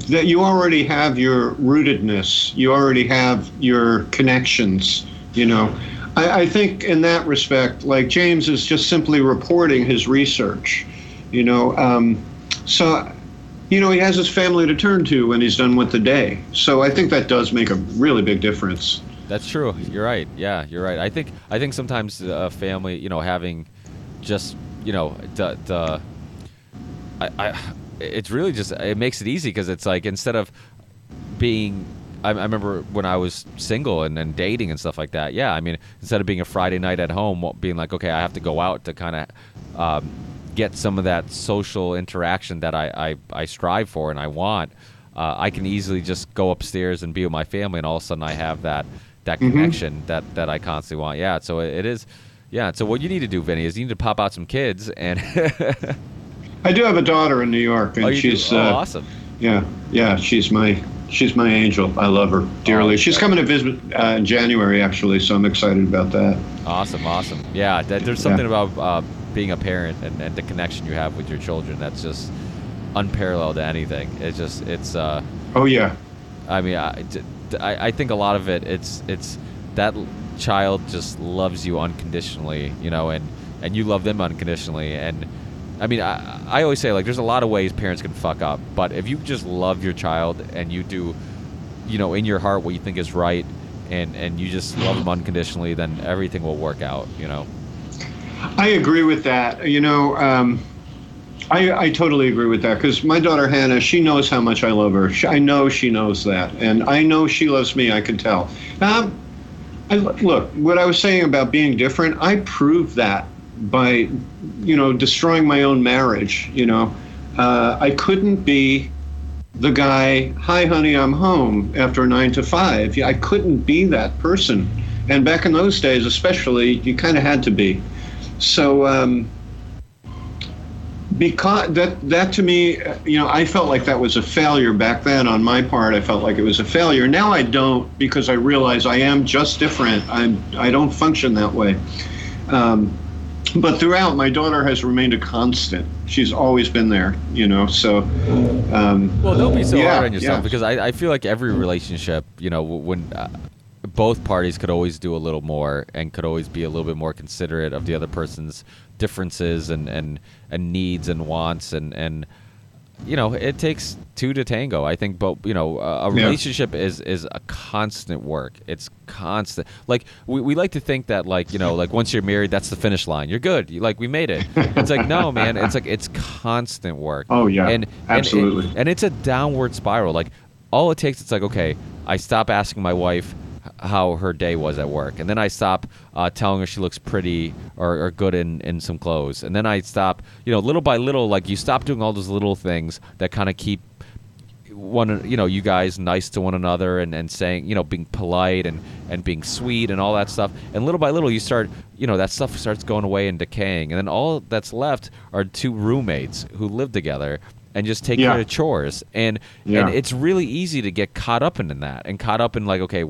that you already have your rootedness. You already have your connections. You know, I, I think in that respect, like James is just simply reporting his research. You know, um, so you know he has his family to turn to when he's done with the day. So I think that does make a really big difference. That's true. You're right. Yeah, you're right. I think I think sometimes a family, you know, having just you know it's really just it makes it easy because it's like instead of being I, I remember when I was single and, and dating and stuff like that. Yeah, I mean, instead of being a Friday night at home, being like, okay, I have to go out to kind of um, get some of that social interaction that I, I, I strive for and I want. Uh, I can easily just go upstairs and be with my family, and all of a sudden I have that that Mhm. connection that that I constantly want. Yeah, so it, it is. Yeah, so what you need to do, Vinny, is you need to pop out some kids and. [LAUGHS] I do have a daughter in New York, and oh, she's oh, uh, awesome. Yeah, yeah, she's my she's my angel. I love her dearly. Oh, she's coming to visit uh, in January, actually, so I'm excited about that. Awesome, awesome. Yeah, that, there's something about uh, being a parent and, and the connection you have with your children that's just unparalleled to anything. It's just, it's, uh, Oh yeah, I mean, i i think a lot of it, it's, it's that child just loves you unconditionally, you know, and, and you love them unconditionally. And I mean, I, I always say, like, there's a lot of ways parents can fuck up, but if you just love your child and you do, you know, in your heart what you think is right, and, and you just love them unconditionally, then everything will work out, you know. I agree with that. You know, um, I I totally agree with that because my daughter Hannah, she knows how much I love her. She, I know she knows that, and I know she loves me. I can tell. Um, I look what I was saying about being different. I proved that by, you know, destroying my own marriage. You know, uh, I couldn't be the guy. Hi, honey, I'm home after nine to five. I couldn't be that person. And back in those days, especially, you kind of had to be. So. Um, because that that to me you know i felt like that was a failure back then on my part i felt like it was a failure now i don't because i realize i am just different i'm i don't function that way um, but throughout my daughter has remained a constant she's always been there you know so um, Well, don't be so yeah, hard on yourself yeah. because I, I feel like every relationship, you know, when uh, both parties could always do a little more and could always be a little bit more considerate of the other person's differences and, and, and needs and wants and, and you know it takes two to tango i think but you know a, a Yeah. relationship is is a constant work it's constant like we, we like to think that like you know like once you're married that's the finish line you're good you, like we made it it's like no man it's like it's constant work Oh, yeah. and Absolutely. and, and it's a downward spiral like all it takes it's like okay i stop asking my wife how her day was at work. And then i stop uh, telling her she looks pretty or, or good in, in some clothes. And then i stop you know little by little like you stop doing all those little things that kind of keep one you know you guys nice to one another and, and saying you know being polite and and being sweet and all that stuff. And little by little you start you know that stuff starts going away and decaying. And then all that's left are two roommates who live together and just take Yeah. care of chores. And Yeah. and it's really easy to get caught up in that and caught up in like okay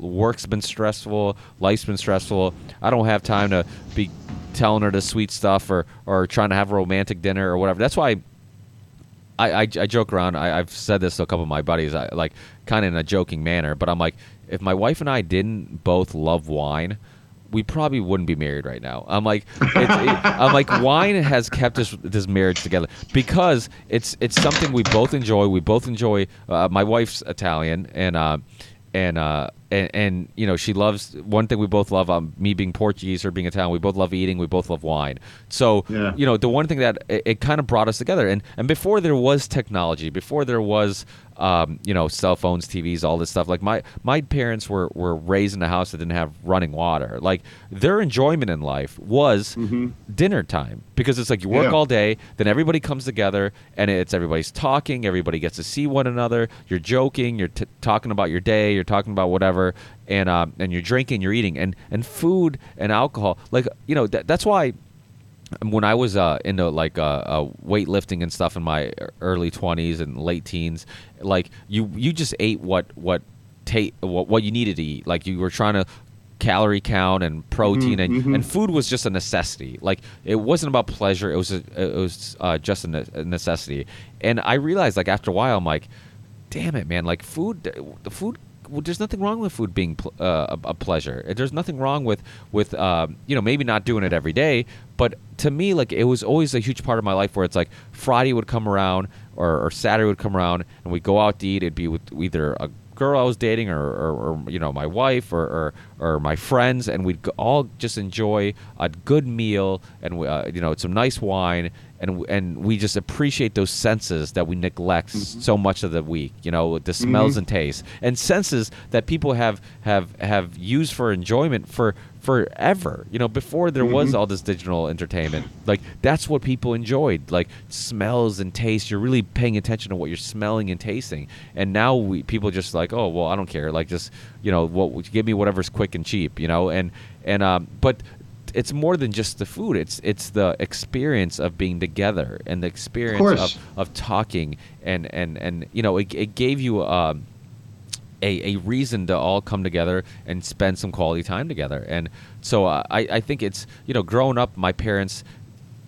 work's been stressful life's been stressful i don't have time to be telling her the sweet stuff or or trying to have a romantic dinner or whatever that's why I, I, I joke around. I, I've said this to a couple of my buddies, I, like kind of in a joking manner. But I'm like, if my wife and I didn't both love wine, we probably wouldn't be married right now. I'm like, it's, it, [LAUGHS] I'm like, wine has kept this this marriage together because it's it's something we both enjoy. We both enjoy. Uh, my wife's Italian, and uh, and uh, and, and you know she loves one thing we both love. Um, me being Portuguese, her being Italian, we both love eating. We both love wine. So Yeah. you know the one thing that it, it kind of brought us together. And and before there was technology, before there was um, you know cell phones, TVs, all this stuff. Like my my parents were were raised in a house that didn't have running water. Like their enjoyment in life was dinner time because it's like you work Yeah. all day, then everybody comes together and it's everybody's talking, everybody gets to see one another. You're joking, you're t- talking about your day, you're talking about whatever, and um, and you're drinking, you're eating, and and food and alcohol. Like you know that, that's why when I was uh, into like uh, uh, weightlifting and stuff in my early twenties and late teens, like you you just ate what what ta- what, what you needed to eat. Like you were trying to calorie count and protein and, and food was just a necessity. Like it wasn't about pleasure it was a, it was uh, just a necessity. And i realized like after a while i'm like damn it man like food the food well, there's nothing wrong with food being pl- uh, a, a pleasure. There's nothing wrong with with um, you know maybe not doing it every day, but to me like it was always a huge part of my life where it's like Friday would come around or, or Saturday would come around and we'd go out to eat. It'd be with either a girl I was dating or, or, or you know my wife or, or, or my friends, and we'd all just enjoy a good meal and uh, you know some nice wine, and and we just appreciate those senses that we neglect mm-hmm. so much of the week. You know the smells mm-hmm. and tastes and senses that people have have have used for enjoyment for forever. You know before there was mm-hmm. all this digital entertainment, like that's what people enjoyed, like smells and tastes. You're really paying attention to what you're smelling and tasting, and now we people just like, oh well, I don't care. Like just you know what, give me whatever's quick and cheap. You know, and and um, but it's more than just the food. It's it's the experience of being together and the experience course. of, of talking and and and you know it, it gave you um, a, a reason to all come together and spend some quality time together. And so uh, I I think it's you know growing up, my parents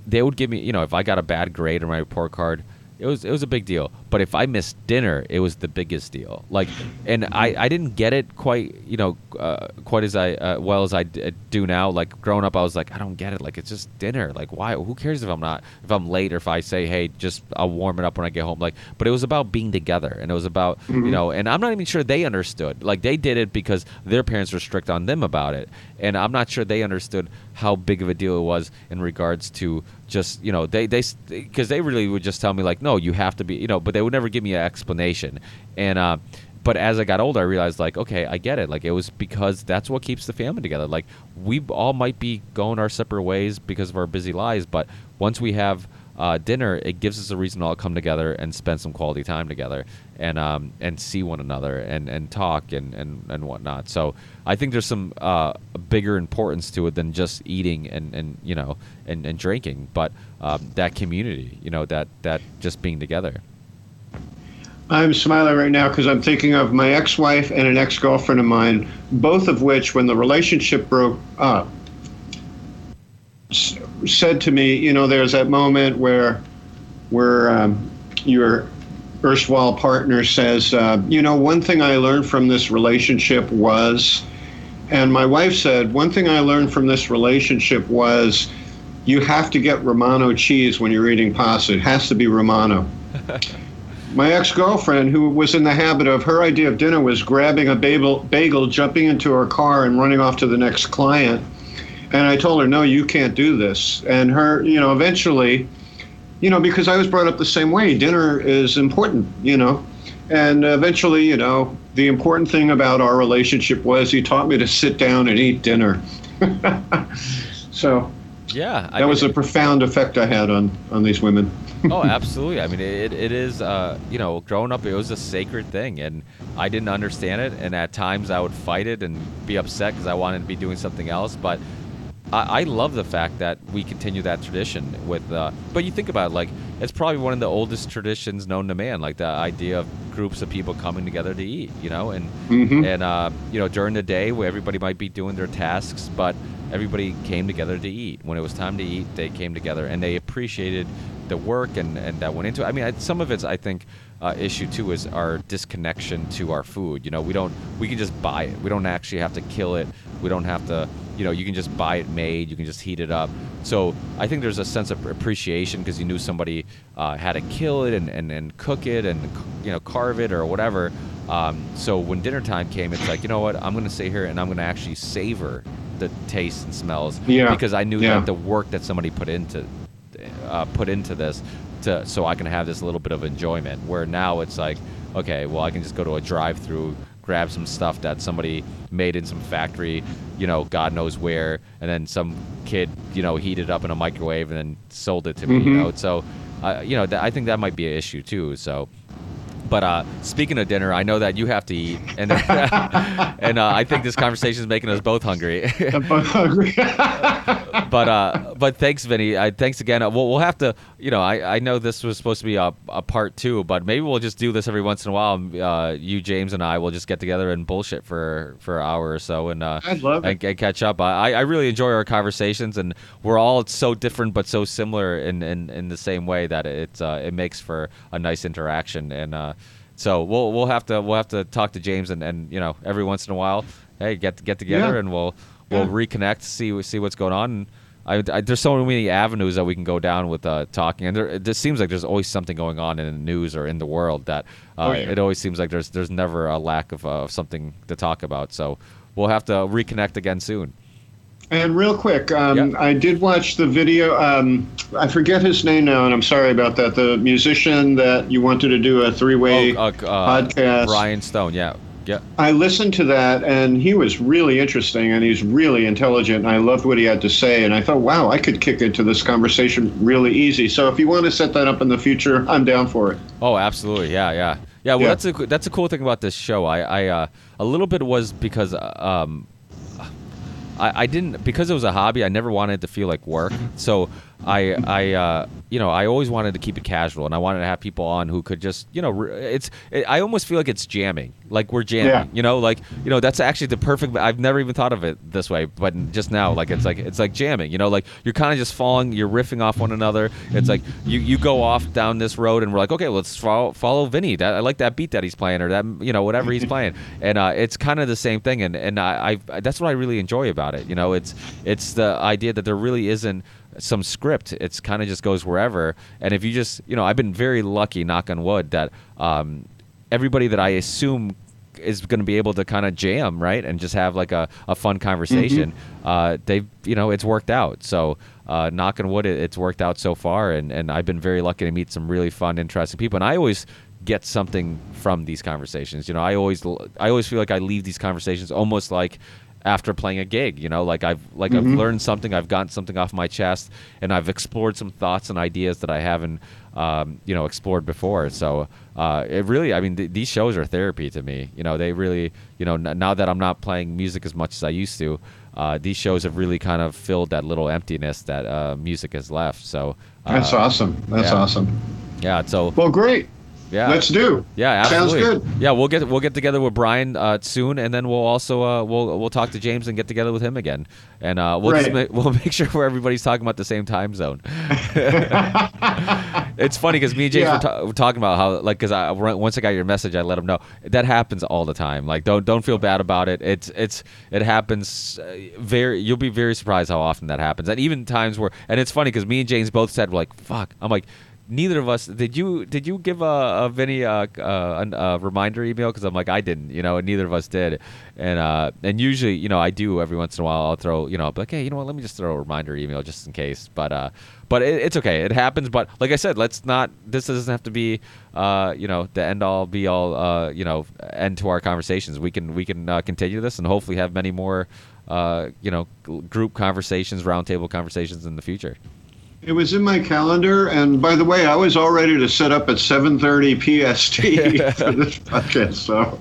they would give me you know if I got a bad grade on my report card. It was it was a big deal, but if I missed dinner, it was the biggest deal. Like, and I, I didn't get it quite you know uh, quite as I uh, well as I d- do now. Like growing up, I was like I don't get it. Like it's just dinner. Like why? Who cares if I'm not if I'm late or if I say hey just I'll warm it up when I get home. Like, but it was about being together, and it was about you know, and I'm not even sure they understood. Like they did it because their parents were strict on them about it, and I'm not sure they understood how big of a deal it was in regards to just you know they they because they really would just tell me like no you have to be you know but they would never give me an explanation and uh but as I got older, I realized like, okay, I get it. Like it was because that's what keeps the family together. Like we all might be going our separate ways because of our busy lives, but once we have uh, dinner, it gives us a reason to all come together and spend some quality time together and um, and see one another and, and talk and, and, and whatnot. So I think there's some uh, bigger importance to it than just eating and, and you know and, and drinking, but um, that community, you know, that that just being together. I'm smiling right now because I'm thinking of my ex-wife and an ex-girlfriend of mine, both of which, when the relationship broke up, s- said to me, you know, there's that moment where, where um, your erstwhile partner says, uh, you know, one thing I learned from this relationship was, and my wife said, one thing I learned from this relationship was, you have to get Romano cheese when you're eating pasta. It has to be Romano [LAUGHS] my ex-girlfriend who was in the habit of her idea of dinner was grabbing a bagel, bagel jumping into her car and running off to the next client. And i told her no you can't do this. And her you know eventually you know because i was brought up the same way dinner is important you know. And eventually you know the important thing about our relationship was he taught me to sit down and eat dinner. [LAUGHS] So Yeah, I that was a profound effect i had on on these women oh, absolutely. I mean, it, it is, uh, you know, growing up, it was a sacred thing, and I didn't understand it. And at times I would fight it and be upset because I wanted to be doing something else. But I, I love the fact that we continue that tradition with, uh, but you think about it, like, it's probably one of the oldest traditions known to man, like the idea of groups of people coming together to eat, you know, and, Mhm. and, uh, you know, during the day where everybody might be doing their tasks, but everybody came together to eat. When it was time to eat, they came together and they appreciated the work and, and that went into it. I mean, I, some of it's I think uh, issue too is our disconnection to our food. You know, we don't we can just buy it. We don't actually have to kill it. We don't have to. You know, you can just buy it made. You can just heat it up. So I think there's a sense of appreciation because you knew somebody uh, had to kill it and, and, and cook it and you know carve it or whatever. Um, so when dinner time came, it's like you know what I'm going to sit here and I'm going to actually savor the tastes and smells Yeah. because I knew Yeah. that the work that somebody put into uh, put into this to so I can have this little bit of enjoyment. Where now it's like, okay, well I can just go to a drive-through, grab some stuff that somebody made in some factory, you know, God knows where, and then some kid, you know, heated up in a microwave and then sold it to me. You Mhm. know, so uh, you know, th- I think that might be an issue too. So. But uh, speaking of dinner, I know that you have to eat, and [LAUGHS] and uh, I think this conversation is making us both hungry. [LAUGHS] I'm both hungry. [LAUGHS] but uh, but thanks, Vinny. I, thanks again. Uh, We'll, we'll have to, you know, I, I know this was supposed to be a, a part two, but maybe we'll just do this every once in a while. Uh, you, James, and I will just get together and bullshit for for an hour or so, and uh, I'd love and, and catch up. I, I really enjoy our conversations, and we're all so different but so similar in, in, in the same way that it's uh, it makes for a nice interaction. And uh, so we'll we'll have to we'll have to talk to James, and, and you know, every once in a while, hey, get get together, Yeah. and we'll we'll Yeah. reconnect, see see what's going on. I, I, there's so many avenues that we can go down with uh, talking, and there, it just seems like there's always something going on in the news or in the world that uh, Oh, yeah. it always seems like there's there's never a lack of uh, something to talk about. So we'll have to reconnect again soon. And real quick, um, Yeah. I did watch the video. Um, I forget his name now, and I'm sorry about that. The musician that you wanted to do a three-way Oh, uh, uh, podcast. Brian Stone, yeah, yeah. I listened to that, and he was really interesting, and he's really intelligent. And I loved what he had to say, and I thought, wow, I could kick into this conversation really easy. So if you want to set that up in the future, I'm down for it. Oh, absolutely. Yeah, yeah, yeah. Well, Yeah. that's a that's a cool thing about this show. I, I uh, a little bit was because um, I, I didn't because it was a hobby. I never wanted it to feel like work. So I I uh, you know I always wanted to keep it casual, and I wanted to have people on who could just you know re- it's it, I almost feel like it's jamming, like we're jamming. Yeah. You know, like you know that's actually the perfect. I've never even thought of it this way, but just now, like it's like it's like jamming. You know, like you're kind of just falling, you're riffing off one another. It's like you you go off down this road, and we're like, okay, let's follow follow Vinny. That I like that beat that he's playing, or that you know whatever he's [LAUGHS] playing, and uh, it's kind of the same thing. And and I, I that's what I really enjoy about it. You know, it's it's the idea that there really isn't some script. It's kind of just goes wherever. And if you just, you know, I've been very lucky, knock on wood, that um, everybody that I assume is going to be able to kind of jam, right, and just have like a, a fun conversation. Uh, they, you know, it's worked out. So, uh, knock on wood, it, it's worked out so far, and and I've been very lucky to meet some really fun, interesting people. And I always get something from these conversations. You know, I always I always feel like I leave these conversations almost like after playing a gig you know like i've like i've learned something i've gotten something off my chest and i've explored some thoughts and ideas that i haven't um, you know explored before so uh, it really i mean th- these shows are therapy to me you know they really you know n- now that i'm not playing music as much as i used to uh, these shows have really kind of filled that little emptiness that uh, music has left so uh, That's awesome. That's yeah. awesome. yeah so Well, great. Yeah Let's do. yeah, Sounds good. Yeah, we'll get we'll get together with Brian uh, soon, and then we'll also uh, we'll we'll talk to James and get together with him again, and uh, we'll just Right. ma- we'll [LAUGHS] make sure where everybody's talking about the same time zone. [LAUGHS] it's funny because me and James Yeah. were, ta- were talking about how like because I once I got your message, I let him know that happens all the time. Like don't don't feel bad about it. It's it's it happens uh, very. You'll be very surprised how often that happens, and even times where and it's funny because me and James both said like fuck. I'm like neither of us did you did you give a, a Vinny a, a, a reminder email? Because I'm like I didn't you know and neither of us did. And uh and usually you know I do every once in a while I'll throw you know like hey you know what? Let me just throw a reminder email just in case. But uh but it, it's okay. It happens. But like I said let's not this doesn't have to be uh you know the end all be all uh you know end to our conversations. We can we can uh, continue this and hopefully have many more uh you know group conversations roundtable conversations in the future It was in my calendar, and by the way, I was all ready to set up at 7:30 PST [LAUGHS] for this podcast. So,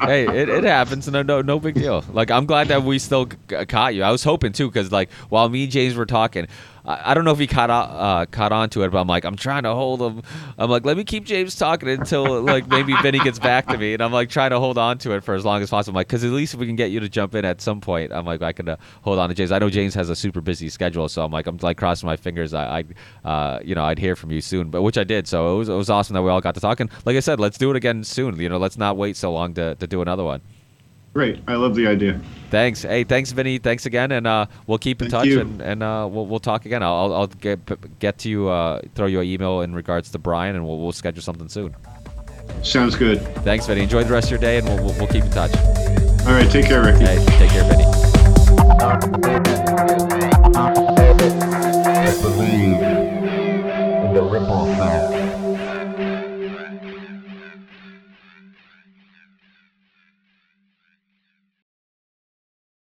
[LAUGHS] hey, it, it happens. No, no, no big deal. Like I'm glad that we still caught you. I was hoping too, because like while me and James were talking, I, I don't know if he caught on, uh, caught on to it, but I'm like, I'm trying to hold him. I'm like, let me keep James talking until like maybe [LAUGHS] Vinny gets back to me, and I'm like trying to hold on to it for as long as possible. I'm like, because at least if we can get you to jump in at some point, I'm like, I can uh, hold on to James. I know James has a super busy schedule, so I'm like, I'm like crossing my fingers. I, I uh, you know, I'd hear from you soon, but which I did. So it was, it was awesome that we all got to talk. And like I said, let's do it again soon. You know, let's not wait so long to, to do another one. Great. I love the idea. Thanks. Hey, thanks, Vinny. Thanks again, and uh, we'll keep in Thank touch, you. and, and uh, we'll, we'll talk again. I'll, I'll get get to you, uh, throw you an email in regards to Brian, and we'll, we'll schedule something soon. Sounds good. Thanks, Vinny. Enjoy the rest of your day, and we'll, we'll, keep in touch. All right. Take care, Ricky. Hey, take care, Vinny. The ripple.